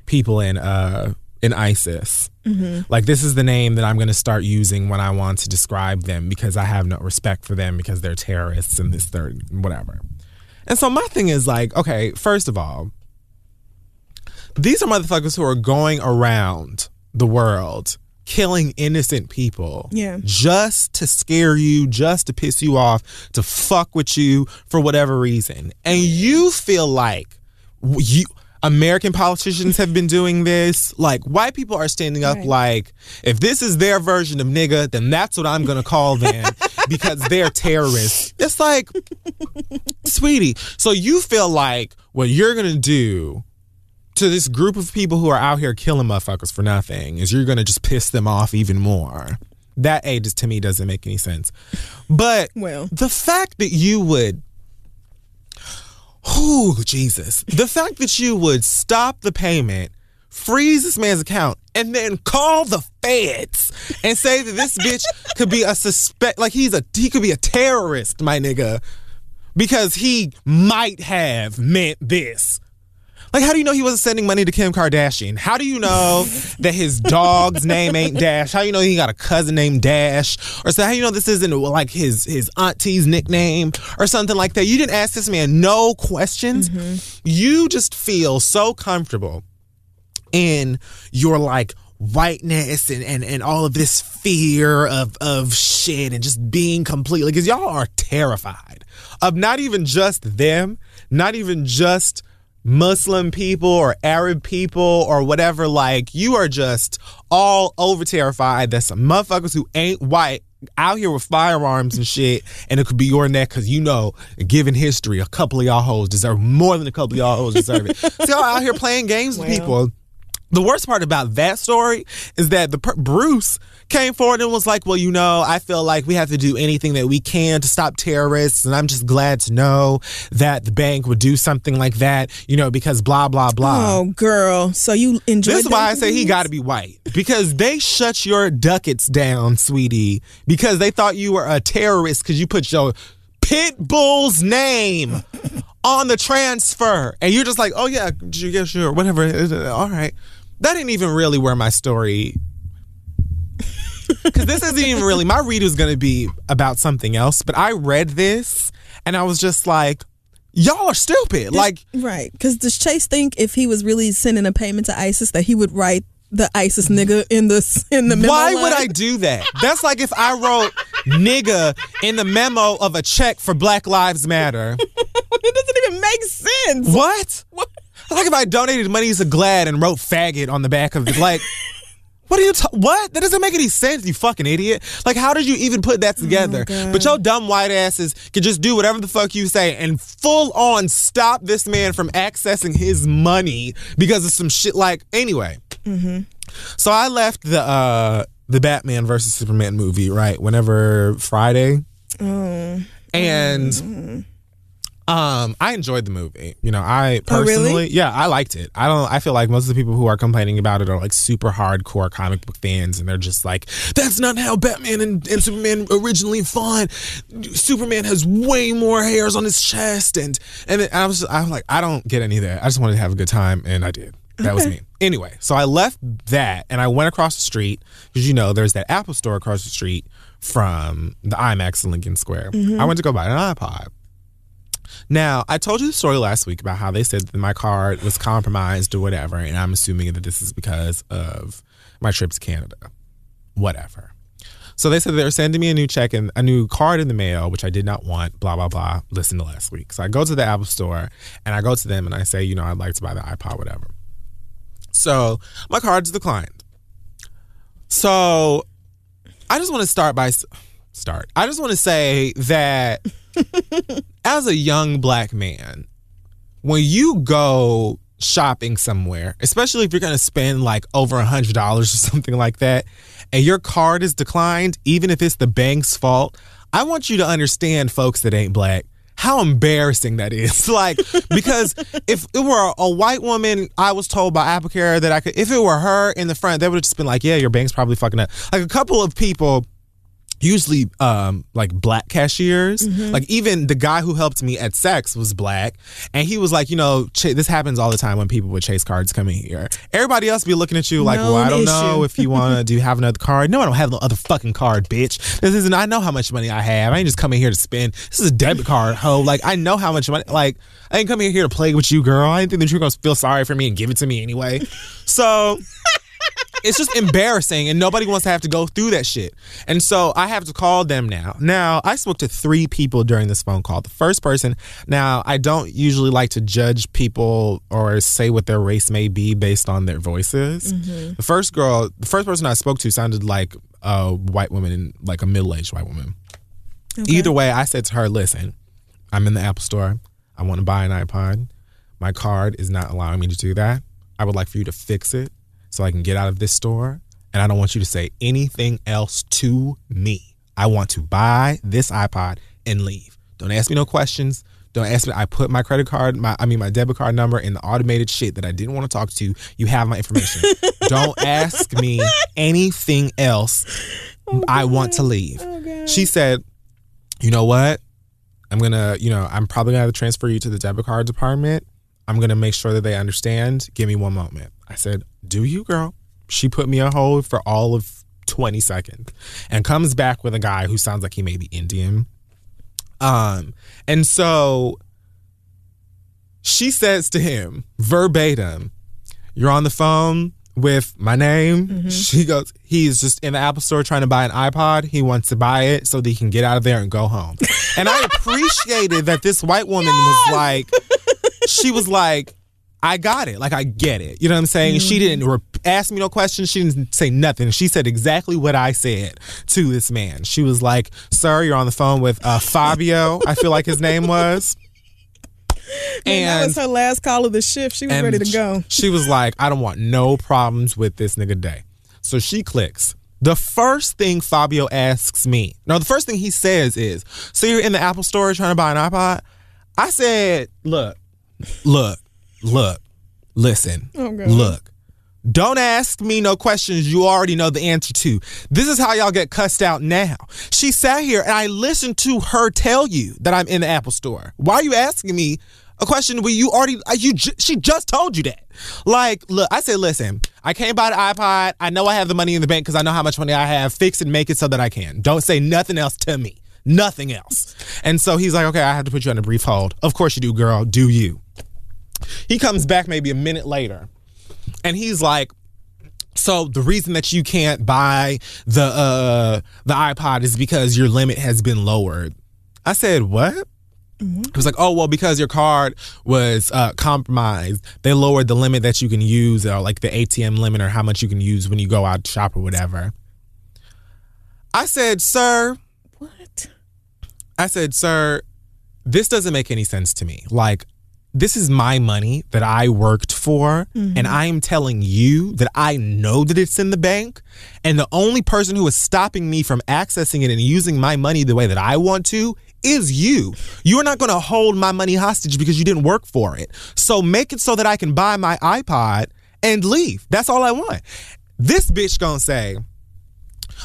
people in uh in ISIS. Mm-hmm. Like this is the name that I'm going to start using when I want to describe them because I have no respect for them because they're terrorists and this third whatever. And so my thing is like, okay, first of all, these are motherfuckers who are going around the world killing innocent people Yeah. just to scare you, just to piss you off, to fuck with you for whatever reason. And you feel like you American politicians have been doing this. Like white people are standing up Right. like if this is their version of nigga, then that's what I'm gonna call them because they're terrorists. It's like sweetie. So you feel like what you're gonna do to this group of people who are out here killing motherfuckers for nothing is you're gonna just piss them off even more. That A just to me doesn't make any sense. But Well. the fact that you would Oh, Jesus. The fact that you would stop the payment, freeze this man's account, and then call the feds and say that this bitch could be a suspect, like he's a, he could be a terrorist, my nigga, because he might have meant this. Like, how do you know he wasn't sending money to Kim Kardashian? How do you know that his dog's name ain't Dash? How do you know he got a cousin named Dash? Or so how do you know this isn't like his his auntie's nickname or something like that? You didn't ask this man no questions. Mm-hmm. You just feel so comfortable in your like whiteness and, and, and all of this fear of, of shit and just being completely because y'all are terrified of not even just them, not even just Muslim people or Arab people or whatever. Like you are just all over terrified that some motherfuckers who ain't white out here with firearms and shit, and it could be your neck because you know, given history, a couple of y'all hoes deserve more than a couple of y'all hoes deserve it. so y'all out here playing games with people the worst part about that story is that the Bruce came forward and was like, "Well, you know, I feel like we have to do anything that we can to stop terrorists, and I'm just glad to know that the bank would do something like that, you know, because blah blah blah." Oh, girl. So you enjoy This is why I say he got to be white because they shut your ducats down, sweetie, because they thought you were a terrorist because you put your pit bull's name on the transfer, and you're just like, "Oh yeah, yeah, sure, whatever, all right." That ain't even really where my story. Because this isn't even really my read was going to be about something else, but I read this and I was just like, "Y'all are stupid!" Like, Right. Because does Chase think if he was really sending a payment to ISIS that he would write the ISIS nigga in the in the memo Why would? I do that? That's like if I wrote nigga in the memo of a check for Black Lives Matter. it doesn't even make sense. What? what? Like if I donated money to GLAAD and wrote faggot on the back of it. Like, what are you, ta- what? That doesn't make any sense, you fucking idiot. Like, how did you even put that together? but your dumb white asses can just do whatever the fuck you say and full on stop this man from accessing his money because of some shit like, anyway. So I left the uh the Batman versus Superman movie right whenever Friday, and um I enjoyed the movie. You know, I Oh, really? personally, yeah, I liked it. I don't. I feel like most of the people who are complaining about it are like super hardcore comic book fans, and they're just like, "That's not how Batman and, and Superman originally fought. Superman has way more hairs on his chest," and and I was I was like, I don't get any of that. I just wanted to have a good time, and I did. That was me. Anyway, so I left that and I went across the street because you know there's that Apple store across the street from the IMAX in Lincoln Square. I went to go buy an iPod. Now, I told you the story last week about how they said that my card was compromised or whatever, and I'm assuming that this is because of my trip to Canada. Whatever. So they said they were sending me a new check and a new card in the mail, which I did not want, blah, blah, blah. Listen to last week. So I go to the Apple store and I go to them and I say, you know, I'd like to buy the iPod, whatever. So my card's declined. So I just want to start by start. I just want to say that as a young black man, when you go shopping somewhere, especially if you're going to spend like over a hundred dollars or something like that, and your card is declined, even if it's the bank's fault, I want you to understand, folks that ain't black, how embarrassing that is. like, because if it were a white woman, I was told by AppleCare that I could, if it were her in the front, they would have just been like, yeah, your bank's probably fucking up. Like a couple of people usually um like black cashiers. Like even the guy who helped me at sex was black. And he was like you know ch- this happens all the time when people with chase cards come in here. Everybody else be looking at you like well i don't know if you want to do you have another card? No i don't have no other fucking card bitch. This isn't i know how much money i have. I ain't just coming here to spend. This is a debit card ho. Like i know how much money like i ain't coming here to play with you girl. I didn't think that you're gonna feel sorry for me and give it to me anyway. So it's just embarrassing and nobody wants to have to go through that shit. And so I have to call them now. Now, I spoke to three people during this phone call. The first person, now I don't usually like to judge people or say what their race may be based on their voices. Mm-hmm. The first girl, the first person I spoke to sounded like a white woman, like a middle-aged white woman. Either way, I said to her, "Listen, I'm in the Apple store. I want to buy an iPod. My card is not allowing me to do that. I would like for you to fix it so I can get out of this store. And I don't want you to say anything else to me. I want to buy this iPod and leave. Don't ask me no questions. Don't ask me. I put my credit card, my I mean my debit card number in the automated shit that I didn't want to talk to. You have my information. don't ask me anything else. Oh, I want to leave. Oh, she said, you know what? I'm gonna, you know, I'm probably gonna have to transfer you to the debit card department. I'm gonna make sure that they understand. Give me one moment. I said, Do you, girl? She put me on hold for all of 20 seconds and comes back with a guy who sounds like he may be Indian. Um, and so she says to him verbatim, You're on the phone with my name. She goes, He's just in the Apple store trying to buy an iPod. He wants to buy it so that he can get out of there and go home. and I appreciated that this white woman was like, She was like, I got it. Like, I get it. You know what I'm saying? She didn't re- ask me no questions. She didn't say nothing. She said exactly what I said to this man. She was like, Sir, you're on the phone with uh, Fabio, I feel like his name was. And that was her last call of the shift. She was ready to go. She was like, I don't want no problems with this nigga day. So she clicks. The first thing Fabio asks me, no, the first thing he says is, So you're in the Apple store trying to buy an iPod? I said, Look, look, look, listen, Oh, look. Don't ask me no questions you already know the answer to. This is how y'all get cussed out now. She sat here and I listened to her tell you that I'm in the Apple store. Why are you asking me a question where you already uh, you she just told you that? Like, look, I said, listen, I can't buy the iPod. I know I have the money in the bank because I know how much money I have. Fix and make it so that I can. Don't say nothing else to me. Nothing else. And so he's like, okay, I have to put you on a brief hold. Of course you do, girl. Do you? He comes back maybe a minute later and he's like so the reason that you can't buy the uh the iPod is because your limit has been lowered. I said, "What?" He was like, "Oh, well, because your card was uh, compromised, they lowered the limit that you can use, or like the ATM limit, or how much you can use when you go out to shop or whatever." I said, "Sir, What? I said, sir, this doesn't make any sense to me. Like, this is my money that I worked for, mm-hmm. and I am telling you that I know that it's in the bank. And the only person who is stopping me from accessing it and using my money the way that I want to is you. You're not going to hold my money hostage because you didn't work for it. So make it so that I can buy my iPod and leave. That's all I want. This bitch gonna say,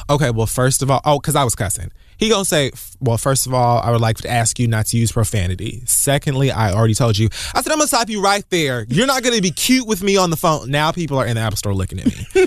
Okay, well, first of all, oh, because I was cussing. He gonna say, well, first of all, I would like to ask you not to use profanity. Secondly, I already told you. I said I'm gonna stop you right there. You're not gonna be cute with me on the phone. Now people are in the Apple Store looking at me.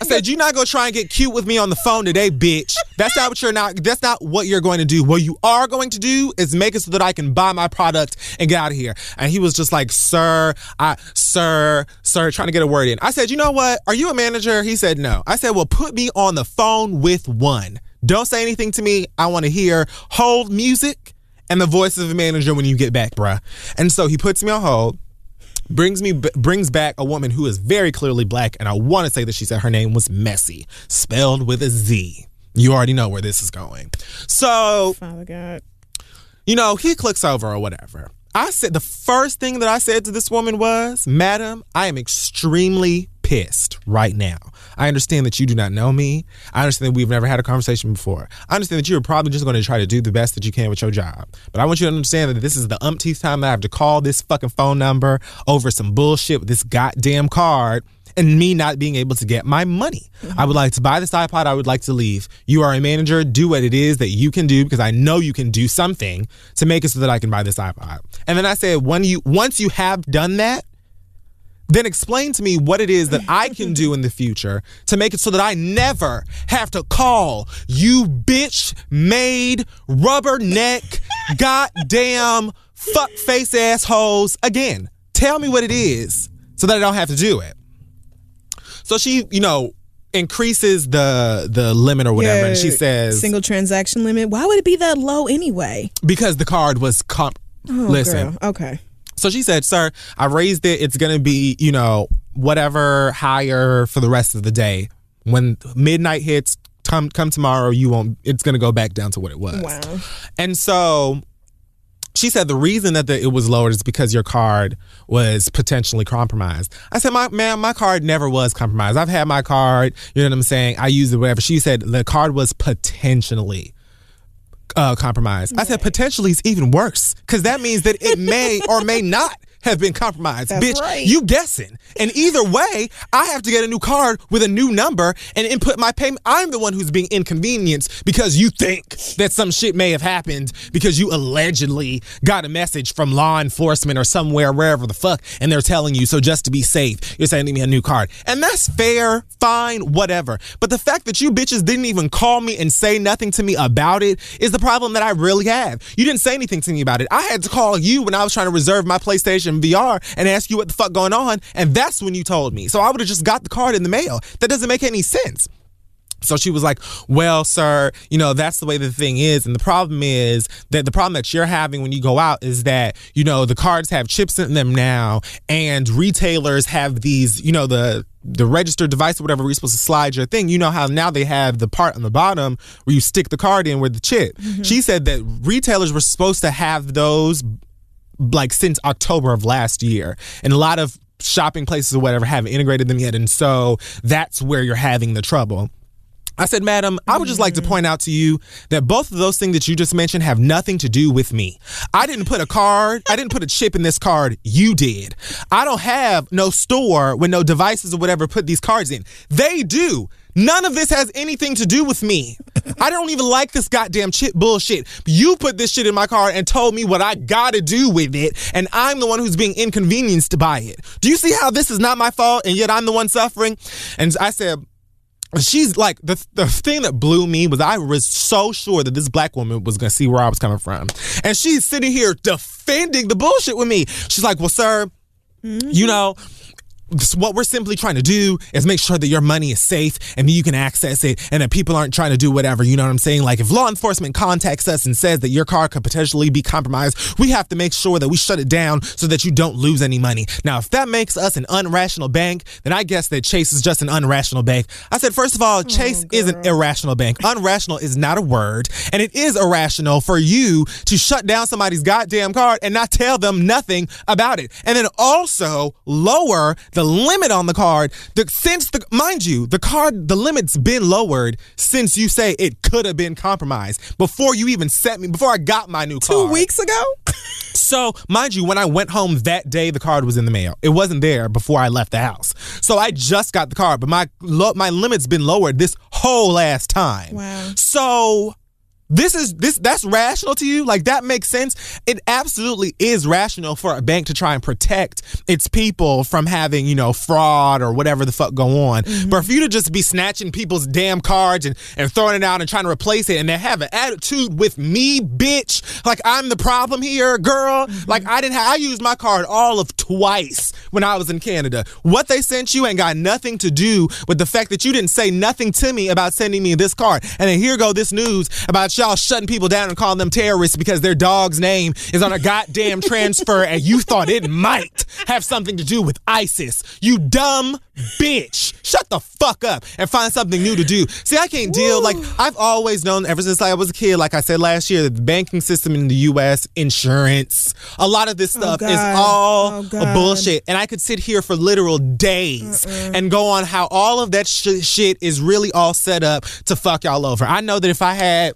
I said you're not gonna try and get cute with me on the phone today, bitch. That's not what you're not. That's not what you're going to do. What you are going to do is make it so that I can buy my product and get out of here. And he was just like, sir, I, sir, sir, trying to get a word in. I said, you know what? Are you a manager? He said no. I said, well, put me on the phone with one. Don't say anything to me. I want to hear hold music and the voice of a manager when you get back, bruh. And so he puts me on hold, brings me brings back a woman who is very clearly black, and I want to say that she said her name was Messy, spelled with a Z. You already know where this is going. So Father God. you know, he clicks over or whatever. I said the first thing that I said to this woman was, Madam, I am extremely pissed right now. I understand that you do not know me. I understand that we've never had a conversation before. I understand that you're probably just going to try to do the best that you can with your job. But I want you to understand that this is the umpteenth time that I have to call this fucking phone number over some bullshit with this goddamn card and me not being able to get my money. Mm-hmm. I would like to buy this iPod. I would like to leave. You are a manager. Do what it is that you can do because I know you can do something to make it so that I can buy this iPod. And then I said, when you once you have done that, then explain to me what it is that I can do in the future to make it so that I never have to call you bitch made rubber neck goddamn fuck face assholes again. Tell me what it is so that I don't have to do it. So she, you know, increases the the limit or whatever and she says single transaction limit. Why would it be that low anyway? because the card was comp Oh, listen girl. Okay. So she said, Sir, I raised it. It's going to be, you know, whatever higher for the rest of the day. When midnight hits, come come tomorrow, you won't, it's going to go back down to what it was. Wow. And so she said the reason that the, it was lowered is because your card was potentially compromised. I said, my man, my card never was compromised. I've had my card, you know what I'm saying? I used it, whatever. She said the card was potentially uh, compromised. I said potentially is even worse because that means that it may or may not have been compromised. That's Bitch, right. you guessing. And either way, I have to get a new card with a new number and input my payment. I'm the one who's being inconvenienced because you think that some shit may have happened because you allegedly got a message from law enforcement or somewhere, wherever the fuck, and they're telling you, so just to be safe, you're sending me a new card. And that's fair, fine, whatever. But the fact that you bitches didn't even call me and say nothing to me about it is the problem that I really have. You didn't say anything to me about it. I had to call you when I was trying to reserve my PlayStation VR and ask you what the fuck going on, and that's when you told me. So I would have just got the card in the mail. That doesn't make any sense. So she was like, Well, sir, you know, that's the way the thing is. And the problem is that the problem that you're having when you go out is that, you know, the cards have chips in them now, and retailers have these, you know, the the registered device or whatever where you're supposed to slide your thing. You know how now they have the part on the bottom where you stick the card in with the chip. Mm-hmm. She said that retailers were supposed to have those like since October of last year, and a lot of shopping places or whatever haven't integrated them yet, and so that's where you're having the trouble. I said, Madam, I would just like to mm-hmm. point out to you that both of those things that you just mentioned have nothing to do with me. I didn't put a card, I didn't put a chip in this card. You did. I don't have no store with no devices or whatever put these cards in. They do. None of this has anything to do with me. I don't even like this goddamn chip bullshit. You put this shit in my card and told me what I gotta do with it, and I'm the one who's being inconvenienced by it. Do you see how this is not my fault, and yet I'm the one suffering? And I said, she's like the the thing that blew me was I was so sure that this black woman was gonna see where I was coming from, and she's sitting here defending the bullshit with me. She's like, "Well, sir, mm-hmm. you know." This- What we're simply trying to do is make sure that your money is safe and that you can access it and that people aren't trying to do whatever. You know what I'm saying? Like, if law enforcement contacts us and says that your car could potentially be compromised, we have to make sure that we shut it down so that you don't lose any money. Now, if that makes us an unrational bank, then I guess that Chase is just an unrational bank. I said, first of all, oh, Chase is an irrational bank. Unrational is not a word, and it is irrational for you to shut down somebody's goddamn card and not tell them nothing about it. And then also lower the limit on the card. The, since the mind you, the card, the limit's been lowered since you say it could have been compromised before you even sent me before I got my new card. Two weeks ago? So, mind you, when I went home that day, the card was in the mail. It wasn't there before I left the house. So I just got the card, but my my limit's been lowered this whole last time. Wow. So this is this that's rational to you? Like that makes sense? It absolutely is rational for a bank to try and protect its people from having, you know, fraud or whatever the fuck go on. Mm-hmm. But for you to just be snatching people's damn cards and, and throwing it out and trying to replace it and they have an attitude with me, bitch, like I'm the problem here, girl. Mm-hmm. Like I didn't have I used my card all of twice when I was in Canada. What they sent you ain't got nothing to do with the fact that you didn't say nothing to me about sending me this card. And then here go this news about y'all shutting people down and calling them terrorists because their dog's name is on a goddamn transfer and you thought it might have something to do with ISIS. You dumb bitch. Shut the fuck up and find something new to do. See, I can't deal. Like, I've always known ever since I was a kid, like I said last year, that the banking system in the US, insurance, a lot of this stuff is all Oh, bullshit. And I could sit here for literal days and go on how all of that sh- shit is really all set up to fuck y'all over. I know that if I had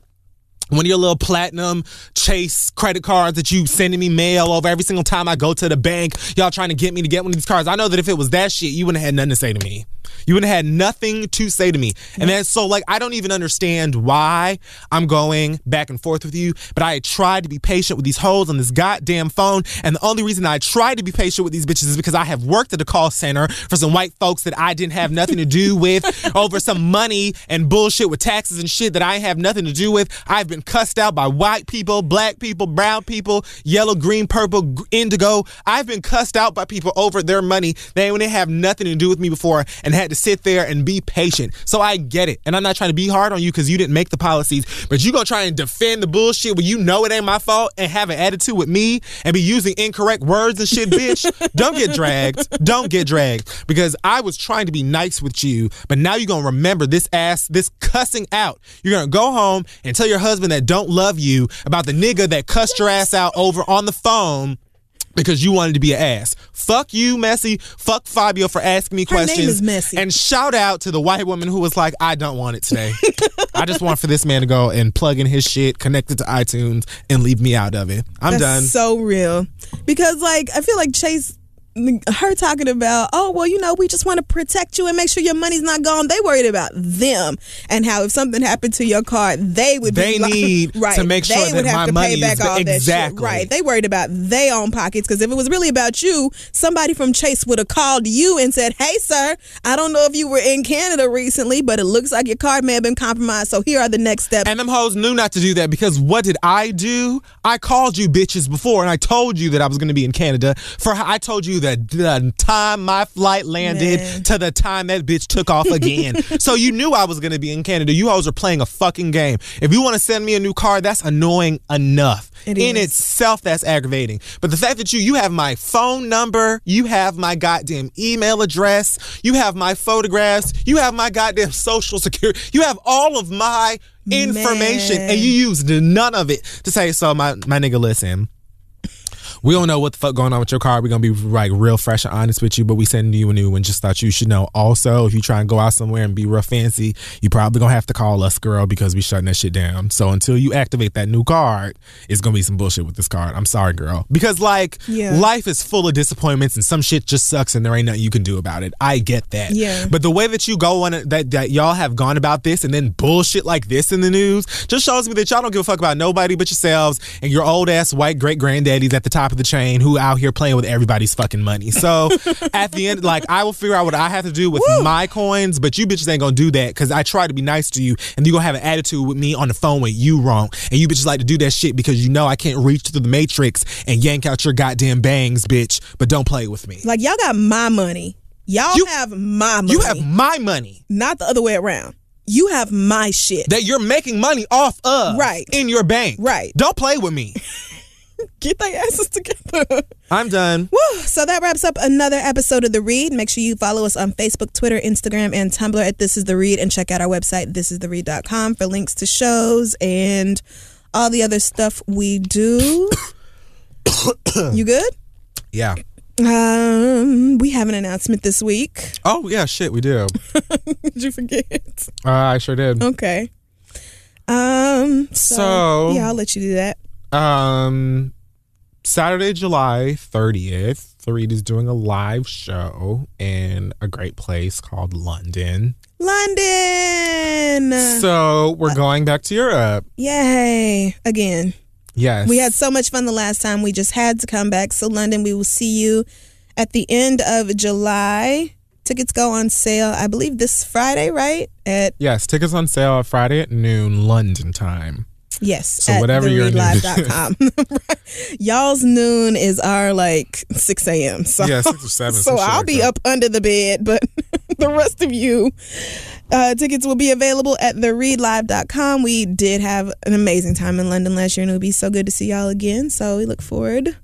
one of your little platinum chase credit cards that you sending me mail over every single time I go to the bank, y'all trying to get me to get one of these cards. I know that if it was that shit, you wouldn't have had nothing to say to me. You wouldn't have had nothing to say to me. And then so like I don't even understand why I'm going back and forth with you, but I tried to be patient with these hoes on this goddamn phone. And the only reason I tried to be patient with these bitches is because I have worked at a call center for some white folks that I didn't have nothing to do with over some money and bullshit with taxes and shit that I have nothing to do with. I've been cussed out by white people, black people, brown people, yellow, green, purple, indigo. I've been cussed out by people over their money. They didn't have nothing to do with me before and had to sit there and be patient. So I get it. And I'm not trying to be hard on you because you didn't make the policies, but you gonna try and defend the bullshit when you know it ain't my fault and have an attitude with me and be using incorrect words and shit, bitch. Don't get dragged. Don't get dragged because I was trying to be nice with you, but now you're gonna remember this ass, this cussing out. You're gonna go home and tell your husband that don't love you about the nigga that cussed your ass out over on the phone because you wanted to be an ass. Fuck you, Messy. Fuck Fabio for asking me Her name questions. is Messy. And shout out to the white woman who was like, I don't want it today. I just want for this man to go and plug in his shit, connect it to iTunes, and leave me out of it. I'm That's done. so real. Because like I feel like Chase her talking about, oh well, you know, we just want to protect you and make sure your money's not gone. They worried about them and how if something happened to your card, they would They be like- need to make sure they would that have my to money pay back is- all that exactly. shit. Right. They worried about their own pockets because if it was really about you, somebody from Chase would have called you and said, "Hey, sir, I don't know if you were in Canada recently, but it looks like your card may have been compromised. So here are the next steps." And them hoes knew not to do that because what did I do? I called you bitches before and I told you that I was going to be in Canada. For I told you that the time my flight landed Man. to the time that bitch took off again. so you knew I was going to be in Canada. You hoes are playing a fucking game. If you want to send me a new card, that's annoying enough. It in is. itself, that's aggravating. But the fact that you you have my phone number, you have my goddamn email address, you have my photographs, you have my goddamn social security, you have all of my information, Man. and you used none of it to say, so my my nigga, listen. We don't know what the fuck going on with your car. We're gonna be like real fresh and honest with you, but we sending you a new one. Just thought you should know. Also, if you try and go out somewhere and be real fancy, you probably gonna have to call us, girl, because we shutting that shit down. So until you activate that new card, it's gonna be some bullshit with this card. I'm sorry, girl, because like Yeah. life is full of disappointments and some shit just sucks and there ain't nothing you can do about it. I get that. Yeah. But the way that you go on that that y'all have gone about this and then bullshit like this in the news just shows me that y'all don't give a fuck about nobody but yourselves and your old ass white great granddaddies at the top of the chain who out here playing with everybody's fucking money. So at the end, like I will figure out what I have to do with my coins, but you bitches ain't gonna do that because I try to be nice to you and you gonna have an attitude with me on the phone with you wrong. And you bitches like to do that shit because you know I can't reach through the matrix and yank out your goddamn bangs, bitch. But don't play with me. Like y'all got my money. Y'all You- have my money. You have my money. not the other way around. You have my shit. that you're making money off of Right. in your bank. Right. Don't play with me. Get their asses together. I'm done. Woo! So that wraps up another episode of The Read. Make sure you follow us on Facebook, Twitter, Instagram, and Tumblr at This Is The Read and check out our website, thisistheread.com for links to shows and all the other stuff we do. you good? Yeah. Um, we have an announcement this week. Oh yeah, shit, we do. Did you forget? Uh, I sure did. Okay. Um. So, So- yeah, I'll let you do that. Um, Saturday, July 30th, The Read is doing a live show in a great place called London. London. So we're going back to Europe. Yay! Again. Yes. We had so much fun the last time. We just had to come back. So, London, we will see you at the end of July. Tickets go on sale, I believe, this Friday, right? At Yes, tickets on sale Friday at noon, London time. Yes, So at whatever your thereadlive.com. Y'all's noon is our like six a.m. So Yeah, six or seven, So I'll like be that. up under the bed, but the rest of you, uh, tickets will be available at thereadlive.com. We did have an amazing time in London last year, and it would be so good to see y'all again. So we look forward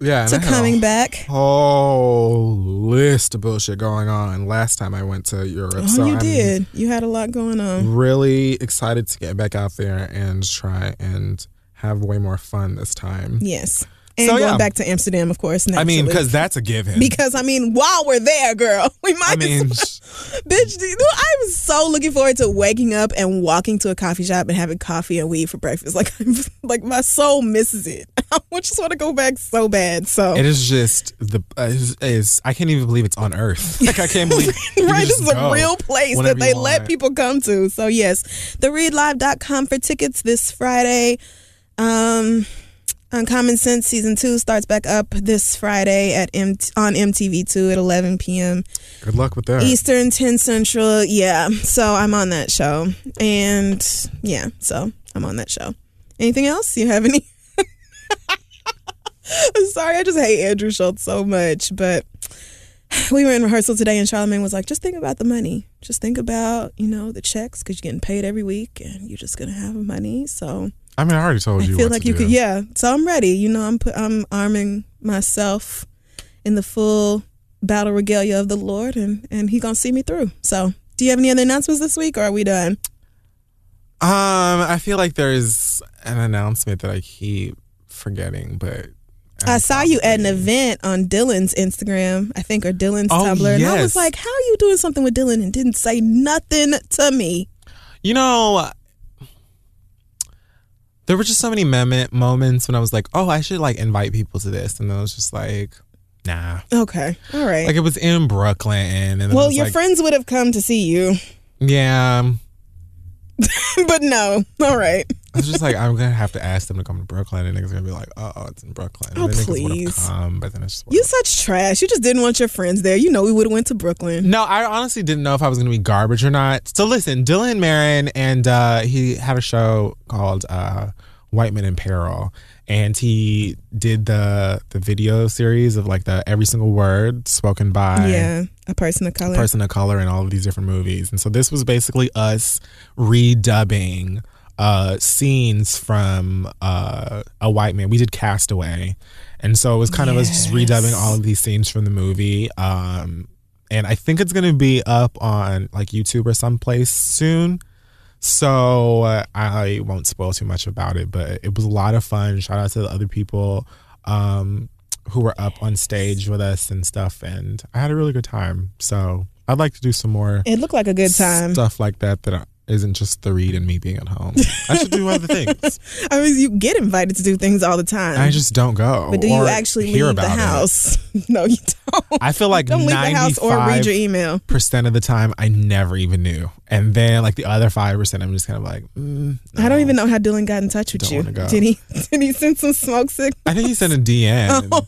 Yeah, to a coming back. whole list of bullshit going on last time I went to Europe. Oh, so you I'm did. You had a lot going on. really excited to get back out there and try and have way more fun this time. Yes. And So, going yeah. back to Amsterdam, of course. I mean, because that's a given. because I mean, while we're there, girl, we might. I mean, well- bitch, I was so looking forward to waking up and walking to a coffee shop and having coffee and weed for breakfast. Like, like my soul misses it. I just want to go back so bad. So it is just the uh, is, is I can't even believe it's on Earth. Like I can't believe right, this is a real place that they let people come to. So yes, thereadlive.com for tickets this Friday. Um Uncommon Sense season two starts back up this Friday at M- on MTV2 at 11 p.m. Good luck with that. Eastern, 10 Central. Yeah. So I'm on that show. And yeah, so I'm on that show. Anything else? You have any? I'm sorry, I just hate Andrew Schulz so much. But we were in rehearsal today and Charlamagne was like, just think about the money. Just think about, you know, the checks because you're getting paid every week and you're just going to have money. So I mean, I already told you. I you. feel like you do. could, yeah. So I'm ready. You know, I'm put, I'm arming myself in the full battle regalia of the Lord, and and He gonna see me through. So, do you have any other announcements this week, or are we done? Um, I feel like there's an announcement that I keep forgetting, but I saw you at an event on Dylan's Instagram, I think, or Dylan's Oh, Tumblr, and I was like, "How are you doing something with Dylan and didn't say nothing to me?" You know, there were just so many mem- moments when I was like, "Oh, I should like invite people to this," and then I was just like, "Nah." Okay, all right. Like it was in Brooklyn, and well, your like, friends would have come to see you, Yeah, but no. All right. I was just like, I'm gonna have to ask them to come to Brooklyn, and niggas gonna be like, "Oh, oh, it's in Brooklyn." Oh, and then please. come, but then it's just You such trash. You just didn't want your friends there. You know we would have went to Brooklyn. No, I honestly didn't know if I was to be garbage or not. So listen, Dylan Marron and uh, he had a show called uh, White Men in Peril, and he did the the video series of like the every single word spoken by Yeah, a person of color. a person of color in all of these different movies. And so this was basically us redubbing uh, scenes from uh, a white man. We did Castaway, and so it was kind of us just redubbing all of these scenes from the movie. Um, and I think it's going to be up on like YouTube or someplace soon. So uh, I won't spoil too much about it, but it was a lot of fun. Shout out to the other people um, who were up on stage with us and stuff, and I had a really good time. So I'd like to do some more It looked like a good time. stuff like that that isn't just the read and me being at home. I should do other things. I mean, you get invited to do things all the time. I just don't go. but do you actually hear leave the about it. house? no, you don't. I feel like don't leave the house or read your email. percent of the time I never even knew, and then like the other five percent, I'm just kind of like, mm, I don't even know how Dylan got in touch with Don't you. Did he? Did he send some smoke signals? I think he sent a DM.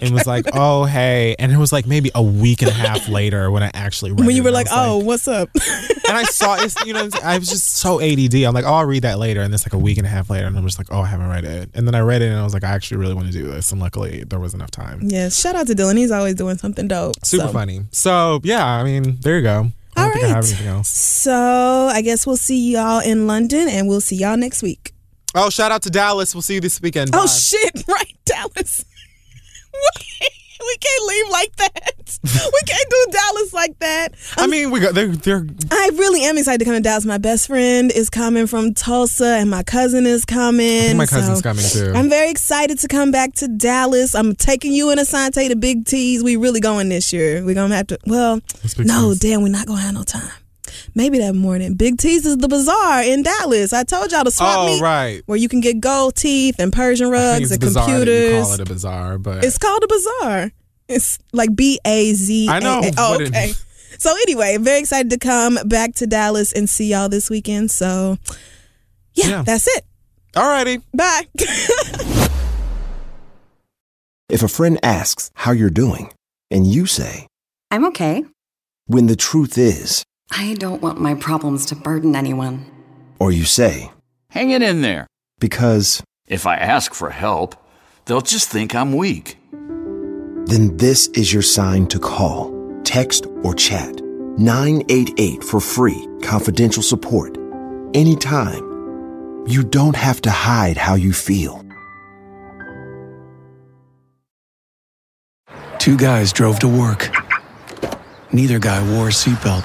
And was like, oh hey, and it was like maybe a week and a half later when I actually read When you it, were like, "Oh, what's up?" and I saw it's you know I was just so ADD. I'm like, oh, I'll read that later, and it's like a week and a half later, and I'm just like, oh, I haven't read it, and then I read it, and I was like, I actually really want to do this, and luckily there was enough time. yes. Shout out to Dylan. He's always doing something dope. Super So- funny. So yeah, I mean, there you go. I All think I have anything else. So I guess we'll see y'all in London, and we'll see y'all next week. Oh, shout out to Dallas. We'll see you this weekend. Oh shit! Right, Dallas. we can't leave like that. We can't do Dallas like that. I mean, we got they're they're I really am excited to come to Dallas. My best friend is coming from Tulsa, and my cousin is coming. My cousin's so coming too. I'm very excited to come back to Dallas. I'm taking you and Asante to Big T's. We really going this year. We're gonna have to. Well, no, damn, we're not gonna have no time. Maybe that morning. Big T's is the bazaar in Dallas. I told y'all to swap oh meet right. where you can get gold teeth and Persian I think rugs it's and bizarre that you computers. call it a bazaar, but It's called a bazaar. It's like B A Z. I know Oh, what it- okay. So anyway, very excited to come back to Dallas and see y'all this weekend. So yeah, Yeah. that's it. alrighty. Bye. If a friend asks how you're doing, and you say, I'm okay. when the truth is, I don't want my problems to burden anyone. or you say, Hang it in there. because, If I ask for help, they'll just think I'm weak. then this is your sign to call, text, or chat 988 for free, confidential support. Anytime. You don't have to hide how you feel. Two guys drove to work. Neither guy wore a seatbelt.